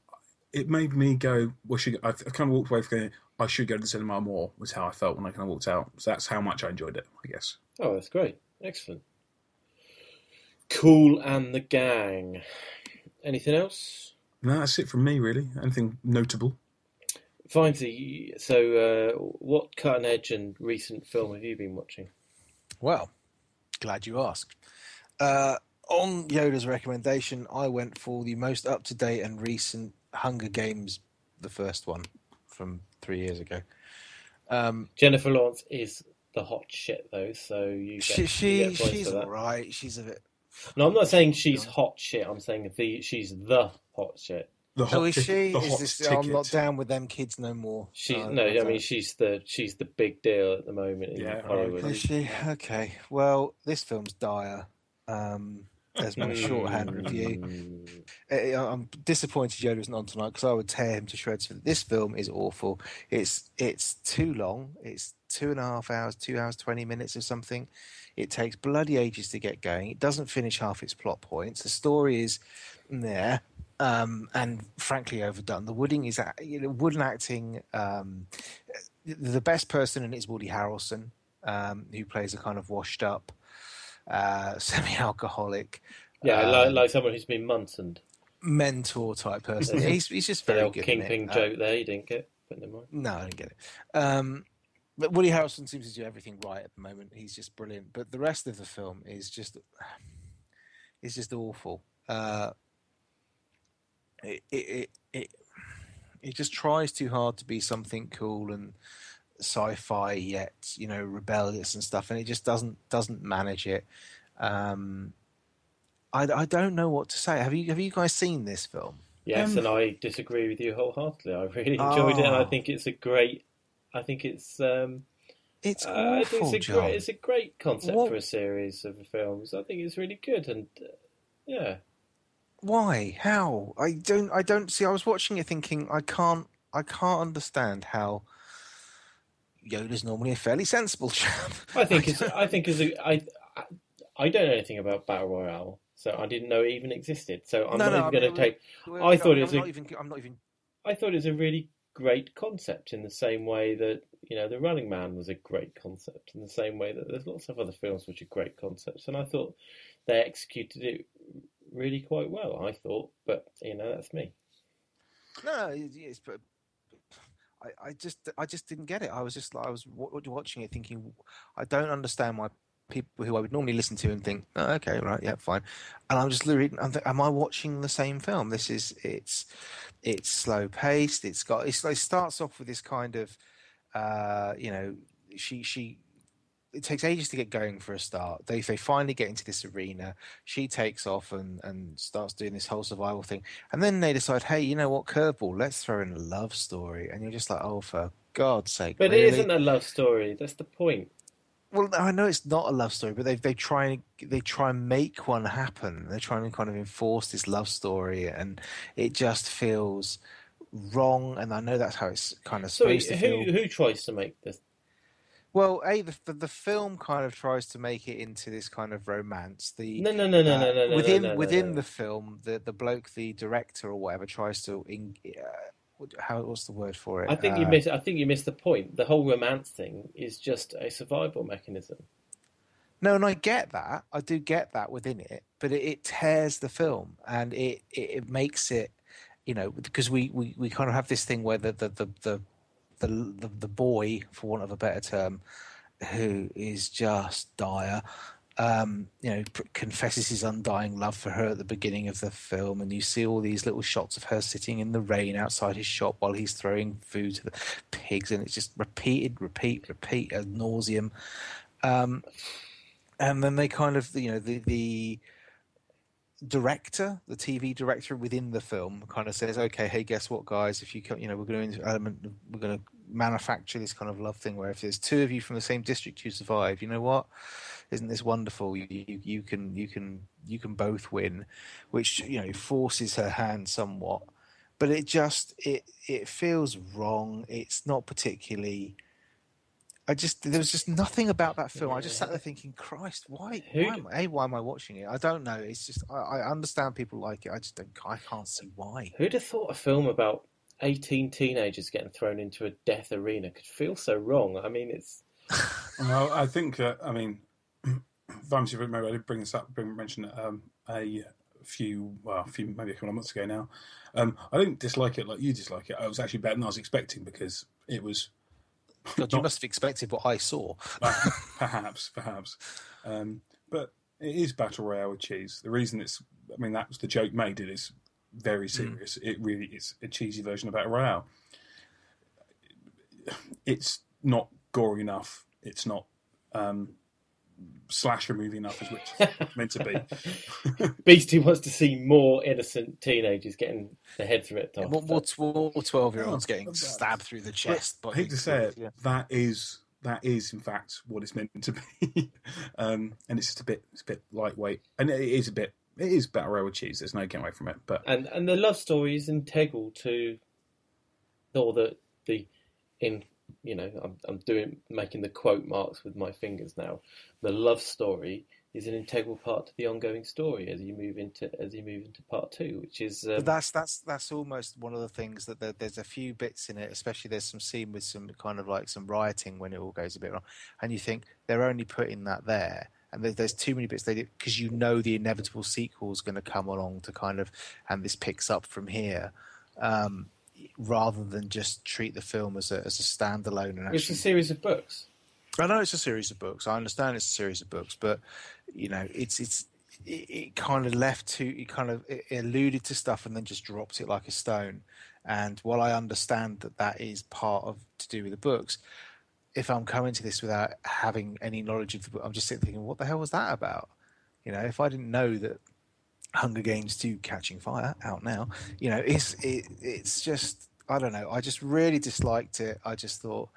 it made me go. Well, should I, I kind of walked away from going. I should go to the cinema more. Was how I felt when I kind of walked out. So that's how much I enjoyed it. I guess. Oh, that's great. Excellent. Cool and the gang. Anything else? No, that's it from me. Really. Anything notable? Finally, so uh, what cutting edge and recent film have you been watching? Well, glad you asked. Uh, on Yoda's recommendation, I went for the most up to date and recent Hunger Games, the first one from three years ago. Um, Jennifer Lawrence is the hot shit though, so you get, she, you get points she's for that. all right. She's a bit. No, I'm not saying she's hot shit. I'm saying the she's the hot shit. The Oh, is tic- she? The Is hot this? I'm not down with them kids no more. She Uh, no, I don't- mean she's the she's the big deal at the moment in Yeah, Hollywood. Is she? Okay. Well, this film's dire. Um, there's my shorthand review. Mm. Eh, I'm disappointed Yoda's not on tonight because I would tear him to shreds. For this film is awful. It's it's too long. It's two and a half hours, two hours twenty minutes or something. It takes bloody ages to get going. It doesn't finish half its plot points. The story is there um, and frankly overdone. The Wooding is a- you know, Wooden acting. Um, the best person in it is Woody Harrelson, um, who plays a kind of washed up, uh, semi-alcoholic. Yeah, um, like, like someone who's been Munson. mentor type person. he's he's just The very old good. in kingpin. Uh, joke there, you didn't get, but never mind. no, I didn't get it. Um, but Woody Harrelson seems to do everything right at the moment. He's just brilliant. But the rest of the film is just is just awful. Uh, it, it it it it just tries too hard to be something cool and sci-fi yet you know rebellious and stuff, and it just doesn't doesn't manage it. Um, I, I don't know what to say. Have you have you guys seen this film? Yes, Um, and I disagree with you wholeheartedly. I really enjoyed it, and I Oh. think it's a great I think it's. Um, It's uh, I think it's a John. great, it's a great concept What- for a series of films. I think it's really good, and uh, yeah, Why? How? I don't. I don't see. I was watching it, thinking, I can't. I can't understand how. Yoda's normally a fairly sensible chap. I think it's. I think it's. A, I, I don't know anything about battle royale, so I didn't know it even existed. So I'm No, not no, even going to take. I thought it was a- not even. I'm not even. I thought it was a really great concept in the same way that you know the Running Man was a great concept in the same way that there's lots of other films which are great concepts, and I thought they executed it really quite well. I thought, but you know that's me. No, it's. I, I just, I just didn't get it. I was just, I was wa- watching it, thinking, I don't understand why people who I would normally listen to and think, oh, okay, right, yeah, fine. And I'm just reading. I'm am I watching the same film? This is, it's, it's slow paced. It's got, it's, it starts off with this kind of, uh, you know, she, she. It takes ages to get going for a start. They they finally get into this arena. She takes off and, and starts doing this whole survival thing. And then they decide, hey, you know what, curveball, let's throw in a love story. And you're just like, oh, for God's sake. But really? it isn't a love story. That's the point. Well, I know it's not a love story, but they they try and they try and make one happen. They're trying to kind of enforce this love story, and it just feels wrong. And I know that's how it's kind of So supposed to feel. who who tries to make this? Well, a the, the the film kind of tries to make it into this kind of romance. The No, no, no, no, uh, no, no, no. within no, no, within the film, the the bloke, the director or whatever, tries to. In, uh, how what's the word for it? I think you Uh, miss. I think you missed the point. The whole romance thing is just a survival mechanism. No, and I get that. I do get that within it, but it, it tears the film and it, it, it makes it, you know, because we, we, we kind of have this thing where the the, the, the the the the boy, for want of a better term, who is just dire, um, you know, confesses his undying love for her at the beginning of the film, and you see all these little shots of her sitting in the rain outside his shop while he's throwing food to the pigs, and it's just repeated, repeat, repeat ad nauseum. Um, and then they kind of you know the the director the tv director within the film kind of says okay hey guess what guys? If you you know we're going to element we're going to manufacture this kind of love thing where if there's two of you from the same district who survive you know what? Isn't this wonderful? You, you you can you can you can both win which you know forces her hand somewhat. But it just it it feels wrong. It's not particularly I just there was just nothing about that film. I just sat there thinking, Christ, why? Who why am, a, why am I watching it? I don't know. It's just I, I understand people like it. I just don't. I can't see why. Who'd have thought a film about eighteen teenagers getting thrown into a death arena could feel so wrong? I mean, it's Well, I think, uh, I mean, Vamsi, maybe I did bring this up, bring mention um, a few, well, a few, maybe a couple of months ago now. Um, I didn't dislike it like you dislike it. I was actually better than I was expecting because it was God, you must have expected what I saw. perhaps, perhaps. Um, but it is battle royale with cheese. The reason it's, I mean, that was the joke made. It is very serious. It really is a cheesy version of battle royale. It's not gory enough. It's not um, slasher movie enough, as which it's meant to be. Beastie wants to see more innocent teenagers getting their heads ripped off. More, more, more twelve-year-olds Oh, getting that's- stabbed through the chest. I hate to say it, yeah. that is that is in fact what it's meant to be, um, and it's just a bit it's a bit lightweight, and it is a bit it is battle royale with cheese. There's no getting away from it, but and and the love story is integral to, or the the in you know I'm I'm doing making the quote marks with my fingers now. The love story is an integral part to the ongoing story as you move into as you move into part two, which is um, that's that's that's almost one of the things that there, there's a few bits in it, especially there's some scene with some kind of like some rioting when it all goes a bit wrong, and you think they're only putting that there, and there, there's too many bits they did because you know the inevitable sequel is going to come along to kind of, and this picks up from here, um, rather than just treat the film as a as a standalone and it's a series of books. I know it's a series of books. I understand it's a series of books, but you know, it's it's it, it kind of left to it kind of it alluded to stuff and then just dropped it like a stone. And while I understand that that is part of to do with the books, if I'm coming to this without having any knowledge of the book, I'm just sitting thinking, what the hell was that about? You know, if I didn't know that Hunger Games 2 Catching Fire out now, you know, it's it, it's just I don't know. I just really disliked it. I just thought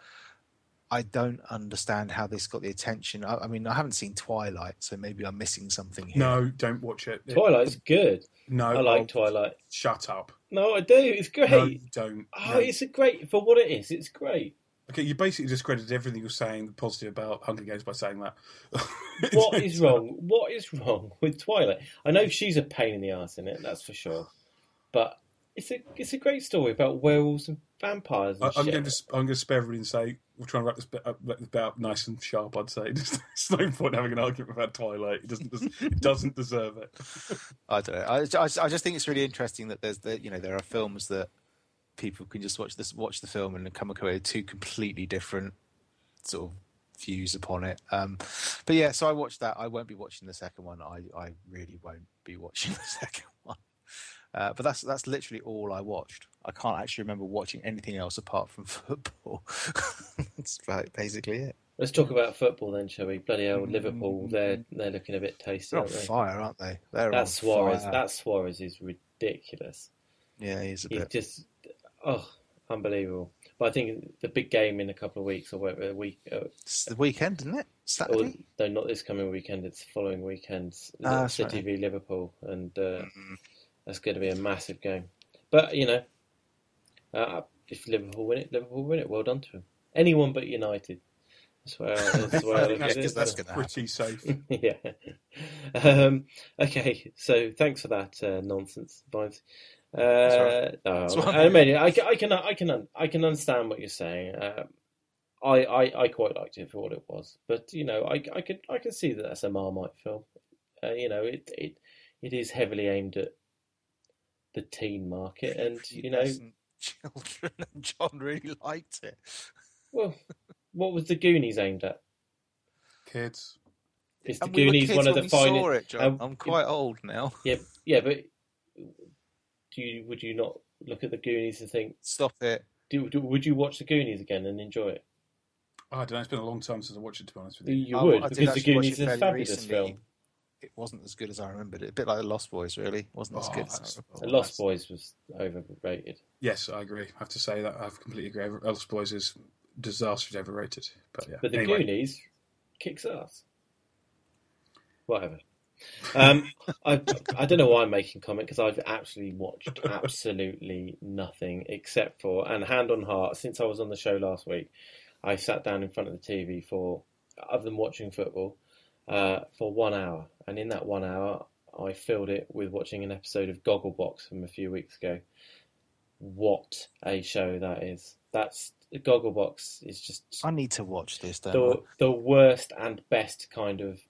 I don't understand how this got the attention. I, I mean, I haven't seen Twilight, so maybe I'm missing something here. No, don't watch it. It- Twilight's good. No, I like oh, Twilight. Shut up. No, I do. It's great. No, don't. Oh, No. it's a great for what it is. It's great. Okay, you basically discredited everything you're saying positive about Hunger Games by saying that. What is wrong? What is wrong with Twilight? I know she's a pain in the ass in it. That's for sure. But it's a it's a great story about werewolves and vampires. And I, I'm going to I'm going to spare everybody and say we're trying to wrap this bit up, wrap this bit up nice and sharp. I'd say there's no point having an argument about Twilight. It doesn't it doesn't deserve it. I don't know. I, I, I just think it's really interesting that there's the you know there are films that people can just watch this watch the film and come away with two completely different sort of views upon it. Um, but yeah, so I watched that. I won't be watching the second one. I, I really won't be watching the second one. Uh, but that's that's literally all I watched. I can't actually remember watching anything else apart from football. that's basically it. Let's talk about football then, shall we? Bloody hell, Liverpool. They're they're looking a bit tasty, They're on aren't they? fire, aren't they? They're That Suarez. fire. That Suarez is ridiculous. yeah, he's a He's bit. just oh, unbelievable. But I think the big game in a couple of weeks or whatever a week. Uh, It's the weekend, isn't it? or, Saturday. no, not this coming weekend. It's the following weekend. Ah, City right. v Liverpool, and uh, Mhm. that's going to be a massive game. But you know, uh, if Liverpool win it, Liverpool win it. Well done to them. Anyone but United. That's where. That's where I I think that's, it. that's that's gonna pretty safe. yeah. Um, okay, so thanks for that uh, nonsense, Vines. Uh, no, I mean, I, can- I can, I can, I can understand what you're saying. Um, I, I, I quite liked it for what it was, but you know, I, I could, I can see that that's a Marmite film. Uh, you know, it, it, it is heavily aimed at the teen market, and you know, children, and John really liked it. well, what was the Goonies aimed at? Kids. Is the And we Goonies kids one of the finest? it, John. um, I'm quite old now. Yeah, yeah, but do you would you not look at the Goonies and think, Stop it. do, do would you watch the Goonies again and enjoy it? Oh, I don't know. It's been a long time since I watched it. To be honest with you. You I- would I did because the watch Goonies it is a fairly fabulous recently. film. It wasn't as good as I remembered it. A bit like the Lost Boys, really. wasn't as Oh, good. as I The remember. Lost Boys was overrated. Yes, I agree. I have to say that I completely agree. Lost Boys is disastrously overrated. But yeah. But the anyway, Goonies kicks ass. Whatever. Um, I I don't know why I'm making comment because I've actually watched absolutely nothing except for and hand on heart since I was on the show last week. I sat down in front of the TV for other than watching football uh, for one hour, and in that one hour, I filled it with watching an episode of Gogglebox from a few weeks ago. What a show that is! That's Gogglebox is just I need to watch this, don't the the worst and best kind of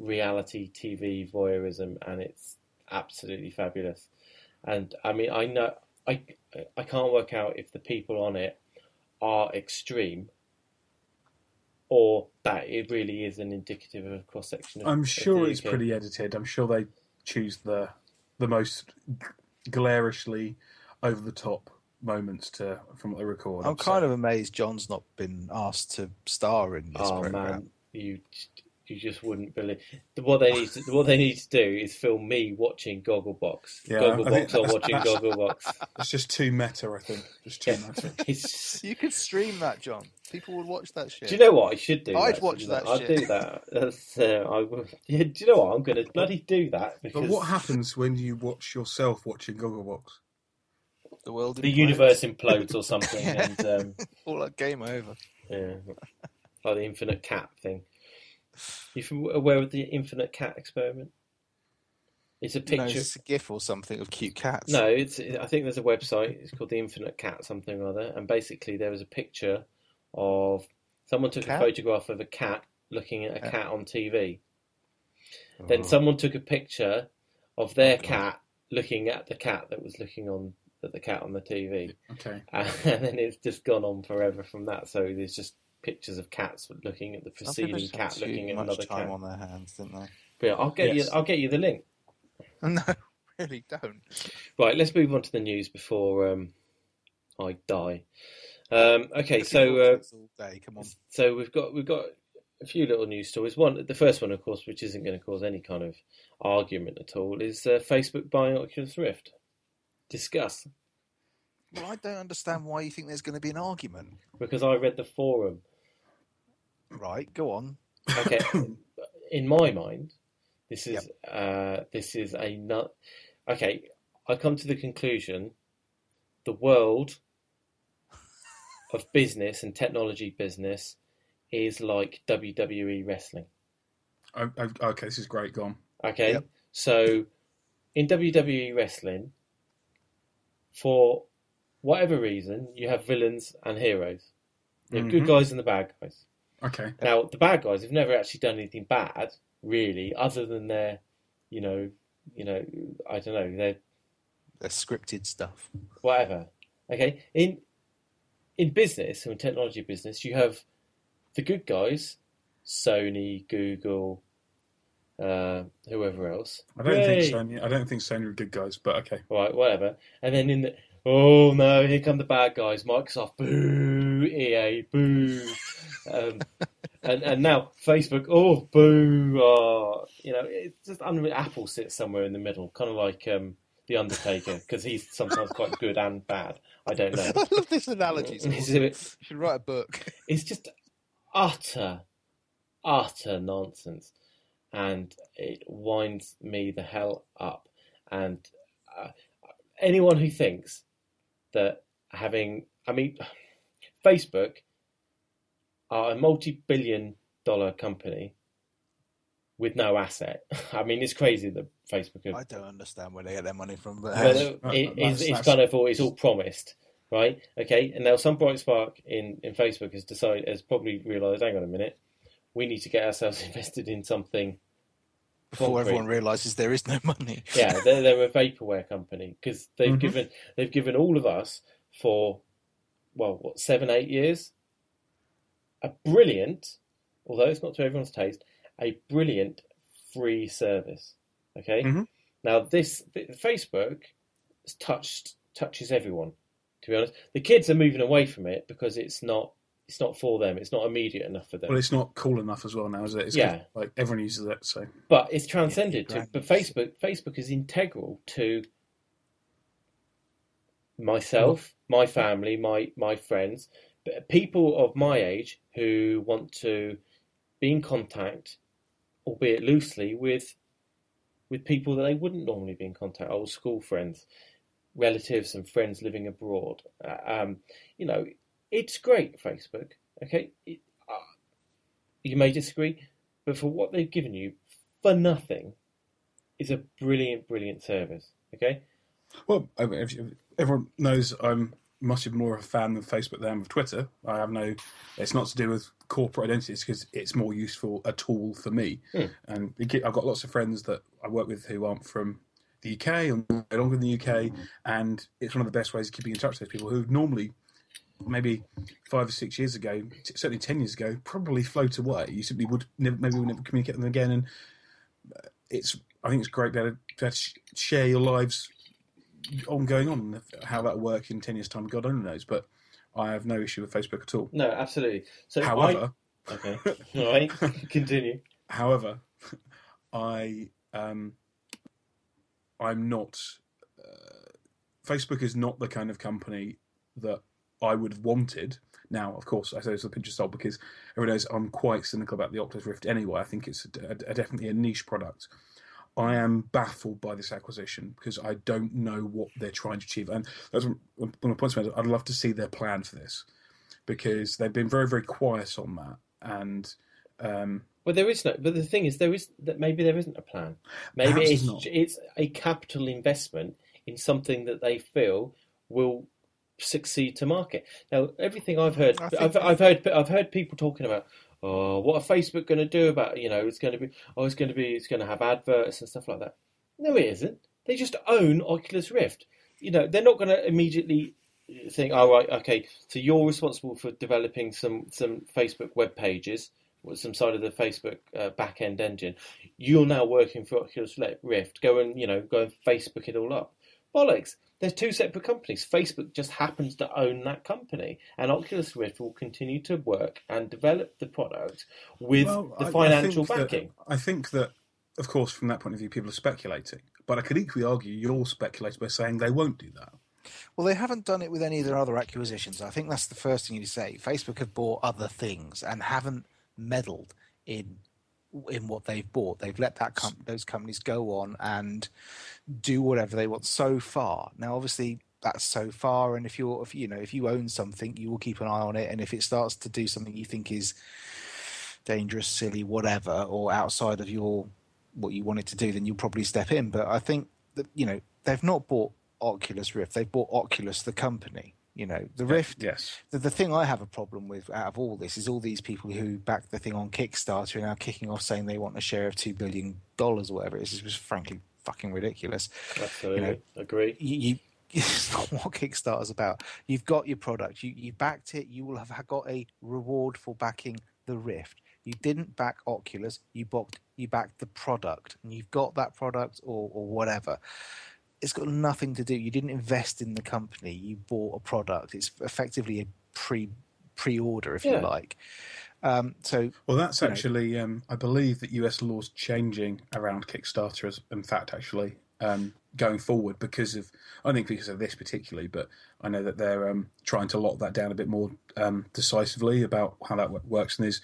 reality TV voyeurism, and it's absolutely fabulous. And I mean, I know I I can't work out if the people on it are extreme, or that it really is an indicative of a cross section. I'm sure it's pretty edited. I'm sure they choose the the most glarishly over the top moments to from what they record. I? I'm kind of amazed John's not been asked to star in this Oh program. man, you you just wouldn't believe what they need. To, what they need to do is film me watching Gogglebox, Yeah, I think Gogglebox, or that's- watching Gogglebox. It's just too meta. I think just too Yeah. meta. It's, You could stream that, John. People would watch that shit. do you know what I should do? I'd actually? watch that I'd shit. do that. That's, uh, I will. Yeah, do you know what? I'm going to bloody do that because But what happens when you watch yourself watching Gogglebox? the world, the universe implodes or something, and um, all that game over. yeah, like the infinite cat thing. You fam- aware of the infinite cat experiment? It's a No, picture. it's a GIF or something of cute cats. No, it's. I think there's a website. It's called the Infinite Cat something or other, and basically there was a picture of someone took Cat? a photograph of a cat looking at a Yeah. cat on TV. Oh. Then someone took a picture of their Oh, cat looking at the cat that was looking on at the cat on the TV, Okay. and then it's just gone on forever from that. So there's just pictures of cats looking at the preceding cat looking at another time cat. on their hands, didn't they? But yeah, I'll get Yes. you. I'll get you the link. No, really don't. Right, let's move on to the news before um, I die. Um, okay, so uh, day. Come on. so we've got we've got a few little news stories. One, the first one, of course, which isn't going to cause any kind of argument at all, is uh, Facebook buying Oculus Rift. Discuss. Well, I don't understand why you think there's going to be an argument. because I read the forum. Right, go on. Okay, in my mind, this is uh, this is a nut. Okay, I come to the conclusion: the world of business and technology business is like WWE wrestling. I, I, okay, this is great. Gone. Okay, Yep. so in WWE wrestling, for whatever reason, you have villains and heroes. You have good Mhm. guys and the bad guys. Okay. Now, the bad guys have never actually done anything bad, really, other than their, you know, you know, I don't know, they're The scripted stuff. whatever. Okay, in in business or in technology business, you have the good guys, Sony, Google, uh, whoever else. I don't Yay! think Sony. I don't think Sony are good guys, but okay. Right, whatever. And then in the oh no, here come the bad guys. Microsoft, boo, EA, boo, um, and and now Facebook, oh boo, oh, you know, it's just unreal. Apple sits somewhere in the middle, kind of like um, the Undertaker, because he's sometimes quite good and bad. I don't know. I love this analogy. Is Sort it- You should write a book. It's just utter, utter nonsense, and it winds me the hell up. And uh, anyone who thinks that having, I mean, Facebook are a multi-billion-dollar company with no asset. I mean, it's crazy that Facebook are I don't understand where they get their money from, but well, That's- it- it's, it's kind of all, it's all promised, right? Okay, and now some bright spark in, in Facebook has decided has probably realised, hang on a minute, we need to get ourselves invested in something. before concrete. everyone realizes there is no money. Yeah, they're, they're a vaporware company because they've Mhm. given they've given all of us for well, what seven eight years, a brilliant, although it's not to everyone's taste, a brilliant free service. Okay, Mhm. now this th- Facebook touched touches everyone. To be honest, the kids are moving away from it because it's not it's not for them. It's not immediate enough for them. Well, it's not cool enough as well now, is it? It's Yeah. Like everyone uses it, so but it's transcended Yeah, to but facebook facebook is integral to myself my family my my friends people of my age who want to be in contact albeit loosely with with people that they wouldn't normally be in contact old school friends relatives and friends living abroad Uh, um, you know it's great facebook okay it, uh, you may disagree but for what they've given you for nothing is a brilliant, brilliant service. Okay, Well, everyone knows I'm much more of a fan of Facebook than of Twitter. I have no. It's not to do with corporate identities because it's more useful a tool for me. Hmm. And I've got lots of friends that I work with who aren't from the UK or no longer in the UK, and it's one of the best ways of keeping in touch with those people who normally. Maybe five or six years ago, t- certainly ten years ago, probably float away. You simply would never, maybe would never communicate with them again, and uh, it's. I think it's great to be to, to be able to sh- share your lives on going on. How that will work in ten years' time, God only knows. But I have no issue with Facebook at all. no, absolutely. So, However, I, okay, all right, continue. however, I um, I'm not. Uh, Facebook is not the kind of company that I would have wanted. Now, of course, I say this with a pinch of salt because everyone knows I'm quite cynical about the Oculus Rift anyway. I think it's a, a- definitely a niche product. I am baffled by this acquisition because I don't know what they're trying to achieve. And that's one one of my points. I'd love to see their plan for this because they've been very, very quiet on that. And um, Well, there is no. But the thing is, there is that maybe there isn't a plan. Maybe Perhaps it's not. it's a capital investment in something that they feel will succeed to market. Now, everything I've heard, I've, I've heard, I've heard people talking about. Oh, what are Facebook going to do about? it? You know, it's going to be. Oh, it's going to be. It's going to have adverts and stuff like that. No, it isn't. They just own Oculus Rift. You know, they're not going to immediately think, "Oh, right, okay, so you're responsible for developing some some Facebook web pages." some side of the Facebook uh, back end engine. You're now working for Oculus Rift. Go and you know go and Facebook it all up. Bollocks! They're two separate companies. Facebook just happens to own that company, and Oculus Rift will continue to work and develop the product with Well, the I- I financial that- backing. I think that, of course, from that point of view, people are speculating. But I could equally argue you're speculating by saying they won't do that. Well, they haven't done it with any of their other acquisitions. I think that's the first thing you say. Facebook have bought other things and haven't meddled in in what they've bought. They've let that com- those companies go on and do whatever they want so far. Now, obviously, that's so far, and if you're, if you know, if you own something, you will keep an eye on it, and if it starts to do something you think is dangerous, silly, whatever, or outside of your what you want it to do, then you'll probably step in. But I think that you know they've not bought Oculus Rift; they've bought Oculus, the company. You know, the Rift. Yes. The, the thing I have a problem with out of all this is all these people who backed the thing on Kickstarter are now kicking off saying they want a share of two billion dollars or whatever it is. It's just frankly fucking ridiculous. Absolutely, You know, agree. You, you it's not what Kickstarter's about. You've got your product. You you backed it. You will have got a reward for backing the Rift. You didn't back Oculus. You backed you backed the product, and you've got that product or or whatever. It's got nothing to do. You didn't invest in the company. You bought a product. It's effectively a pre pre order, if Yeah. you like. Um, so Well, that's you know. actually, um, I believe that US law's changing around Kickstarter. As in fact, actually, um, going forward because of, I think because of this particularly, but I know that they're um, trying to lock that down a bit more um, decisively about how that works. And there's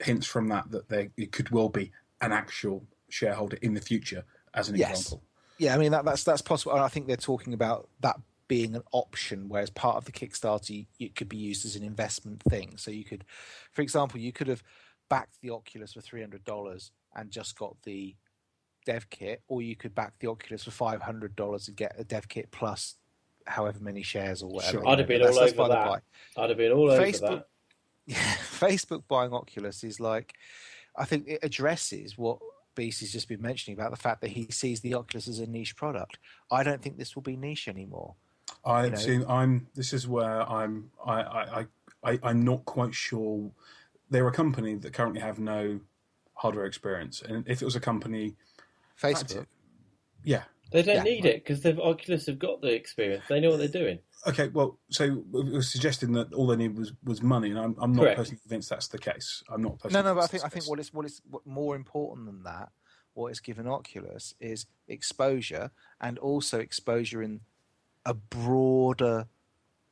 hints from that that there it could well be an actual shareholder in the future, as an Yes. example. Yeah, I mean that, that's that's possible. And I think they're talking about that being an option, whereas part of the Kickstarter it could be used as an investment thing. So you could, for example, you could have backed the Oculus for three hundred dollars and just got the dev kit, or you could back the Oculus for five hundred dollars and get a dev kit plus however many shares or whatever. Sure. I'd have been all over that. I'd have been all over that. Yeah, Facebook buying Oculus is like, I think it addresses what Beast has just been mentioning about the fact that he sees the Oculus as a niche product. I don't think this will be niche anymore. I You know. see. I'm. This is where I'm. I. I. I. I I'm not quite sure. They're a company that currently have no hardware experience, and if it was a company, Facebook. yeah, They don't Yeah. need it because the Oculus have got the experience. They know what they're doing. Okay, well, so it was suggesting that all they need was, was money, and I'm, I'm not Correct. personally convinced that's the case. I'm not No, personally no, no, but I think I think what is what is what more important than that, what is given Oculus is exposure and also exposure in a broader,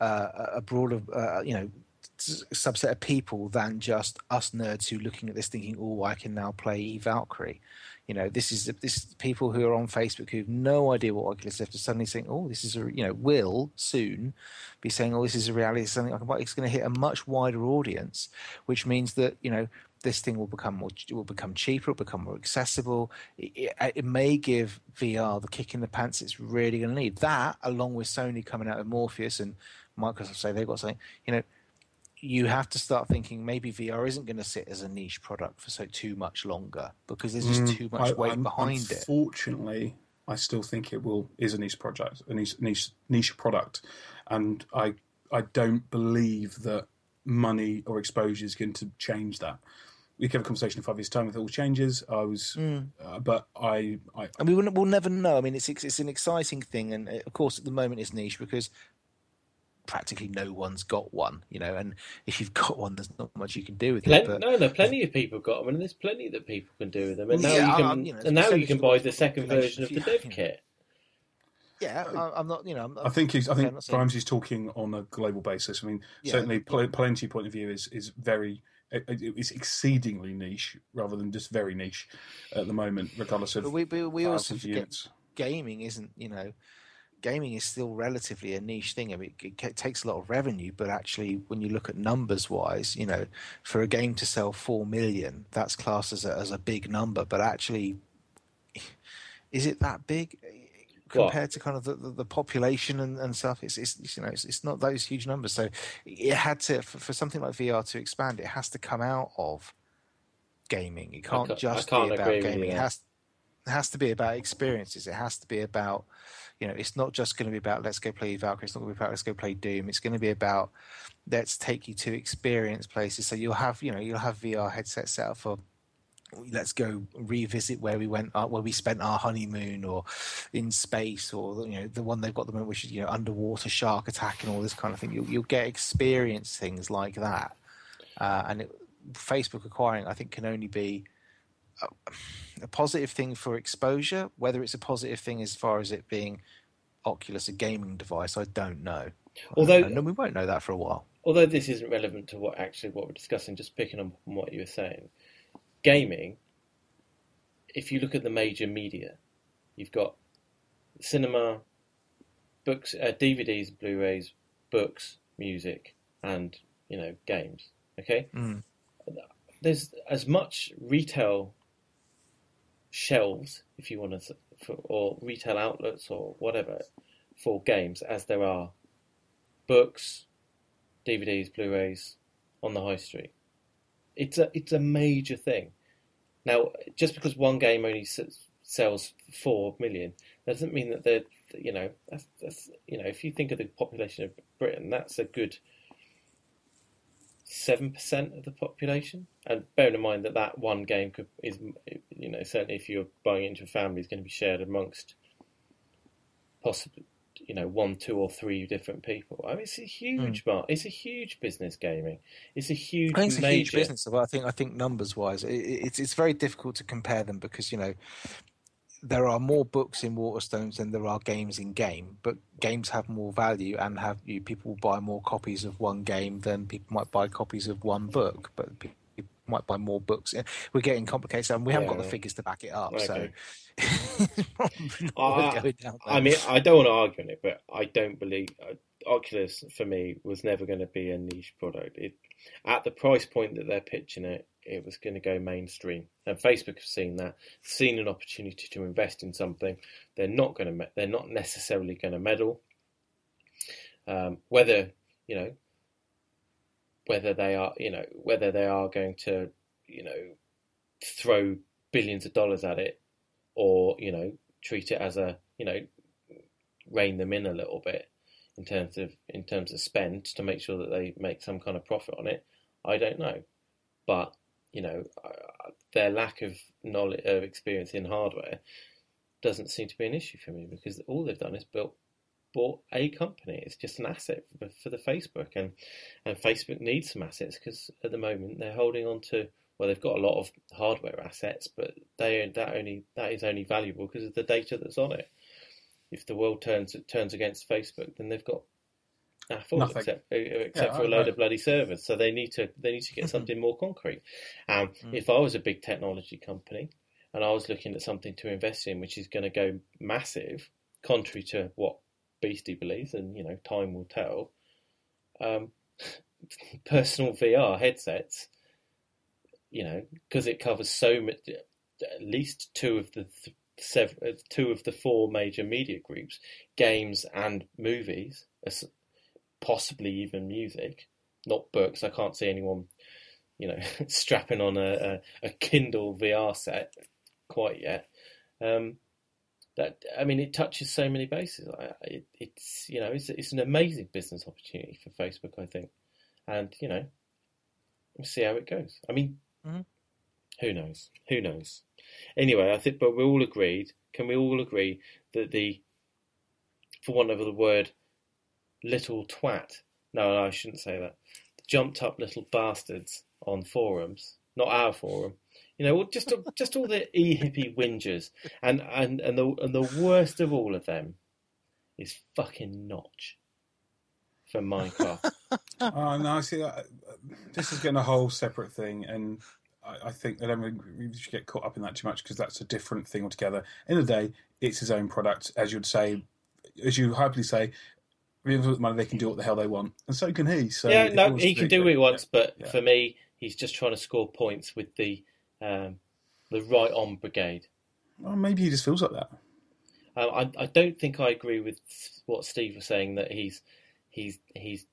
uh, a broader, uh, you know, s- subset of people than just us nerds who are looking at this thinking, "Oh, I can now play Valkyrie." You know, this is this is people who are on Facebook who have no idea what Oculus Rift are suddenly saying, "Oh, this is a," you know, will soon be saying, "Oh, this is a reality, something I can buy." It's going to hit a much wider audience, which means that you know this thing will become more will become cheaper, it'll become more accessible. It, it, uh, it may give VR the kick in the pants it's really going to need. That, along with Sony coming out with Morpheus and Microsoft say they've got something, you know, you have to start thinking maybe VR isn't going to sit as a niche product for so too much longer because there's just Mm, too much I- weight I'm- behind it. Unfortunately, I still think it will is a niche project, a niche niche, niche product, and I I don't believe that money or exposure is going to change that. We can have a conversation in five years' time if it all changes. I was, Mm. uh, but I, I And we will, we'll never know. I mean, it's it's an exciting thing, and uh, of course, at the moment, it's niche because practically no one's got one. You know, and if you've got one, there's not much you can do with it. Plen- But no, no, plenty of people got them, and there's plenty that people can do with them. And now Yeah, you can, you know, and now you can buy the the second version of the if you- dev kit. yeah, I, I'm not. You know, I'm, I think he's. I think I'm Grimes is talking on a global basis. I mean, Yeah. certainly, pl- plenty point of view is is very. it- It's exceedingly niche rather than just very niche at the moment, regardless of But we we, we also forget units. gaming isn't. You know, gaming is still relatively a niche thing. I mean, it, it takes a lot of revenue, but actually, when you look at numbers wise, you know, for a game to sell four million, that's classed as a, as a big number. But actually, is it that big eh, What? compared to kind of the, the, the population and, and stuff? It's, it's you know it's, it's not those huge numbers. So it had to for, for something like VR to expand, it has to come out of gaming. It can't ca- I just can't be about agree with you gaming. It has it has to be about experiences. It has to be about, you know, it's not just going to be about let's go play Valkyrie. It's not going to be about let's go play Doom. It's going to be about let's take you to experience places. So you'll have, you know, you'll have VR headsets set up for let's go revisit where we went, uh, where we spent our honeymoon, or in space, or you know, the one they've got the moment, which is you know, underwater shark attack and all this kind of thing. You'll, you'll get experience things like that, uh, and it, Facebook acquiring, I think, can only be a positive thing for exposure, whether it's a positive thing as far as it being Oculus a gaming device, I don't know. Although, and we won't know that for a while. Although this isn't relevant to what actually what we're discussing, just picking up on what you were saying, gaming. If you look at the major media, you've got cinema, books, uh, DVDs, Blu-rays, books, music, and you know games. Okay, mm. there's as much retail shelves, if you want to, for, or retail outlets or whatever, for games as there are books, DVDs, Blu-rays on the high street. It's a it's a major thing. Now, just because one game only sells four million doesn't mean that they're you know that's, that's you know if you think of the population of Britain, that's a good seven percent of the population. And bearing in mind that that one game could, is, you know, certainly if you're buying into a family, is going to be shared amongst possibly, you know, one, two, or three different people. I mean, it's a huge mm. It's a huge business gaming. It's a huge. I think it's major... a huge business. But I think I think numbers wise, it, it's it's very difficult to compare them because you know there are more books in Waterstones than there are games in game, but games have more value and have you people buy more copies of one game than people might buy copies of one book, but people might buy more books. We're getting complicated, and we haven't got the figures to back it up. Okay. So, uh, I mean, I don't want to argue on it, but I don't believe uh, Oculus for me was never going to be a niche product. It, at the price point that they're pitching it, it was going to go mainstream. And Facebook have seen that, seen an opportunity to invest in something. They're not going to, they're not necessarily going to meddle. Um, whether you know, whether they are, you know, whether they are going to, you know, throw billions of dollars at it, or you know, treat it as a, you know, rein them in a little bit in terms of in terms of spend to make sure that they make some kind of profit on it. I don't know, but you know, their lack of knowledge of experience in hardware doesn't seem to be an issue for me because all they've done is built bought a company. It's just an asset for, for the Facebook, and and Facebook needs some assets because at the moment they're holding on to well, they've got a lot of hardware assets, but they that only that is only valuable because of the data that's on it. If the world turns turns against Facebook, then they've got Apple, Nothing. except uh, except yeah, for a load of bloody servers. So they need to they need to get something more concrete. And mm. if I was a big technology company and I was looking at something to invest in, which is going to go massive, contrary to what Beastie believes, and you know time will tell. Um, personal VR headsets, you know, because it covers so much, at least two of the th- uh, two of the four major media groups, games and movies possibly even music, not books. I can't see anyone, you know, strapping on a, a, a, Kindle VR set quite yet. Um, that I mean, it touches so many bases. I, it, it's you know, it's it's an amazing business opportunity for Facebook, I think, and you know, we'll see how it goes. I mean, mm-hmm. who knows? Who knows? Anyway, I think, but we're all agreed. Can we all agree that the, for want of the word, little twat. No, no, I shouldn't say that. Jumped up little bastards on forums, not our forum. You know, just just all the e hippie whingers, and and and the and the worst of all of them is fucking Notch for Minecraft. oh no, I see, uh, this is getting a whole separate thing, and I, I think I don't really should get caught up in that too much because that's a different thing altogether. In the day, it's his own product, as you'd say, as you happily say, with money, they can do what the hell they want, and so can he. So yeah, no, he can do what he wants, yeah, but yeah. for me, he's just trying to score points with the um, the right on brigade. Well, maybe he just feels like that. Um, I, I don't think I agree with what Steve was saying that he's he's he's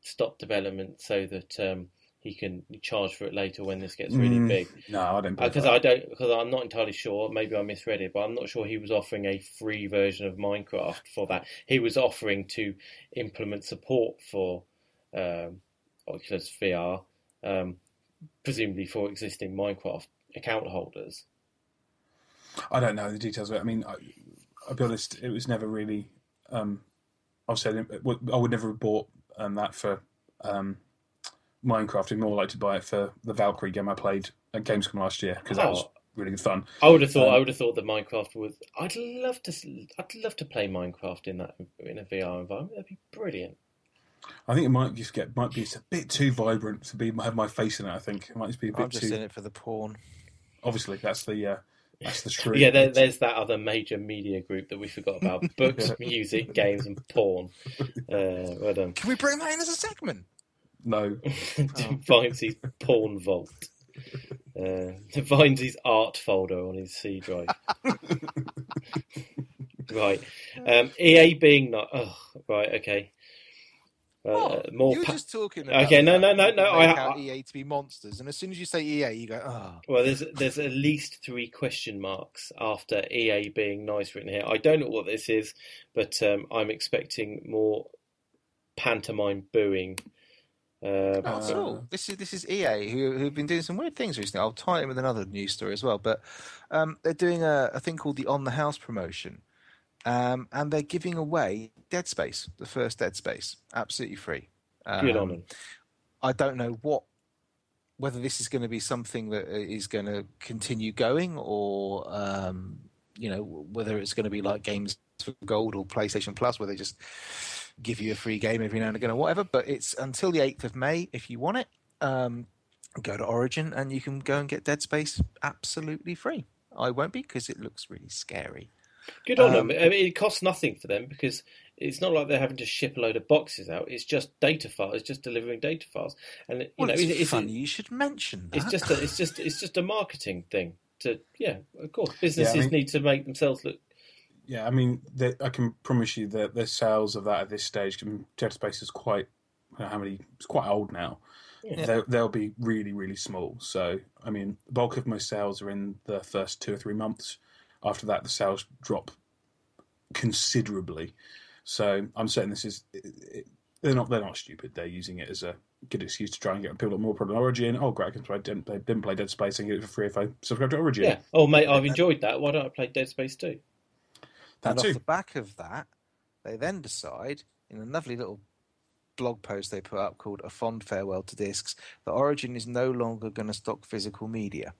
stopped development so that um, he can charge for it later when this gets really mm, big. No, I don't. Because uh, I don't. Because I'm not entirely sure. Maybe I misread it, but I'm not sure he was offering a free version of Minecraft for that. He was offering to implement support for um, Oculus VR, um, presumably for existing Minecraft account holders. I don't know the details of it. I mean, I, will be honest. It was never really. Um, I've said I would never have bought um, that for. Um, Minecraft, I'd more like to buy it for the Valkyrie game I played at Gamescom last year because oh, that was really good fun. I would have thought. Um, I would have thought that Minecraft was. I'd love to. s- I'd love to play Minecraft in that in a VR environment. That'd be brilliant. I think it might just get might be just a bit too vibrant to be have my face in it. I think it might just be a bit I'm just too. in it for the porn. Obviously, that's the uh, that's the truth. Yeah, there, there's that other major media group that we forgot about: books, music, games, and porn. Uh, well done. Can we bring that in as a segment? No. finds his porn vault. Uh, his art folder on his C drive. right. Um, EA being not. Oh, right. Okay. Uh, more. you were pa- just talking. About Okay, no, no, no, no, I- make out I- EA to be monsters, and as soon as you say EA, you go, oh. Well, there's there's at least three question marks after EA being nice written here. I don't know what this is, but um, I'm expecting more pantomime booing. Uh, Not at all. This is this is EA who who've been doing some weird things recently. I'll tie it in with another news story as well. But um, they're doing a, a thing called the On the House promotion, um, and they're giving away Dead Space, the first Dead Space, absolutely free. Um, good on them. I don't know what whether this is going to be something that is going to continue going, or um, you know whether it's going to be like games for gold or PlayStation Plus, where they just give you a free game every now and again or whatever. But it's until the eighth of May if you want it. Um, go to Origin and you can go and get Dead Space absolutely free. I won't be because it looks really scary. Good on um, them. I mean, it costs nothing for them because it's not like they're having to ship a load of boxes out. It's just data files. It's just delivering data files, and you Well, know, it's it's, funny you should mention that. it's just a, it's just it's just a marketing thing. To yeah, of course, businesses mean- need to make themselves look. Yeah, I mean, the, I can promise you that the sales of that at this stage, I mean, Dead Space is quite I don't know how many? It's quite old now. Yeah. They'll, they'll be really, really small. So, I mean, the bulk of my sales are in the first two or three months. After that, the sales drop considerably. So, I'm saying this is it, it, they're not they're not stupid. They're using it as a good excuse to try and get people more problem Origin. Oh, great! I can play, didn't, play, didn't play Dead Space and get it for free if I subscribe to Origin. Yeah. Oh, mate, I've enjoyed that. Why don't I play Dead Space 2? And off the back of that, they then decide in a lovely little blog post they put up called "A Fond Farewell to Discs" that Origin is no longer going to stock physical media.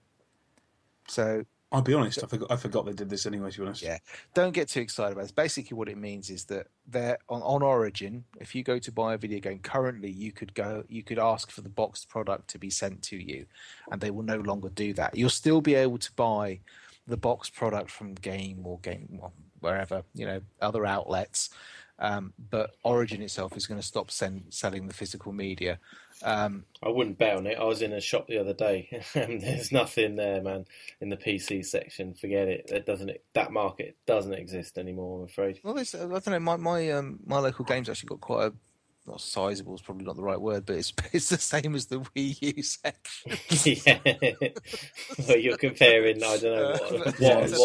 So I'll be honest. I forgot. I forgot they did this anyway. To be honest. Yeah. don't get too excited about this. Basically, what it means is that they're on, on Origin. If you go to buy a video game currently, you could go, you could ask for the boxed product to be sent to you, and they will no longer do that. You'll still be able to buy the boxed product from Game or Game well, wherever you know other outlets, um, but Origin itself is going to stop send, selling the physical media. Um, I wouldn't bet on it. I was in a shop the other day, and there's nothing there, man. In the PC section, forget it. It doesn't. That market doesn't exist anymore. I'm afraid. Well, there's, I don't know. My my um, my local game's actually got quite a not sizable is probably not the right word, but it's it's the same as the Wii U section. yeah. well, you're comparing. I don't know Uh, what. what, Yeah, what, it's,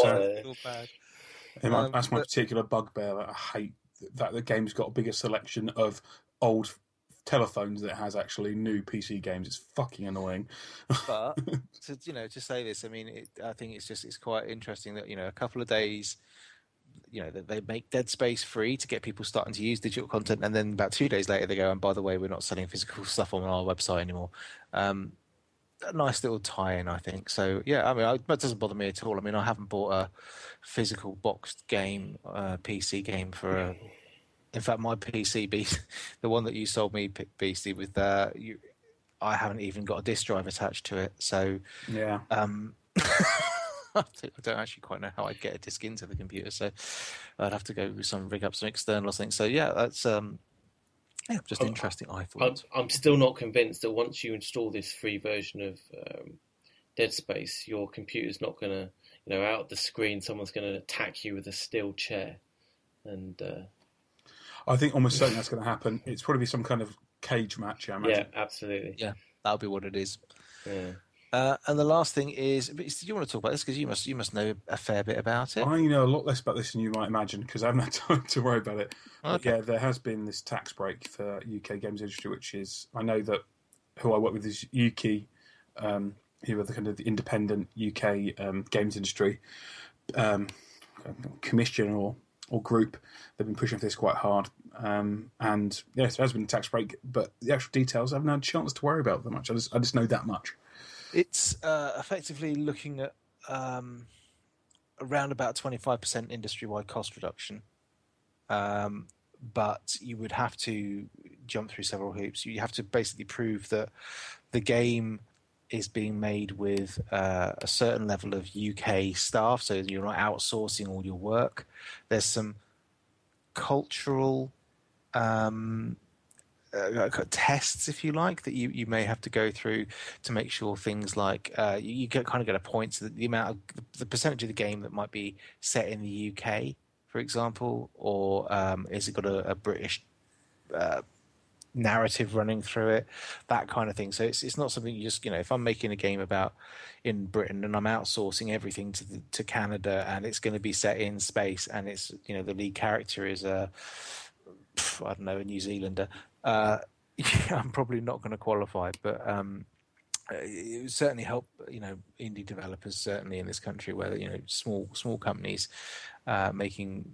feel bad. Yeah, my, Um, that's my but- particular bugbear. That I hate that the game's got a bigger selection of old telephones than it has actually new PC games. It's fucking annoying. But to you know to say this, I mean, it, I think it's just it's quite interesting that you know a couple of days. You know that they make Dead Space free to get people starting to use digital content, and then about two days later they go, and by the way, we're not selling physical stuff on our website anymore. Um, a nice little tie-in, I think. So yeah, I mean, I, that doesn't bother me at all. I mean, I haven't bought a physical boxed game, uh, PC game for a. In fact, my PC, Beast, the one that you sold me, Beastie, with uh, you, I haven't even got a disk drive attached to it. So Yeah. um, I don't actually quite know how I'd get a disk into the computer, so I'd have to go with some rig up some external things. So yeah, that's um, yeah, just Oh, interesting. I I'm, thought. I'm still not convinced that once you install this free version of um, Dead Space, your computer's not going to, you know, out the screen, someone's going to attack you with a steel chair. And uh, I think almost certainly that's going to happen. It's probably some kind of cage match. I yeah, absolutely. Yeah. That'll be what it is. Yeah. Uh, and the last thing is, do you want to talk about this because you must you must know a fair bit about it. I know a lot less about this than you might imagine because I haven't had time to worry about it. But Okay. yeah, there has been this tax break for UK games industry, which is I know that who I work with is Ukie, um, who are the kind of the independent UK um, games industry um, commission or or group. They've been pushing for this quite hard, um, and yes, there has been a tax break, but the actual details I haven't had a chance to worry about that much. I just I just know that much. It's uh, effectively looking at um, around about 25% industry-wide cost reduction. Um, but you would have to jump through several hoops. You have to basically prove that the game is being made with uh, a certain level of UK staff, so you're not outsourcing all your work. There's some cultural um, uh, tests, if you like, that you, you may have to go through to make sure things like uh, you, you, get kind of get a point to the, the amount of the, the, percentage of the game that might be set in the UK, for example, or um, is it got a, a British uh, narrative running through it, that kind of thing. So it's it's not something you just you know if I'm making a game about in Britain and I'm outsourcing everything to the, to Canada and it's going to be set in space and it's you know the lead character is a I don't know a New Zealander. Uh, yeah, I'm probably not going to qualify, but um, it would certainly help you know indie developers certainly in this country where you know small small companies uh, making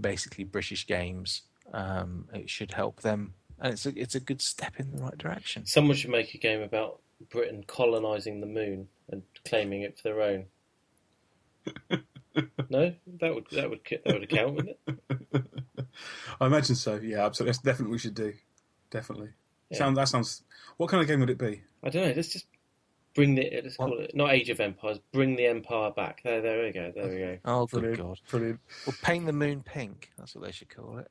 basically British games. Um, it should help them and it's a it's a good step in the right direction. Someone should make a game about Britain colonising the moon and claiming it for their own. no, that would that would that would account, wouldn't it? I imagine so. Yeah, absolutely. That's definitely what we should do. Definitely. Yeah. Sound that sounds. What kind of game would it be? I don't know. Let's just bring the let's call it not Age of Empires. Bring the Empire back. There, there we go. There we go. Oh, brilliant, good God! Brilliant. Well, paint the moon pink. That's what they should call it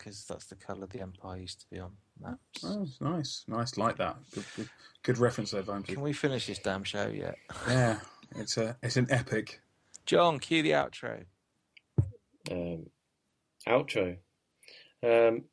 because that's the colour the Empire used to be on maps. Oh, nice, nice, like that. Good, good, good reference there, Vimesy. Can we finish this damn show yet? yeah, it's a, it's an epic. John, cue the outro. Um, outro. Um,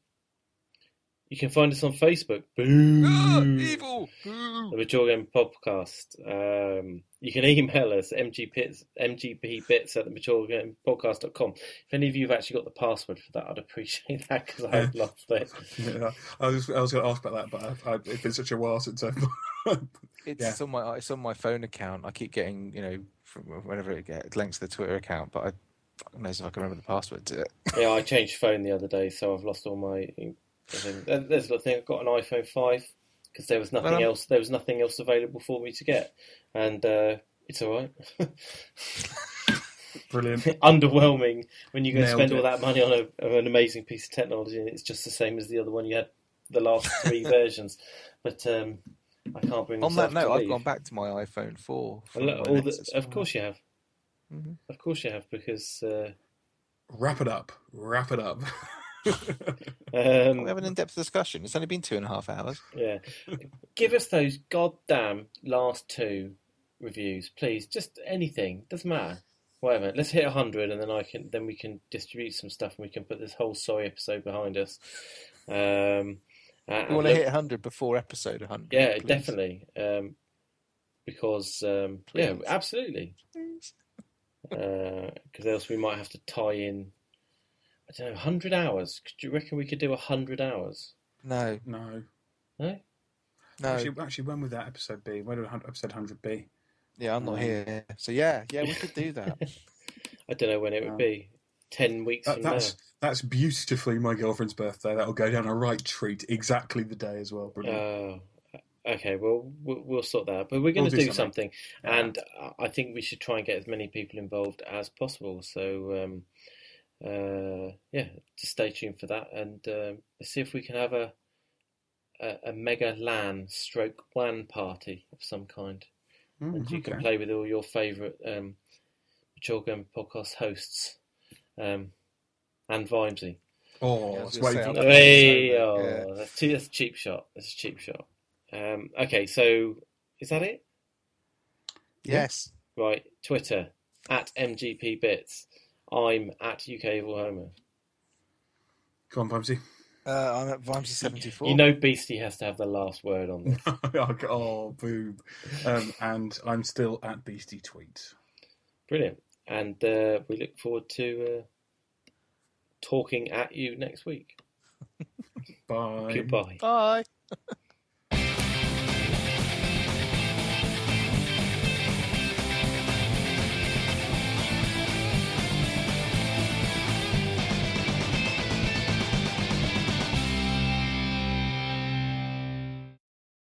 you can find us on Facebook. Boo! Ah, evil! Boo! The Mature Game Podcast. Um, you can email us mgpits, mgpbits at the maturegamepodcast.com. If any of you have actually got the password for that, I'd appreciate that because I've lost it. Yeah, I was, I was going to ask about that, but I've, I've, it's been such a while since I've. it's yeah. on my it's on my phone account. I keep getting you know from whenever it gets links to the Twitter account, but I fucking knows if I can remember the password to it. yeah, I changed phone the other day, so I've lost all my there's the thing. I've got an iPhone five because there was nothing well, else. There was nothing else available for me to get, and uh, it's all right. Brilliant. Underwhelming when you go Nailed spend it. all that money on a, an amazing piece of technology, and it's just the same as the other one you had the last three versions. But um, I can't bring. On that note, I've gone back to my iPhone four. The, of course you have. Mm-hmm. Of course you have because. Uh, wrap it up. Wrap it up. Um, we have an in-depth discussion. It's only been two and a half hours. Yeah, give us those goddamn last two reviews, please. Just anything doesn't matter. Whatever. Let's hit hundred, and then I can then we can distribute some stuff, and we can put this whole sorry episode behind us. Um, we want to hit hundred before episode hundred. Yeah, please. definitely. Um, because um, yeah, absolutely. Because uh, else we might have to tie in I don't know, 100 hours. Could you reckon we could do 100 hours? No. No. No? No. Actually, actually when would that episode be? When would episode 100 be? Yeah, I'm not um, here. So, yeah, yeah, we could do that. I don't know when it would um, be. 10 weeks that, that's, now. That's beautifully my girlfriend's birthday. That'll go down a right treat exactly the day as well. Brilliant. Uh, okay, well, we'll sort that out. But we're going to we'll do, do, something. something. And I think we should try and get as many people involved as possible. So, um, uh, yeah, just stay tuned for that, and let's see if we can have a a, a mega LAN stroke WAN party of some kind, mm, and you okay. can play with all your favourite um, Mature Game podcast hosts um, and Vimesy. Oh, yeah, that's way hey, oh, yeah. that's, too, that's a cheap shot. That's a cheap shot. Um, okay, so is that it? Yes. Right, Twitter at MGP Bits. I'm at UK Evil Homer. Come on, Vimesy. Uh, I'm at Vimesy74. You know Beastie has to have the last word on this. oh, boom. Um, and I'm still at Beastie Tweet. Brilliant. And uh, we look forward to uh, talking at you next week. Bye. Goodbye. Bye.